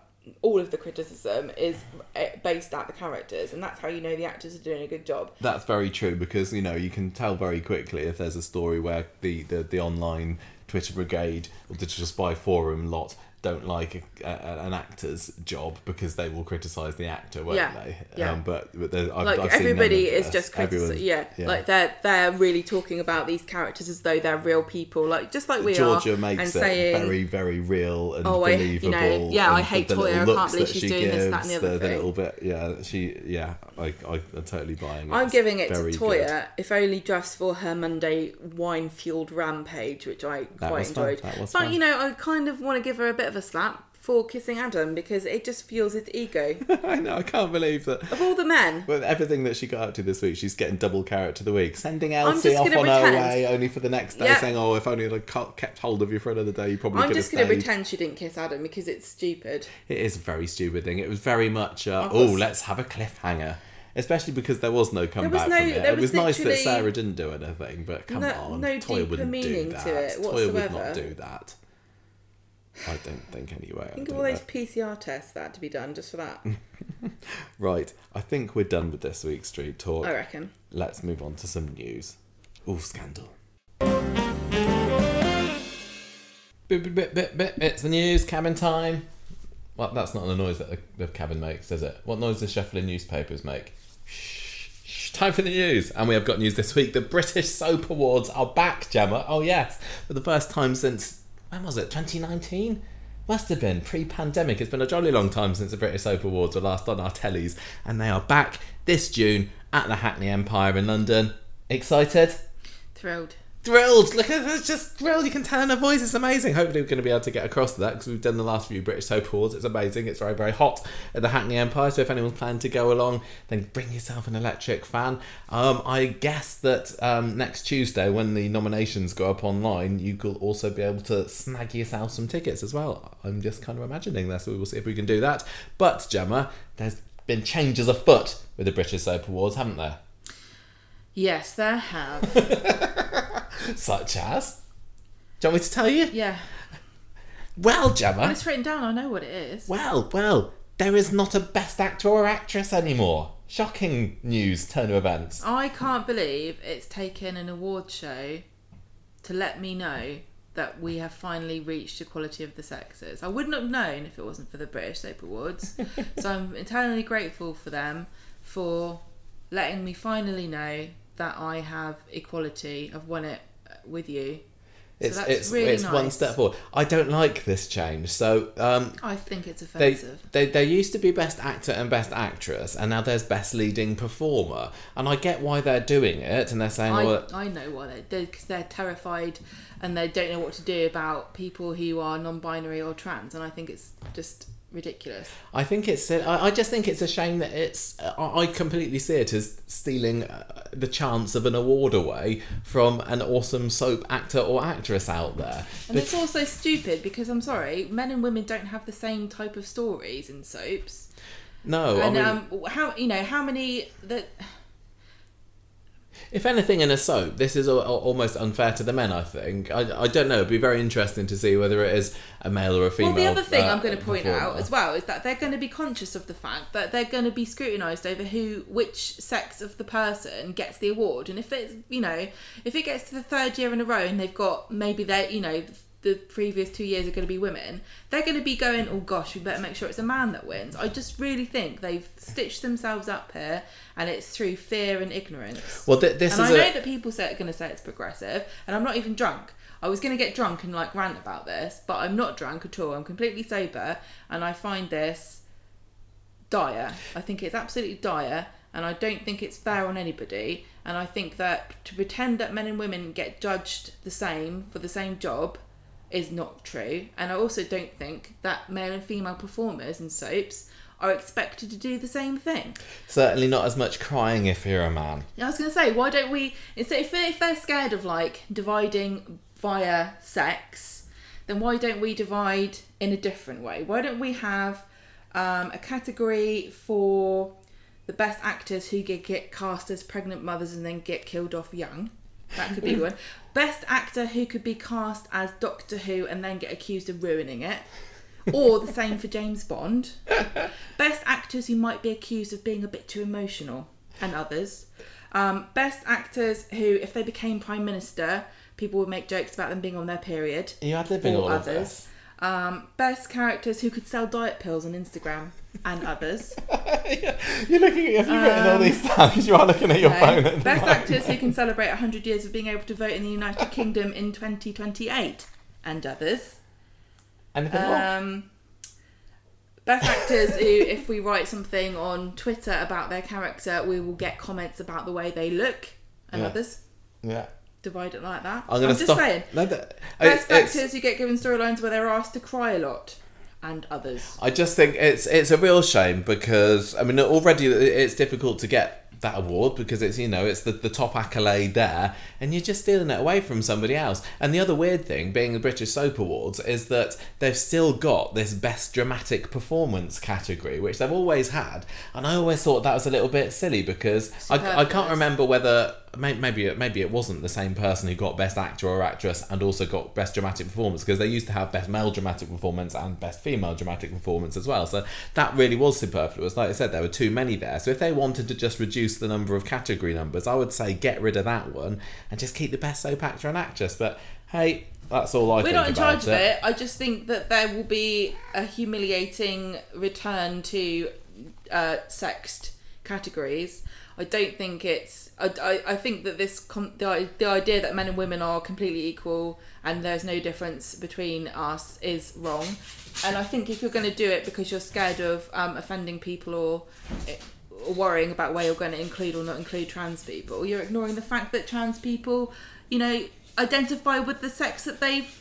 all of the criticism is eh, based at the characters, and that's how you know the actors are doing a good job. that's very true because you know you can tell very quickly if there's a story where the the, the online twitter brigade or digital spy forum lot don't like a, a, an actor's job because they will criticize the actor won't Yeah, they yeah. um, but, but I've, like I've everybody is this. just criticizing. Yeah, yeah. like they're they're really talking about these characters as though they're real people, like just like we Georgia are, makes and it saying. very, very real and Oh, I- you believable. know, yeah, I hate the, the Toyah, I can't believe she's she doing this, that, and the gives, other the, thing. little bit, yeah, she, yeah, I, I, I'm totally buying it. I'm It's giving it to Toyah, good. if only just for her Monday wine fueled rampage, which I That quite enjoyed. but fun. you know, I kind of want to give her a bit of a slap for kissing Adam because it just fuels his ego. I know, I can't believe that. of all the men, With everything that she got up to this week, she's getting double carrot to the week. Sending Elsie off on gonna her way, only for the next day Yeah. saying, "Oh, if only I'd kept hold of you for another day, you probably I'm could just going to pretend she didn't kiss Adam because it's stupid. It is a very stupid thing. It was very much, uh, Of oh, let's have a cliffhanger. Especially because there was no comeback no- from it. there It was was nice that Sarah didn't do anything, but come no- on, no Toyah deeper wouldn't meaning do to that. Toyah would not do that. I don't think anyway. Think of all know. those PCR tests that had to be done just for that. Right, I think we're done with this week's street talk. I reckon. Let's move on to some news. Oh, scandal. Bit, bit, bit, bit, bit. It's the news, cabin time. Well, that's not the noise that the, the cabin makes, is it? What noise does shuffling newspapers make? Shh, shh, time for the news. And we have got news this week. The British Soap Awards are back, Gemma. Oh, yes. For the first time since, when was it, 2019? Must have been pre pandemic. It's been a jolly long time since the British Soap Awards were last on our tellies. And they are back this June at the Hackney Empire in London. Excited? Thrilled. Thrilled. Look at her, just thrilled. You can tell in her voice. It's amazing. Hopefully, we're going to be able to get across to that because we've done the last few British soap awards. It's amazing. It's very, very hot at the Hackney Empire. So, if anyone's planning to go along, then bring yourself an electric fan. Um, I guess that um, next Tuesday, when the nominations go up online, you will also be able to snag yourself some tickets as well. I'm just kind of imagining that, so we will see if we can do that. But, Gemma, there's been changes afoot with the British Soap Awards, haven't there? Yes, there have. Such as. Do you want me to tell you? yeah. Well, When Gemma. it's written down, I know what it is. Well, well, there is not a best actor or actress anymore. Shocking news, turn of events. I can't believe it's taken an award show to let me know that we have finally reached equality of the sexes. I wouldn't have known if it wasn't for the British Soap Awards. so I'm eternally grateful for them for letting me finally know that I have equality. I've won it with you. It's that's it's really it's one step forward. I don't like this change. So um, I think it's they, offensive. they there used to be best actor and best actress, and now there's best leading performer. And I get why they're doing it, and they're saying, I, well, I know why they do because they're terrified and they don't know what to do about people who are non-binary or trans and I think it's just ridiculous. I think it's. I I just think it's a shame that it's. I I completely see it as stealing uh, the chance of an award away from an awesome soap actor or actress out there. And it's also stupid because I'm sorry, men and women don't have the same type of stories in soaps. no, I and mean, um, how you know how many that if anything, in a soap, this is al- al- almost unfair to the men. I think. I, I don't know. It'd be very interesting to see whether it is a male or a female. Well, the other thing uh, I'm going to point out as well is that they're going to be conscious of the fact that they're going to be scrutinised over who, which sex of the person gets the award, and if it's, you know, if it gets to the third year in a row and they've got maybe they, you know, the previous two years are going to be women, they're going to be going, oh gosh, we better make sure it's a man that wins. I just really think they've stitched themselves up here, and it's through fear and ignorance. Well, th- this and is I a. know that people say are going to say it's progressive, and I'm not even drunk. I was going to get drunk and like rant about this, but I'm not drunk at all. I'm completely sober, and I find this dire. I think it's absolutely dire, and I don't think it's fair on anybody. And I think that to pretend that men and women get judged the same for the same job is not true. And I also don't think that male and female performers in soaps are expected to do the same thing. Certainly not as much crying if you're a man. I was going to say, why don't we instead if they're, if they're scared of like dividing via sex, then why don't we divide in a different way? Why don't we have um, a category for the best actors who get, get cast as pregnant mothers and then get killed off young? That could be one. Best actor who could be cast as Doctor Who and then get accused of ruining it. Or the same for James Bond. Best actors who might be accused of being a bit too emotional and others. Um, best actors who, if they became Prime Minister, people would make jokes about them being on their period. You ad libbing all others. Um, best characters who could sell diet pills on Instagram and others. You're looking at. Have you written all these down? Because you are looking at your phone. At Best moment. actors who can celebrate 100 years of being able to vote in the United Kingdom in 2028 and others. Anything more? Um, best actors who, if we write something on Twitter about their character, we will get comments about the way they look and Yeah. others. Yeah. Divide it like that. I'm gonna just stop. saying. No, that- Best it's- actors who get given storylines where they're asked to cry a lot and others. I just think it's it's a real shame because I mean already it's difficult to get that award because it's you know it's the, the top accolade there and you're just stealing it away from somebody else and the other weird thing being the british soap awards is that they've still got this best dramatic performance category which they've always had and i always thought that was a little bit silly because I, I can't remember whether maybe it- maybe it wasn't the same person who got best actor or actress and also got best dramatic performance because they used to have best male dramatic performance and best female dramatic performance as well. So that really was superfluous. Like i said there were too many there. So if they wanted to just reduce the number of category numbers i would say get rid of that one and just keep the best soap actor and actress. But hey that's all i We're think not in charge of it. I just think that there will be a humiliating return to uh, sexed categories. I don't think it's. I, I, I think that this com- the, the idea that men and women are completely equal and there's no difference between us is wrong. And I think if you're going to do it because you're scared of um, offending people or, or worrying about where you're going to include or not include trans people, you're ignoring the fact that trans people, you know, identify with the sex that they've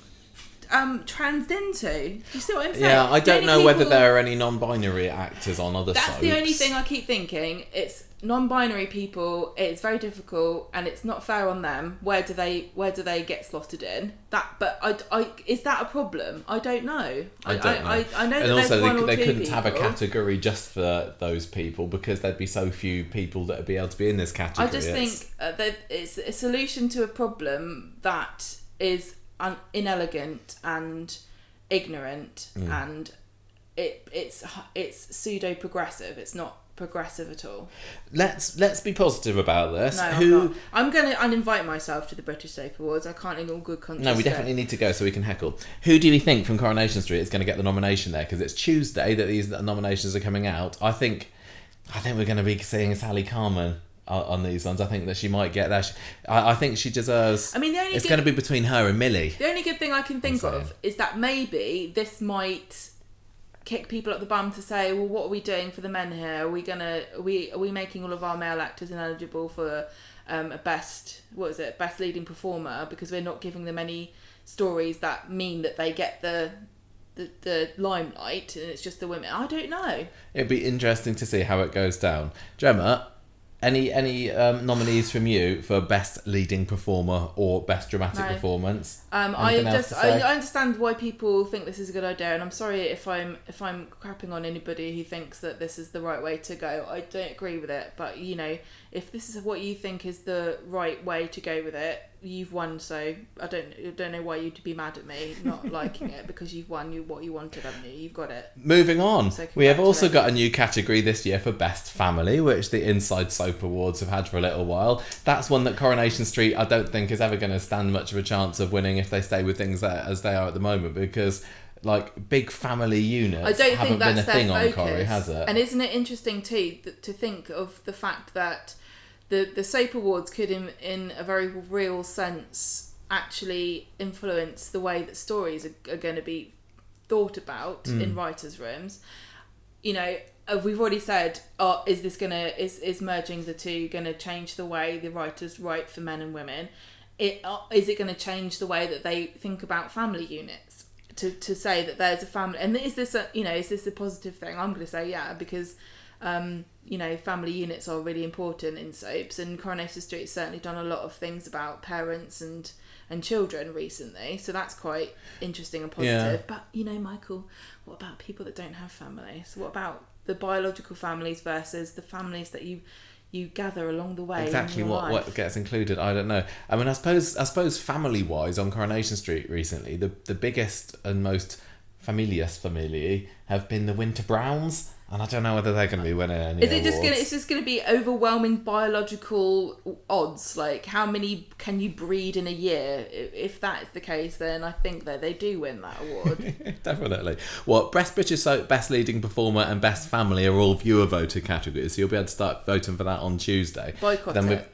um transed into. You see what I'm saying? yeah i don't know whether there are any non-binary actors on other stuff. That's soaps the only thing I keep thinking. It's non-binary people. It's very difficult, and it's not fair on them. Where do they Where do they get slotted in? That, but I, I is that a problem? I don't know. I don't know. I, I, know and that also, they, they couldn't people. have a category just for those people because there'd be so few people that would be able to be in this category. I just It's- think uh, that it's a solution to a problem that is un- inelegant and ignorant, Mm. and it it's it's pseudo progressive. It's not progressive at all. let's let's be positive about this. No, Who? I'm. I'm going to uninvite myself to the British Soap Awards. I can't in all good conscience. No, we go. definitely need to go so we can heckle. Who do we think from Coronation Street is going to get the nomination there? Because it's Tuesday that these nominations are coming out. I think, I think we're going to be seeing Sally Carman on, on these ones. I think that she might get that. She- I, I think she deserves. I mean, the only it's good- going to be between her and Millie. The only good thing I can think of is that maybe this might kick people up the bum to say, well, what are we doing for the men here? Are we gonna are we are we making all of our male actors ineligible for um, a best what is it best leading performer because we're not giving them any stories that mean that they get the the the, the limelight and it's just the women. I don't know. It'd be interesting to see how it goes down. Gemma, any any um, nominees from you for best leading performer or best dramatic No. performance? Um, I just I. I understand why people think this is a good idea, and I'm sorry if I'm if I'm crapping on anybody who thinks that this is the right way to go. I don't agree with it, but you know, if this is what you think is the right way to go with it, you've won. So I don't I don't know why you'd be mad at me not liking it because you've won you what you wanted, haven't you? You've got it. Moving on, So we have also got a new category this year for Best Family, which the Inside Soap Awards have had for a little while. That's one that Coronation Street, I don't think, is ever going to stand much of a chance of winning if they stay with things that, as they are at the moment, because like big family units I don't haven't think that's been a their thing focus. on Corrie, has it? And isn't it interesting too th- to think of the fact that the the soap awards could, in in a very real sense, actually influence the way that stories are, are going to be thought about Hmm. in writers' rooms. You know, uh, we've already said, oh, is this gonna is is merging the two going to change the way the writers write for men and women? It uh, is it going to change the way that they think about family units? To, to say that there's a family and is this a you know is this a positive thing? I'm going to say yeah because um, you know family units are really important in soaps and Coronation Street's certainly done a lot of things about parents and and children recently so that's quite interesting and positive. Yeah. But you know Michael, what about people that don't have families? What about the biological families versus the families that you you gather along the way? exactly what, life? what gets included i don't know i mean i suppose i suppose family wise on coronation street recently the the biggest and most familias familiae have been the winter browns and i don't know whether they're going to be winning any Is it just gonna? It's just gonna be overwhelming biological odds. Like how many can you breed in a year? If that is the case, then I think that they do win that award. Definitely. Well, Best British Soap, Best Leading Performer, and Best Family are all viewer voted categories, so you'll be able to start voting for that on Tuesday. Boycott Then it.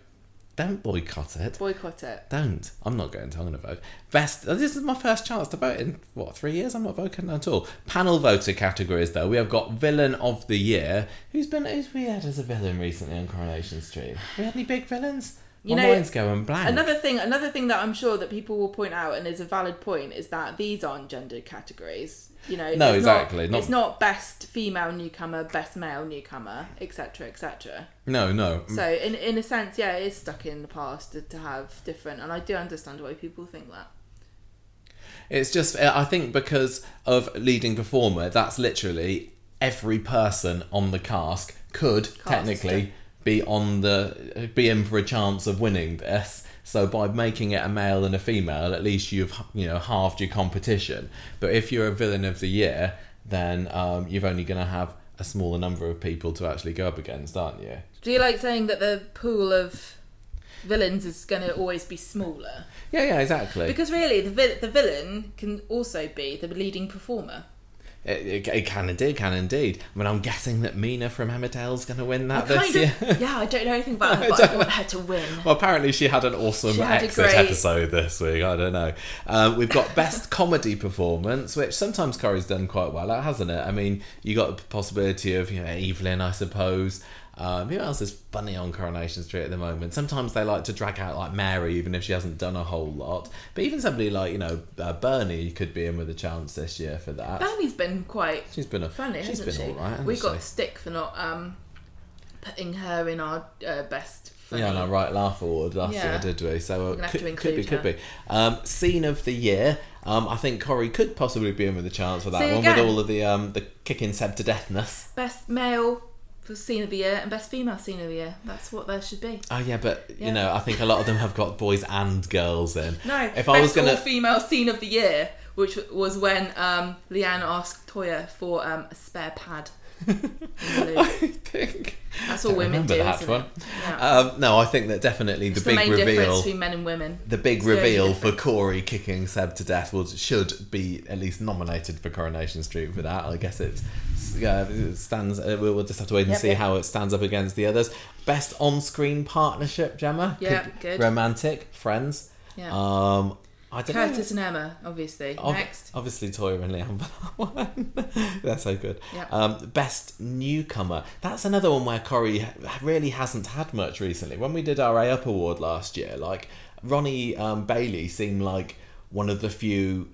Don't boycott it. Boycott it. Don't. I'm not going to. I'm going to vote. Best. This is my first chance to vote in what three years. I'm not voting at all. Panel voter categories though. We have got villain of the year. Who's been? Who's we had as a villain recently on Coronation Street? We had any big villains? You My know, mind's going blank. Another thing, another thing that I'm sure that people will point out, and is a valid point, is that these aren't gendered categories. You know, No, it's exactly, Not, not- It's not best female newcomer, best male newcomer, etc., etc. no, no. So, in in a sense, yeah, it is stuck in the past to, to have different, and I do understand why people think that. It's just uh, I think because of leading performer, that's literally every person on the cask could technically be on the be in for a chance of winning this. So by making it a male and a female, at least you've you know halved your competition. But if you're a villain of the year, then um, you're only going to have a smaller number of people to actually go up against, aren't you? Do you like saying that the pool of villains is going to always be smaller? Yeah, yeah, exactly. Because really, the vil- the villain can also be the leading performer. It, it, it can indeed, can indeed. I mean, I'm guessing that Meena from Emmerdale's going to win that this Kind year. of, yeah, I don't know anything about her, but I want her to win. Well, apparently she had an awesome had exit great- episode this week. I don't know. Um, we've got best comedy performance, which sometimes Corrie's done quite well at, hasn't it? I mean, you got the possibility of you know Evelyn, I suppose. Um, who else is funny on Coronation Street at the moment? Sometimes they like to drag out like Mary, even if she hasn't done a whole lot. But even somebody like you know uh, Bernie could be in with a chance this year for that. Bernie's been quite She's been a funny, She's hasn't been she? all right. we she? got stick for not um, putting her in our uh, best. Funny. Yeah, on our Right Laugh Award last Yeah. year, did we? So We're uh, could, could be, include could be. Um, scene of the year. Um, I think Corrie could possibly be in with a chance for that See, one again- with all of the um, the kicking Seb to deathness. Best male for scene of the year and best female scene of the year. That's what there should be. Oh yeah, but Yeah. you know, I think a lot of them have got boys and girls in. No, if best I was gonna, all-female scene of the year, which was when um, Leanne asked Toyah for um, a spare pad. I think That's all women do, that isn't one. Yeah. Um, no, I think that definitely it's the the big main difference reveal. between men and women. The big It's reveal for. Corrie kicking Seb to death was should be at least nominated for Coronation Street for that. I guess it's yeah, it stands. Uh, we'll we'll just have to wait and Yep, see yep. how it stands up against the others. Best on-screen partnership, Gemma. Yeah, good. Romantic, Friends. Yeah. Um, I don't know. Curtis and Emma, obviously. Ob- Next. Obviously, Toyah and Liam for that one. That's so good. Yeah. Um, best newcomer. That's another one where Corrie really hasn't had much recently. When we did our A Up Award last year, like Ronnie um, Bailey seemed like one of the few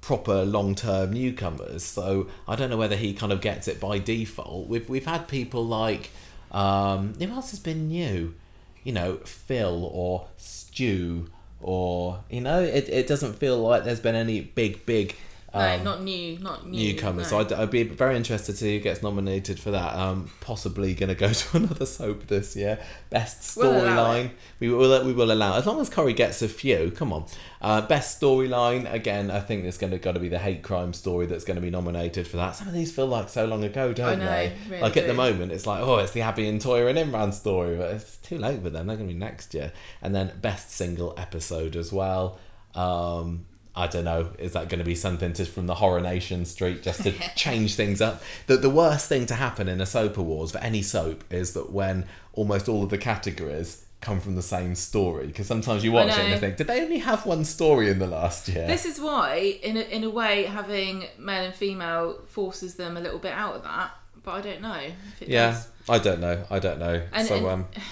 proper long term newcomers. So I don't know whether he kind of gets it by default. We've we've had people like um, who else has been new? You know, Phil or Stu or you know, it, it doesn't feel like there's been any big big no, um, not new, not new. newcomers. no. So I'd, I'd be very interested to see who gets nominated for that. Um, possibly going to go to another soap this year. Best We'll storyline. We will we will allow as long as Corrie gets a few. Come on. Uh, best storyline again. I think there's going to got to be the hate crime story that's going to be nominated for that. Some of these feel like so long ago, don't know, they? really like at the moment, it's like oh, it's the Abi and Toyah and Imran story, but it's too late for them. They're going to be next year. And then best single episode as well. Um, I don't know. Is that going to be something to, from the Horror Nation Street just to change things up? The, the worst thing to happen in a soap awards for any soap is that when almost all of the categories come from the same story, because sometimes you watch it and you think, did they only have one story in the last year? This is why, in a, in a way, having male and female forces them a little bit out of that. But I don't know if it yeah, does. I don't know. I don't know. And- so and- um, I don't know.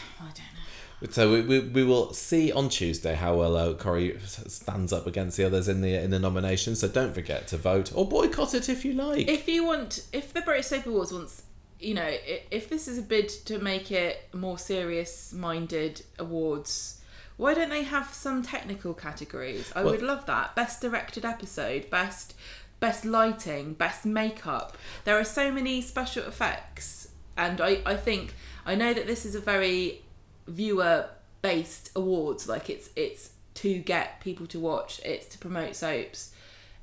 So we, we, we will see on Tuesday how well uh, Corrie stands up against the others in the in the nomination. So don't forget to vote or boycott it if you like. If you want, if the British Soap Awards wants, you know, if this is a bid to make it more serious-minded awards, why don't they have some technical categories? I Well- would love that. Best directed episode, best best lighting, best makeup. There are so many special effects, and I I think I know that this is a very viewer based awards. Like it's it's to get people to watch it's to promote soaps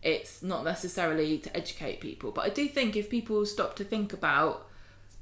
it's not necessarily to educate people. But i do think if people stop to think about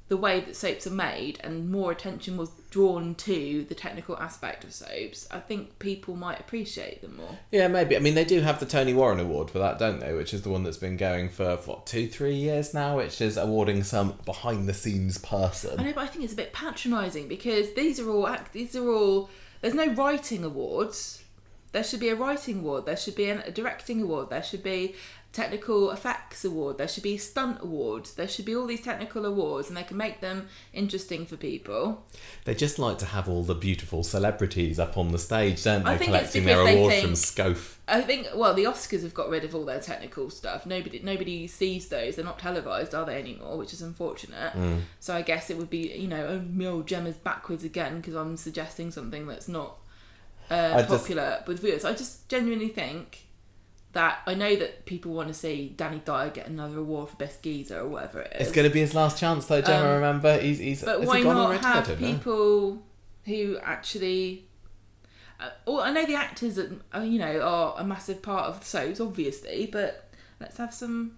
the way that soaps are made and more attention was drawn to the technical aspect of soaps i think people might appreciate them more Yeah, maybe. I mean, they do have the Tony Warren Award for that, don't they? Which is the one that's been going for what two, three years now, which is awarding some behind-the-scenes person. I know, but I think it's a bit patronising because these are all. These are all. There's no writing awards. There should be a writing award. There should be an, a directing award. There should be technical effects award. There should be stunt awards. There should be all these technical awards, and they can make them interesting for people. They just like to have all the beautiful celebrities up on the stage, don't they? I think it's collecting their awards think- from Scope. I think. Well, the Oscars have got rid of all their technical stuff. Nobody, nobody sees those. They're not televised, are they anymore? Which is unfortunate. Mm. So I guess it would be, you know, oh, my old Gemma's backwards again because I'm suggesting something that's not uh, I just- popular with viewers. I just genuinely think that I know that people want to see Danny Dyer get another award for best geezer or whatever it is. It's going to be his last chance, though, Gemma. Um, remember, he's he's. but why he gone not have people who actually? Uh, well, I know the actors, are, are, you know, are a massive part of the soaps, obviously, but let's have some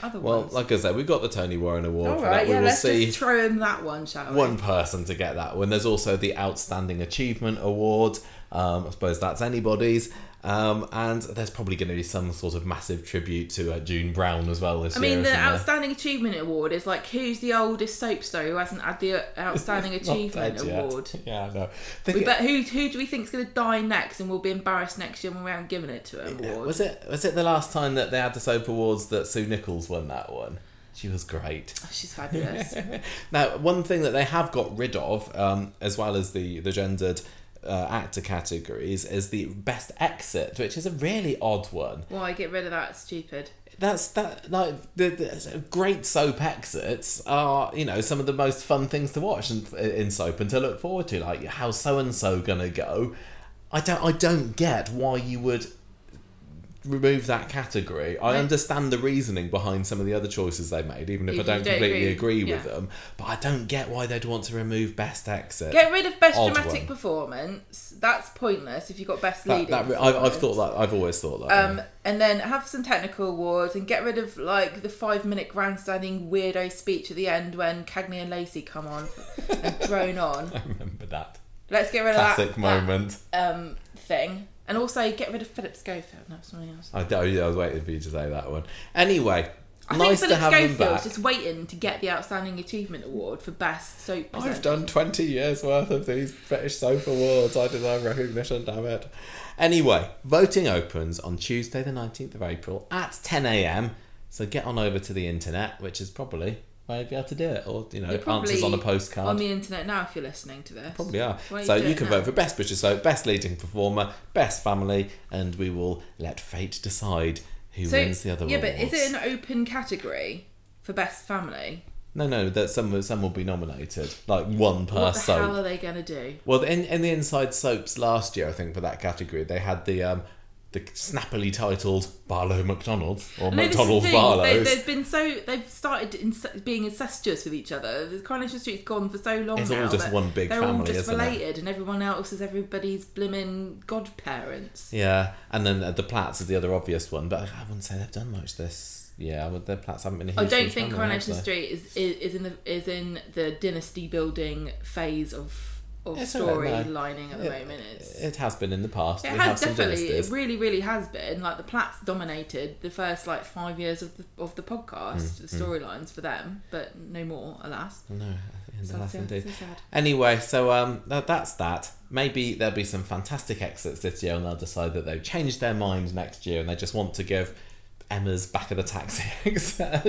other Hmm. Well, ones. like I said, we've got the Tony Warren Award All for right, that. We yeah, will let's see just throw in that one, shall we? one person to get that one. There's also the Outstanding Achievement Award. Um, I suppose that's anybody's. Um, and there's probably going to be some sort of massive tribute to uh, June Brown as well this I year. mean, the there? Outstanding Achievement Award is like who's the oldest soap star who hasn't had the uh, Outstanding Achievement yet. Award? Yeah, no. We Think- bet who who do we think's going to die next, and we'll be embarrassed next year when we haven't given it to an award. was it was it the last time that they had the soap awards that Sue Nicholls won that one? She was great. Oh, she's fabulous. Now, one thing that they have got rid of, um, as well as the the gendered uh, actor categories, is the best exit, which is a really odd one. Why get rid of that? Stupid. That's that like the, the great soap exits are you know some of the most fun things to watch in, in soap and to look forward to. Like how's so and so gonna go? I don't I don't get why you would remove that category. I understand the reasoning behind some of the other choices they made, even if I don't don't completely agree, agree, with yeah. them. But I don't get why they'd want to remove best exit. Get rid of best Odd dramatic one. performance. That's pointless if you've got best that, leading. that, I, I've thought that. I've always thought that. Um, and then have some technical awards and get rid of like the five minute grandstanding weirdo speech at the end when Cagney and Lacey come on and drone on. I remember that Let's get rid classic of that, Classic moment. that um, thing. And also get rid of Philip Schofield. No, something else. I, I, I was waiting for you to say that one. Anyway, I nice think to Philip have Schofield's back. just waiting to get the Outstanding Achievement Award for Best Soap I've Presenter. done 20 years worth of these British Soap Awards. I deserve recognition, damn it. Anyway, voting opens on Tuesday, the 19th of April at 10am. So get on over to the internet, which is probably where be able to do it, or, you know, answers on a postcard. on the internet now if you're listening to this. Probably are. You So doing you can that? vote for Best British Soap, Best Leading Performer, Best Family, and we will let fate decide who So wins the other yeah, awards. but is it an open category for best family? No, no, that some some will be nominated, like one per What the soap. hell are they gonna do? Well, in in the inside soaps last year, I think for that category, they had the um the snappily titled Barlow McDonald's or No, is the McDonald's thing. They, they've been so they've started ince- being incestuous with each other. The Coronation Street's gone for so long It's all just one big they're all just isn't it? related, and everyone else is everybody's blimmin' godparents. Yeah, and then uh, the Platts is the other obvious one, but I wouldn't say they've done much this. Yeah, well, the Platts haven't been. A I don't think family, Coronation? Street is, is is in the is in the dynasty building phase of of It's right, no. storylining at the It- moment. It's, It has been in the past. It we has definitely. It really, really has been. Like the Platts dominated the first like five years of the of the podcast, Mm, the storylines for them, but no more, alas. No, So the indeed. so. Anyway, so um, that, that's that. Maybe there'll be some fantastic exits this year, and they'll decide that they've changed their mind next year, and they just want to give Emma's back of the taxi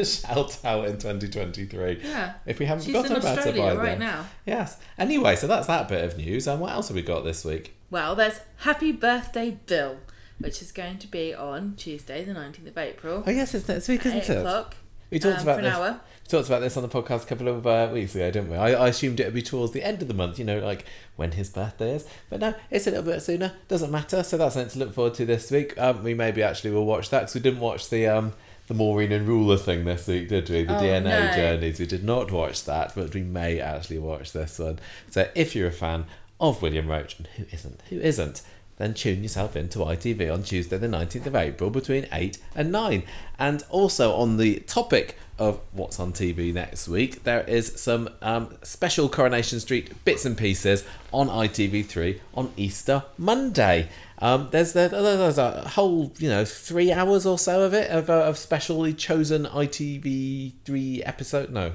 shout out in 2023. Yeah. If we haven't She's forgotten about it Australia by right then. now. Yes. Anyway, so that's that bit of news. And what else have we got this week? Well, there's Happy Birthday Bill, which is going to be on Tuesday, the 19th of April. Oh yes, it's next week, isn't 8 it? o'clock. We talked um, about for an this. hour. We talked about this on the podcast a couple of uh, weeks ago, didn't we? I, I assumed it would be towards the end of the month, you know, like when his birthday is. But no, it's a little bit sooner. Doesn't matter. So that's something to look forward to this week. Um, we maybe actually will watch that because we didn't watch the um, the Maureen and Rula thing this week, did we? The Oh, DNA no. journeys. We did not watch that, but we may actually watch this one. So if you're a fan of William Roache, and who isn't? Who isn't? Then tune yourself into ITV on Tuesday, the 19th of April, between 8 and 9. And also, on the topic of what's on TV next week, there is some um, special Coronation Street bits and pieces on ITV3 on Easter Monday. Um, there's, there, there's a whole, you know, three hours or so of it, of, uh, of specially chosen ITV3 episode. No,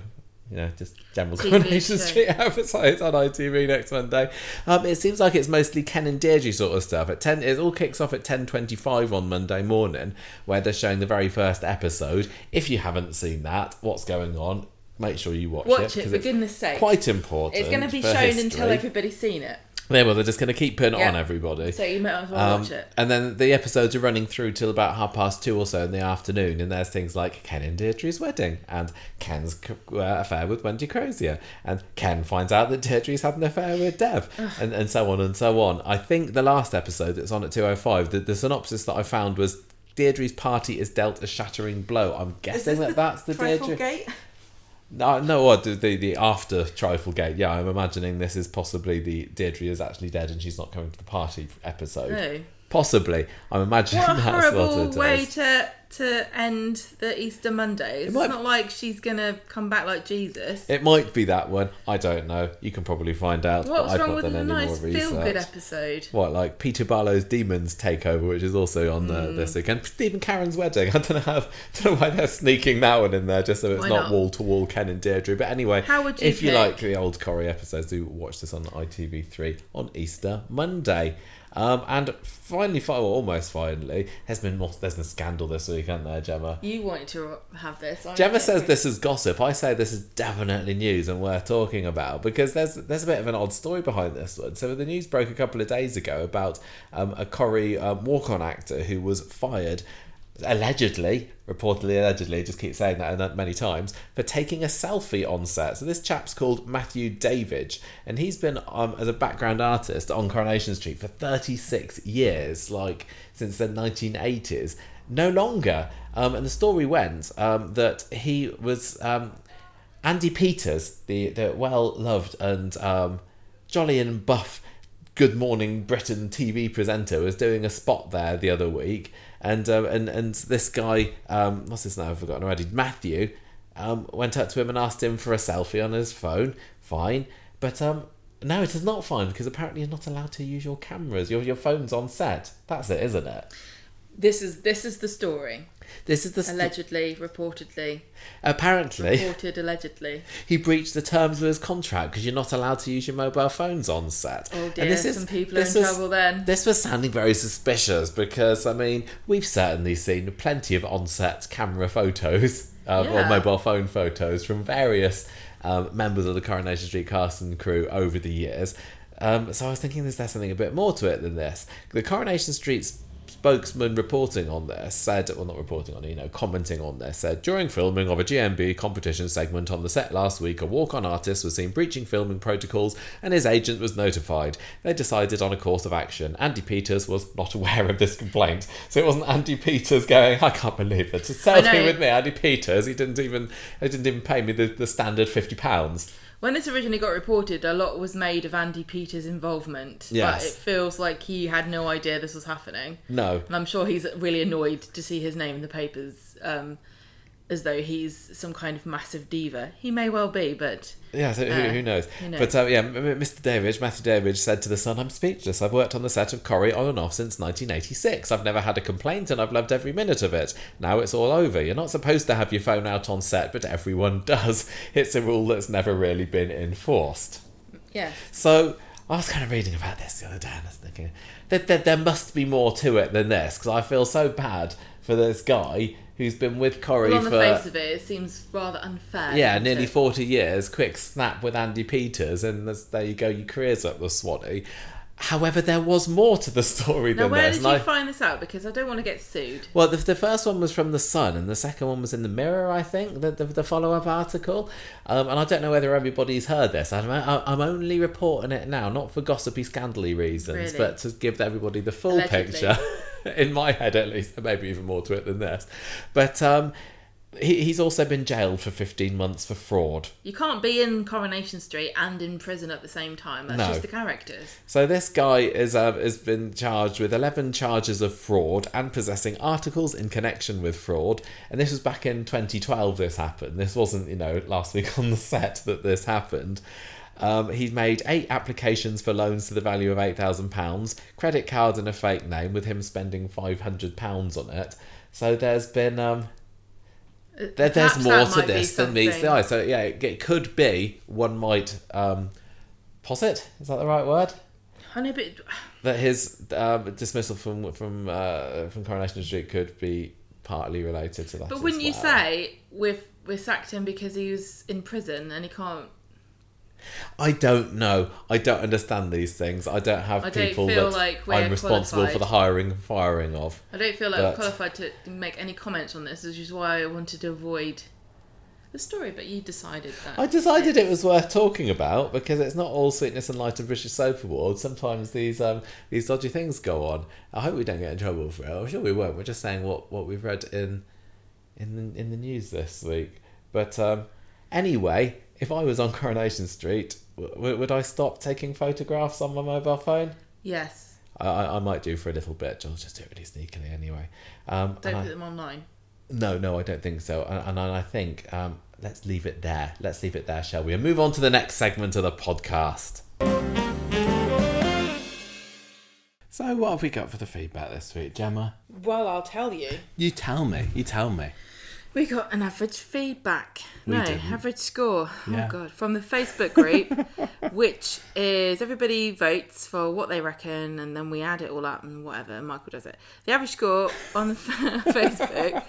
you know, just general TV Coronation show. Street episodes on ITV next Monday. Um, it seems like it's mostly Ken and Deirdre sort of stuff. At ten, it all kicks off at ten twenty-five on Monday morning, where they're showing the very first episode. If you haven't seen that, what's going on? Make sure you watch, it. Watch it, for goodness sake. Quite important. it's going to be shown history. until everybody's seen it. Yeah, well, they're just going to keep putting it Yeah. on everybody. So you might as well Um, watch it. and then the episodes are running through till about half past two or so in the afternoon, and there's things like Ken and Deirdre's wedding, and Ken's c- uh, affair with Wendy Crozier, and Ken finds out that Deirdre's had an affair with Dev, and, and so on and so on. I think the last episode that's on at 2.05, the, the synopsis that I found was Deirdre's party is dealt a shattering blow. I'm guessing that that's the Deirdre. Triflegate? No, no, what the, the after Triflegate? Yeah, I'm imagining this is possibly the Deirdre is actually dead and she's not coming to the party episode. No. Possibly, I'm imagining What a that's horrible what it way is. to to end the Easter Monday. It's might- not like she's gonna come back like Jesus. It might be that one. I don't know. You can probably find out. but What's I've wrong not with done a any nice more feel good research. episode? What, like Peter Barlow's Demons Takeover, which is also on uh, this weekend. Stephen Karen's wedding. I don't know how. Don't know why they're sneaking that one in there, just so it's Why not not? wall to wall Ken and Deirdre. But anyway, How would you if you pick? like the old Corrie episodes, do watch this on ITV3 on Easter Monday. Um, and finally, fi- well, almost finally, there's been more, there's been scandal this week, hasn't there, Gemma? You wanted to have this. I Gemma says this is gossip. I say this is definitely news and worth talking about because there's there's a bit of an odd story behind this one. So the news broke a couple of days ago about um, a Corrie um, walk-on actor who was fired allegedly, reportedly allegedly, just keep saying that many times, for taking a selfie on set. So this chap's called Matthew Davidge, and he's been um, as a background artist on Coronation Street for 36 years, like since the 1980s. No longer. Um, and the story went um, that he was um, Andi Peters, the, the well loved and um, jolly and buff Good Morning Britain TV presenter, was doing a spot there the other week, and um, and and this guy, um, what's his name? I've forgotten already. Matthew um, went up to him and asked him for a selfie on his phone. Fine, but um, no, it is not fine because apparently you're not allowed to use your cameras. Your your phone's on set. That's it, isn't it? This is this is the story. This is the st- Allegedly, reportedly, apparently. reported allegedly. he breached the terms of his contract because you're not allowed to use your mobile phones on set. Oh dear, And this is- some people are in this was- trouble then. This was sounding very suspicious because, I mean, we've certainly seen plenty of on set camera photos um, or mobile phone photos from various um, members of the Coronation Street cast and crew over the years. Um, so I was thinking, is there something a bit more to it than this? The Coronation Street's spokesman reporting on this said, well, not reporting on it, you know, commenting on this, said during filming of a GMB competition segment on the set last week, a walk on artist was seen breaching filming protocols and his agent was notified. They decided on a course of action. Andi Peters was not aware of this complaint. So it wasn't Andi Peters going, I can't believe it. It's a selfie with me, Andi Peters. He didn't even he didn't even pay me the, the standard fifty pounds. When this originally got reported, a lot was made of Andi Peters' involvement. But it feels like he had no idea this was happening. No. And I'm sure he's really annoyed to see his name in the papers um, as though he's some kind of massive diva. He may well be, but Yeah, so who, Uh, who knows? who knows? But uh, yeah, Mr. Davidge, Matthew Davidge said to the Sun, "I'm speechless. I've worked on the set of Corrie on and off since 1986. I've never had a complaint, and I've loved every minute of it. Now it's all over. You're not supposed to have your phone out on set, but everyone does. It's a rule that's never really been enforced." Yeah. So I was kind of reading about this the other day, and I was thinking that there, there must be more to it than this because I feel so bad for this guy who's been with Corrie Well, on the face of it, it seems rather unfair. yeah, nearly it? 40 years, quick snap with Andi Peters, and there you go, your career's up the swanny. However, there was more to the story Now, than where this. did you I- find this out? Because I don't want to get sued. well, the, the first one was from The Sun, and the second one was in The Mirror, I think, the, the, the follow up article. Um, and I don't know whether everybody's heard this. I'm, I'm only reporting it now, not for gossipy, scandally reasons, Really? but to give everybody the full Allegedly. picture. in my head, at least. There may be even more to it than this. But um, he, he's also been jailed for 15 months for fraud. You can't be in Coronation Street and in prison at the same time. That's No. just the characters. So this guy is uh, has been charged with eleven charges of fraud and possessing articles in connection with fraud. And this was back in 2012. This happened. This wasn't you know last week on the set that this happened. Um, he's made eight applications for loans to the value of eight thousand pounds, credit cards in a fake name, with him spending five hundred pounds on it. So there's been um, Uh, there, there's more to this than meets the eye. So yeah, it, it could be one might um, posit. Is that the right word? I know, but that his um, dismissal from from uh, from Coronation Street could be partly related to that. but wouldn't you well. say we've we sacked him because he was in prison and he can't? I don't know. I don't understand these things. I don't have I don't people that like I'm responsible for the hiring and firing of. I don't feel like we're qualified to make any comments on this, which is why I wanted to avoid the story. But you decided that. I decided it was worth talking about because it's not all sweetness and light of British Soap Awards. Sometimes these um, these dodgy things go on. I hope we don't get in trouble for it. I'm sure we won't. We're just saying what, what we've read in in the, in the news this week. But um, anyway, if I was on Coronation Street, w- would I stop taking photographs on my mobile phone? Yes. I, I, I might do for a little bit. I'll just do it really sneakily anyway. Um, Don't and I- put them online. no, no, I don't think so. And, and I think um, let's leave it there. Let's leave it there, shall we? And move on to the next segment of the podcast. So, what have we got for the feedback this week, Gemma? Well, I'll tell you. You tell me. You tell me. We got an average feedback. We no, didn't. average score. Oh, yeah. Oh god, from the Facebook group, which is everybody votes for what they reckon, and then we add it all up and whatever. Michael does it. The average score on the Facebook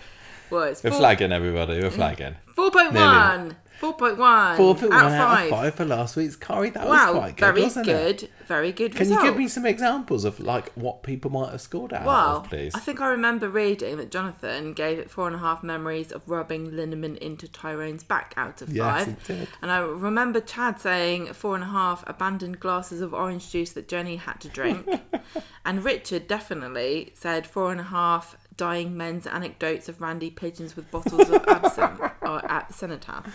was We're flagging everybody. We're flagging. four point one. Four point one. Four point one out of out five. of five for last week's curry. That Wow, was quite good, very wasn't it? good. Very good. Can result. you give me some examples of like what people might have scored out Well, of, please? I think I remember reading that Jonathan gave it four and a half memories of rubbing liniment into Tyrone's back out of Yes, five. he did. And I remember Chad saying four and a half abandoned glasses of orange juice that Jenny had to drink. and Richard definitely said four and a half dying men's anecdotes of randy pigeons with bottles of absinthe or at the cenotaph,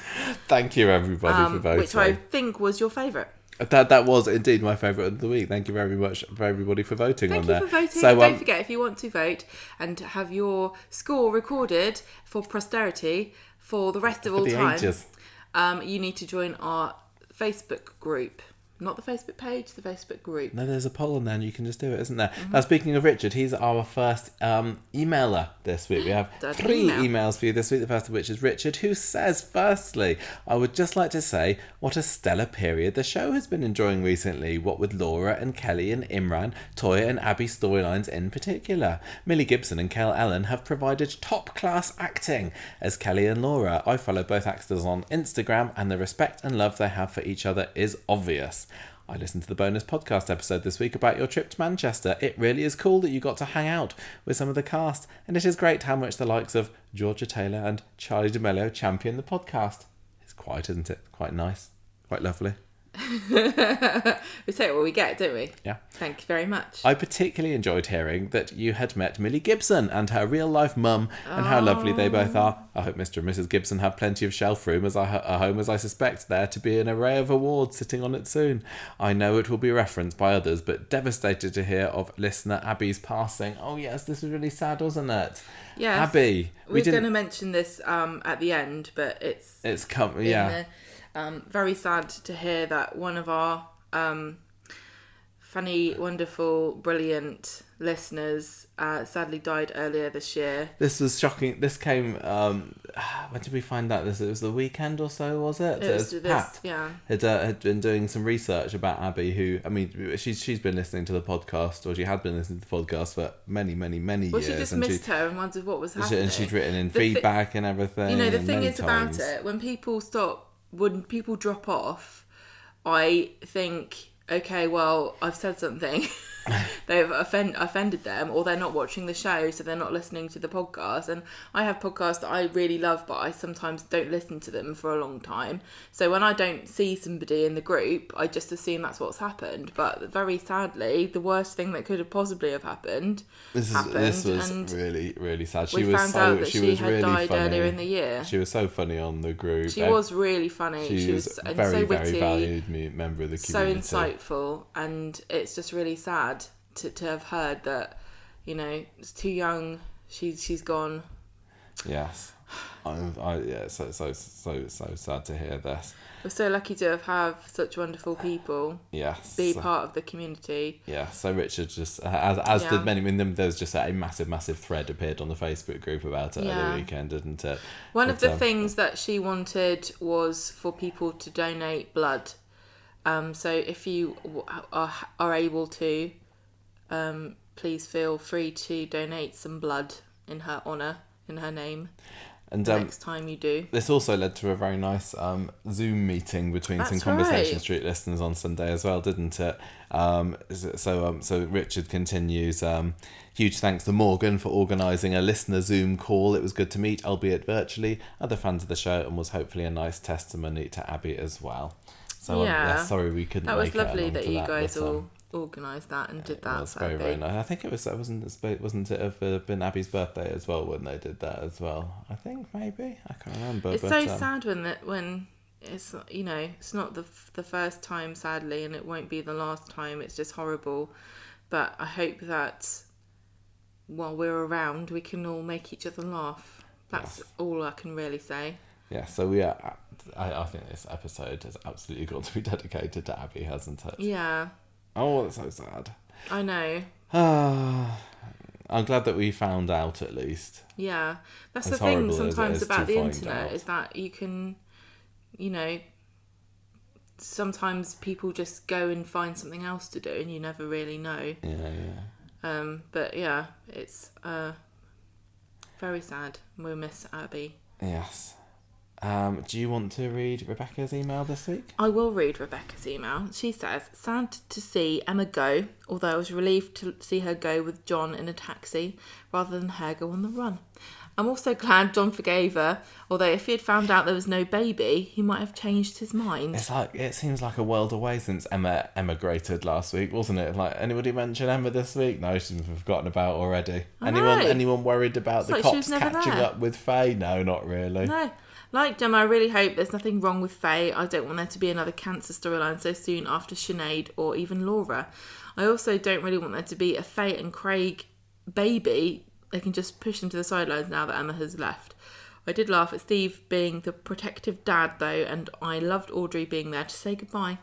Thank you, everybody, for um, voting. which I think was your favourite. That that was indeed my favourite of the week. Thank you very much for everybody for voting Thank on you there. for voting. So, Don't um, forget, if you want to vote and have your score recorded for posterity for the rest of all time, um, you need to join our Facebook group. Not the Facebook page, the Facebook group. No, there's a poll on there, and you can just do it, isn't there? Mm-hmm. Now, speaking of Richard, he's our first um, emailer this week. We have three email. emails for you this week. The first of which is Richard, who says, Firstly, I would just like to say what a stellar period the show has been enjoying recently, what with Laura and Kelly and Imran, Toyah and Abi storylines in particular. Millie Gibson and Kel Allen have provided top class acting as Kelly and Laura. I follow both actors on Instagram, and the respect and love they have for each other is obvious. I listened to the bonus podcast episode this week about your trip to Manchester. It really is cool that you got to hang out with some of the cast, and it is great how much the likes of Georgia Taylor and Charlie de Melo champion the podcast. It's quite, isn't it? Quite nice. Quite lovely. we say what we get, don't we? Yeah. Thank you very much. I particularly enjoyed hearing that you had met Millie Gibson and her real life mum, and how lovely they both are. I hope Mr. and Mrs. Gibson have plenty of shelf room as I a home as I suspect there to be an array of awards sitting on it soon. I know it will be referenced by others, but devastated to hear of listener Abby's passing. Oh yes, this was really sad, wasn't it? Yes. Abby, we are going to mention this um, at the end, but it's It's come. Yeah. the- um, very sad to hear that one of our um, funny, wonderful, brilliant listeners uh, sadly died earlier this year. This was shocking. This came. Um, when did we find out this? It was the weekend or so, was it? It was It was this, Pat. yeah. had uh, had been doing some research about Abby, who I mean, she's she's been listening to the podcast, or she had been listening to the podcast for many, many, many years. Well, she just and missed her and wondered what was she, happening. and she'd written in The thi- feedback and everything. you know, the thing is times. about it when people stop, when people drop off, I think, okay, well, I've said something. They've offend, offended them, or they're not watching the show, so they're not listening to the podcast. And I have podcasts that I really love, but I sometimes don't listen to them for a long time. So when I don't see somebody in the group, I just assume that's what's happened. But very sadly, the worst thing that could have possibly have happened This is happened, this was really really sad. She was found so out that she, she, was had really died funny. earlier in the year. She was so funny on the group. She was really funny. She, She, was was, very so very witty, valued me- member of the community. so insightful, and it's just really sad to, to have heard that. You know, it's too young. She's she's gone. Yes. I, I, yeah, so so so so sad to hear this. We're so lucky to have have such wonderful people Yes. be So- part of the community. Yeah, so Richard just as as Yeah. did many. I mean, there was just a massive, massive thread appeared on the Facebook group about it over the weekend, didn't it? One of the um, things that she wanted was for people to donate blood. Um, so if you are, are able to, um, please feel free to donate some blood in her honour, in her name, And the um, next time you do. this also led to a very nice um, Zoom meeting between some Conversation right. Street listeners on Sunday as well, didn't it? Um, so um, so Richard continues. Um, huge thanks to Morgan for organising a listener Zoom call. It was good to meet, albeit virtually, other fans of the show, and was hopefully a nice testimony to Abby as well. So um, yeah, Yeah. sorry we couldn't. That was lovely that you guys all organised that and did that. was very very nice. I think it was it wasn't it wasn't it have uh, been Abby's birthday as well when they did that as well. I think maybe I can't remember. It's but, so um, sad when that when it's you know it's not the the first time sadly and it won't be the last time. It's just horrible, but I hope that while we're around we can all make each other laugh. That's all I can really say. Yeah, so we are. I, I think this episode has absolutely got to be dedicated to Abby, hasn't it? Yeah, Oh, that's so sad. I know. Ah, I'm glad that we found out at least. Yeah, that's As the thing horrible as it sometimes about the internet out. is that you can, you know, sometimes people just go and find something else to do and you never really know. Yeah, yeah. Um, but yeah, it's uh, very sad. We'll miss Abby. Yes. Um, do you want to read Rebecca's email this week? I will read Rebecca's email. She says, Sad to see Emma go, although I was relieved to see her go with John in a taxi rather than her go on the run. I'm also glad John forgave her, although if he had found out there was no baby, he might have changed his mind. It's like it seems like a world away since Emma emigrated last week, wasn't it? Like anybody mention Emma this week? No, she's been forgotten about already. I anyone know. anyone worried about It's the like cops catching there. up with Faye? No, not really. No. Like Gemma, I really hope there's nothing wrong with Faye. I don't want there to be another cancer storyline so soon after Sinead or even Laura. I also don't really want there to be a Faye and Craig baby. They can just push them to the sidelines now that Emma has left. I did laugh at Steve being the protective dad though, and I loved Audrey being there to say goodbye.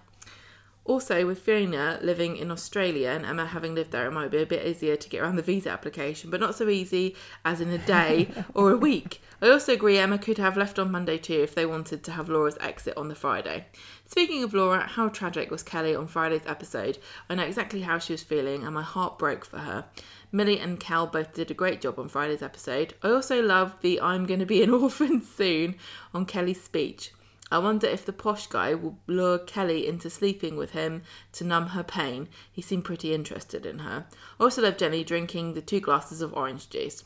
Also, with Fiona living in Australia and Emma having lived there, it might be a bit easier to get around the visa application, but not so easy as in a day or a week. I also agree Emma could have left on Monday too if they wanted to have Laura's exit on the Friday. Speaking of Laura, how tragic was Kelly on Friday's episode? I know exactly how she was feeling, and my heart broke for her. Millie and Kel both did a great job on Friday's episode. I also loved the I'm going to be an orphan soon on Kelly's speech. I wonder if the posh guy will lure Kelly into sleeping with him to numb her pain. He seemed pretty interested in her. Also love Jenny drinking the two glasses of orange juice.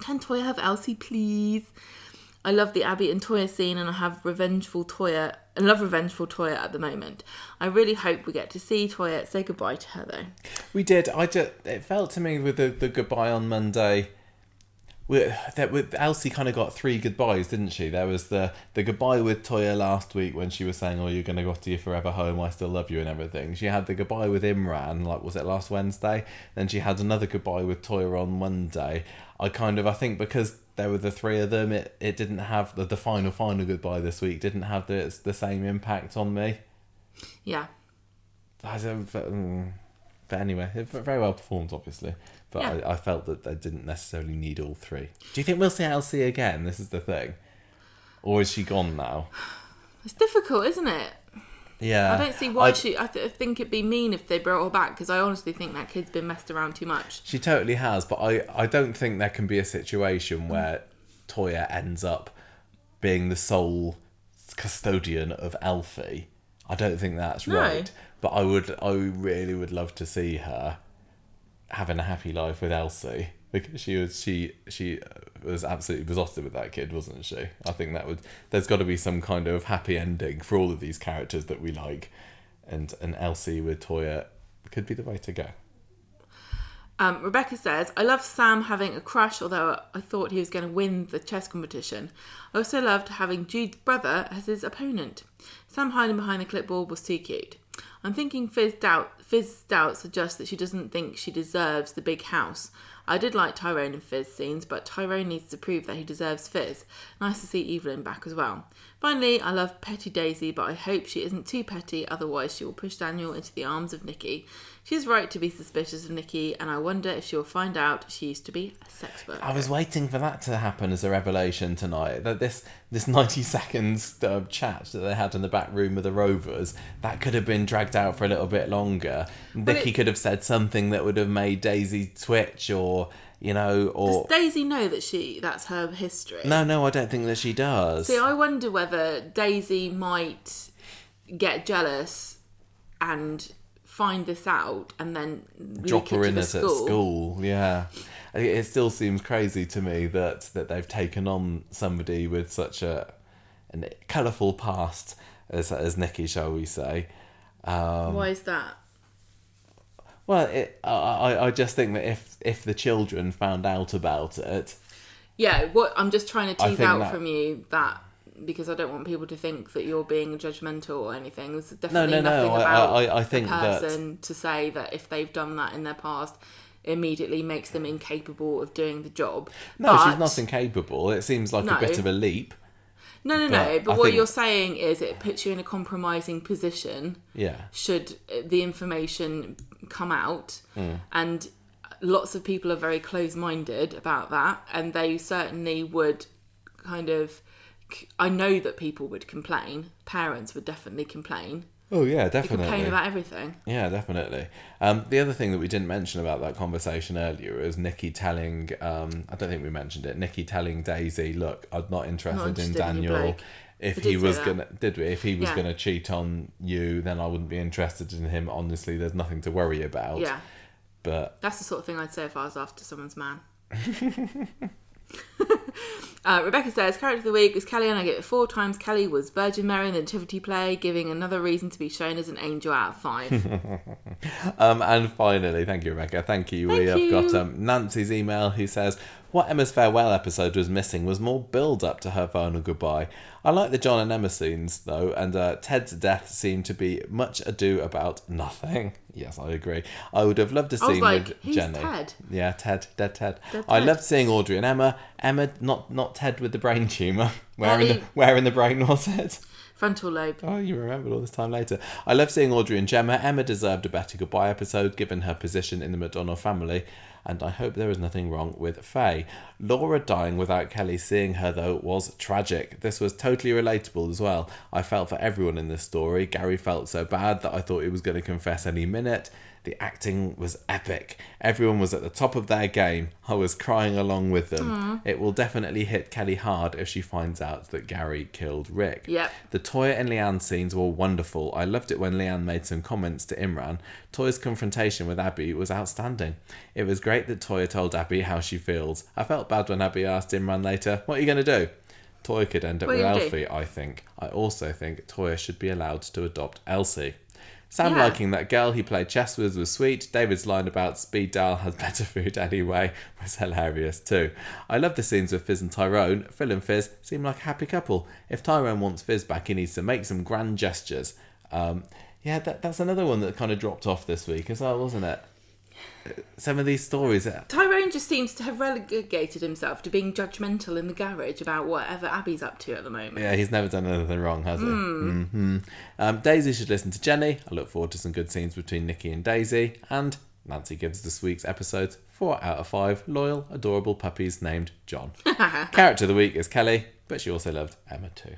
Can Toyah have Elsie, please? I love the Abi and Toyah scene, and I have revengeful Toyah. I love revengeful Toyah at the moment. I really hope we get to see Toyah say goodbye to her though. We did. I just. It felt to me with the, the goodbye on Monday. That with Elsie kind of got three goodbyes, didn't she? There was the the goodbye with Toyah last week when she was saying, "Oh, you're going to go to your forever home. I still love you and everything." She had the goodbye with Imran, like was it last Wednesday? Then she had another goodbye with Toyah on Monday. I kind of I think because there were the three of them, it, it didn't have the, the final final goodbye this week didn't have the the same impact on me. Yeah. I don't, but, mm, but anyway, very well performed, obviously. But Yeah. I, I felt that they didn't necessarily need all three. Do you think we'll see Elsie again? This is the thing, or is she gone now? It's difficult, isn't it? Yeah, I don't see why I- she. I, th- I think it'd be mean if they brought her back because I honestly think that kid's been messed around too much. She totally has, but I, I don't think there can be a situation where Toyah ends up being the sole custodian of Alfie. I don't think that's No. right. But I would I really would love to see her having a happy life with Elsie because she was she she was absolutely besotted with that kid, wasn't she? I think that would there's got to be some kind of happy ending for all of these characters that we like, and and Elsie with Toyah could be the way to go. Um, Rebecca says, I love Sam having a crush, although I thought he was going to win the chess competition. I also loved having Jude's brother as his opponent. Sam hiding behind the clipboard was too cute. I'm thinking Fizz doubt Fizz's doubt suggests that she doesn't think she deserves the big house. I did like Tyrone and Fizz scenes, but Tyrone needs to prove that he deserves Fizz. Nice to see Evelyn back as well. Finally, I love Petty Daisy, but I hope she isn't too petty, otherwise she will push Daniel into the arms of Nicky. She's right to be suspicious of Nicky, and I wonder if she will find out she used to be a sex worker. I was waiting for that to happen as a revelation tonight. That this this ninety seconds uh, chat that they had in the back room of the Rovers that could have been dragged out for a little bit longer. Nicky it- could have said something that would have made Daisy twitch, or you know, or Does Daisy know that she that's her history? no, no, I don't think that she does. See, I wonder whether Daisy might get jealous and find this out and then Drop her it in to it the at school. Yeah, it, it still seems crazy to me that that they've taken on somebody with such a an colourful past as as Nicky, shall we say. Um, Why is that? Well, it, I, I I just think that if if the children found out about it, Yeah, what I'm just trying to I tease think out that- from you that because I don't want people to think that you're being judgmental or anything. There's no, definitely no, nothing no, I, about I, I think a that person to say that if they've done that in their past immediately makes them incapable of doing the job. no, she's But- not incapable. It seems like No. a bit of a leap. No, no, no. but But, I what think- you're saying is it puts you in a compromising position Yeah, should the information come out Mm. and lots of people are very close-minded about that and they certainly would kind of i know that people would complain parents would definitely complain Oh yeah, they complain definitely. about everything Yeah, definitely. Um, the other thing that we didn't mention about that conversation earlier is Nicky telling. Um, I don't think we mentioned it. Nicky telling Daisy, "Look, I'm not interested, in interested in Daniel. bloke." if he was gonna, did we? If he was Yeah. gonna cheat on you, then I wouldn't be interested in him. Honestly, there's nothing to worry about. yeah But that's the sort of thing i'd say if i was after someone's man Uh, Rebecca says, character of the week was Kelly, and I give it four times. Kelly was Virgin Mary in the Nativity play, giving another reason to be shown as an angel out of five. Um, and finally, thank you, Rebecca. Thank you. we Thank have got um, Nancy's email who says, What Emma's farewell episode was missing was more build up to her final goodbye. I like the John and Emma scenes, though, and uh, Ted's death seemed to be much ado about nothing. Yes, I agree. I would have loved to see like, with Jenny. Ted? Yeah, Ted, dead Ted. Dead I Ted. loved seeing Audrey and Emma. Emma, not not Ted with the brain tumor. Where in the where in the brain was it? Frontal lobe. Oh, you remembered all this time later. I love seeing Audrey and Gemma. Emma deserved a better goodbye episode given her position in the McDonald family, and I hope there is nothing wrong with Faye. Laura dying without Kelly seeing her, though, was tragic. This was totally relatable as well. I felt for everyone in this story. Gary felt so bad that I thought he was going to confess any minute. The acting was epic. Everyone was at the top of their game. I was crying along with them. It will definitely hit Kelly hard if she finds out that Gary killed Rick. Yep. The Toyah and Leanne scenes were wonderful. I loved it when Leanne made some comments to Imran. Toyah's confrontation with Abi was outstanding. It was great that Toyah told Abi how she feels. I felt bad when Abi asked Imran later, What are you going to do? Toyah could end up What with Alfie, do? I think. I also think Toyah should be allowed to adopt Elsie. Sam Yeah. liking that girl he played chess with was sweet. David's line about Speed Daal has better food anyway was hilarious too. I love the scenes with Fizz and Tyrone. Phil and Fizz seem like a happy couple. If Tyrone wants Fizz back, he needs to make some grand gestures. Um, yeah, that, that's another one that kind of dropped off this week as well, wasn't it? Some of these stories. Tyrone just seems to have relegated himself to being judgmental in the garage about whatever Abi's up to at the moment. Yeah, he's never done anything wrong, has he? hmm Um, Daisy should listen to Jenny. I look forward to some good scenes between Nicky and Daisy. And Nancy gives this week's episodes four out of five loyal, adorable puppies named John. Character of the week is Kelly, but she also loved Emma too.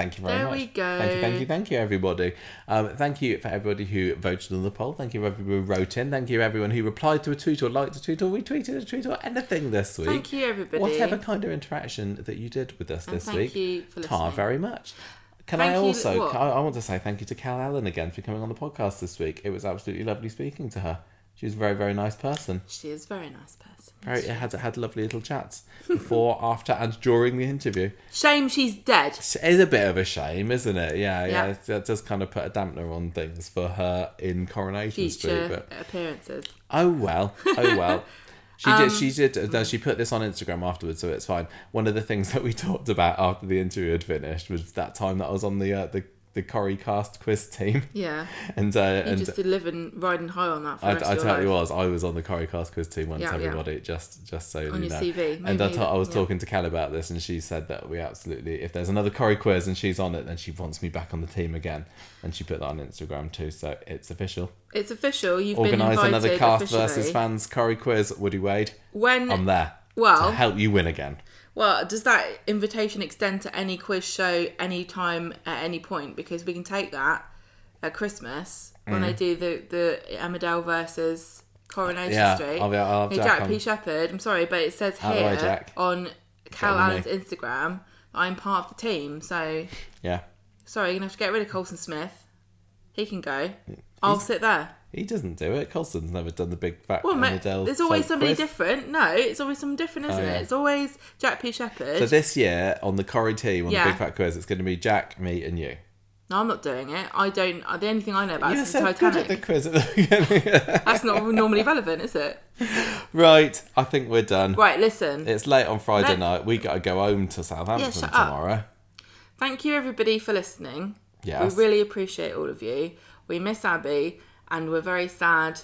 Thank you very There much. There we go. Thank you, thank you, thank you, everybody. Um, thank you for everybody who voted on the poll. Thank you, for everybody who wrote in. Thank you, everyone who replied to a tweet or liked a tweet or retweeted a tweet or anything this week. Thank you, everybody. Whatever kind of interaction that you did with us And this thank week. Thank you for Tar listening. very much. Can Thank I also? what? I, I want to say thank you to Kel Allen again for coming on the podcast this week. It was absolutely lovely speaking to her. She was a very, very nice person. She is a very nice person. Very had had lovely little chats before, after, and during the interview. Shame she's dead. It is a bit of a shame, isn't it? Yeah, yeah. Yeah. That does kind of put a dampener on things for her in Coronation Street. But appearances. Oh well, oh well. She Um, did. She did. No, she put this on Instagram afterwards, so it's fine. One of the things that we talked about after the interview had finished was that time that I was on the uh, the the Corrie cast quiz team, Yeah. and uh, You and just did living riding high on that for I, I of your tell you life. was I was on the Corrie cast quiz team once. Yeah, yeah. everybody, just just so On you your know. CV. And I, Maybe, ta- I was yeah. talking to Kel about this, and she said that we absolutely, if there's another Corrie quiz and she's on it, then she wants me back on the team again, and she put that on Instagram too. So it's official. It's official. You've been Organise invited another cast officially. versus fans Corrie quiz. Woody Wade, When I'm there well, to help you win again. Well, does that invitation extend to any quiz show any time at any point? Because we can take that at Christmas when Mm. they do the the Emmerdale versus Coronation Yeah, Street. I'll be- I'll Jack Jack. P Shepherd. I'm sorry, but it says Out way, here Jack. on Kel Allen's me. Instagram I'm part of the team. So Yeah, sorry, you're gonna have to get rid of Colson Smith. He can go. I'll sit there. he doesn't do it. Colson's never done the big fat Well, Emmerdale there's always somebody different. No, it's always someone different, isn't Oh, yeah. it? It's always Jack P. Shepherd. So this year on the Corrie team on Yeah. the big fat quiz, it's going to be Jack, me, and you. no, I'm not doing it. I don't. uh, The only thing I know about You're is so the good at the Titanic. quiz at the beginning. That's not normally relevant, is it? right, I think we're done. Right, listen. It's late on Friday Let- night. We got to go home to Southampton up. tomorrow. Thank you, everybody, for listening. Yes. We really appreciate all of you. We miss Abby, and we're very sad,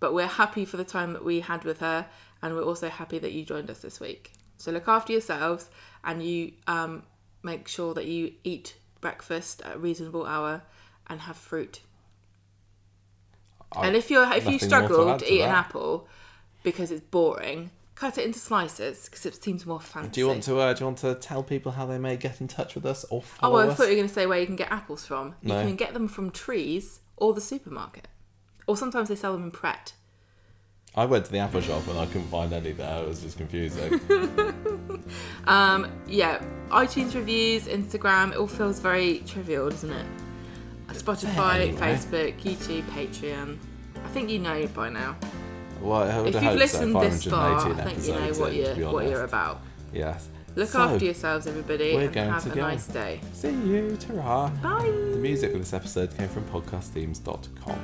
but we're happy for the time that we had with her, and we're also happy that you joined us this week. So look after yourselves, and you um, make sure that you eat breakfast at a reasonable hour and have fruit. I- and if you're if you nothing more to struggle to, to eat an apple because it's boring, cut it into slices because it seems more fancy. Do you want to? Uh, do you want to tell people how they may get in touch with us or follow Oh, I us? thought you were going to say where you can get apples from. You can get them from trees or the supermarket. Or sometimes they sell them in Pret. I went to the apple shop and I couldn't find any there. It was just confusing. Um, yeah, iTunes reviews, Instagram, it all feels very trivial, doesn't it? Spotify, Anyway. Facebook, YouTube, Patreon. I think you know by now. well, I would If you've hoped listened so. this far, I think you know episodes what in, you're, to be what you're about. Yes. Look So, after yourselves, everybody, we're and going have to a go. nice day. See you. Ta-ra. Bye! The music for this episode came from podcastthemes.com.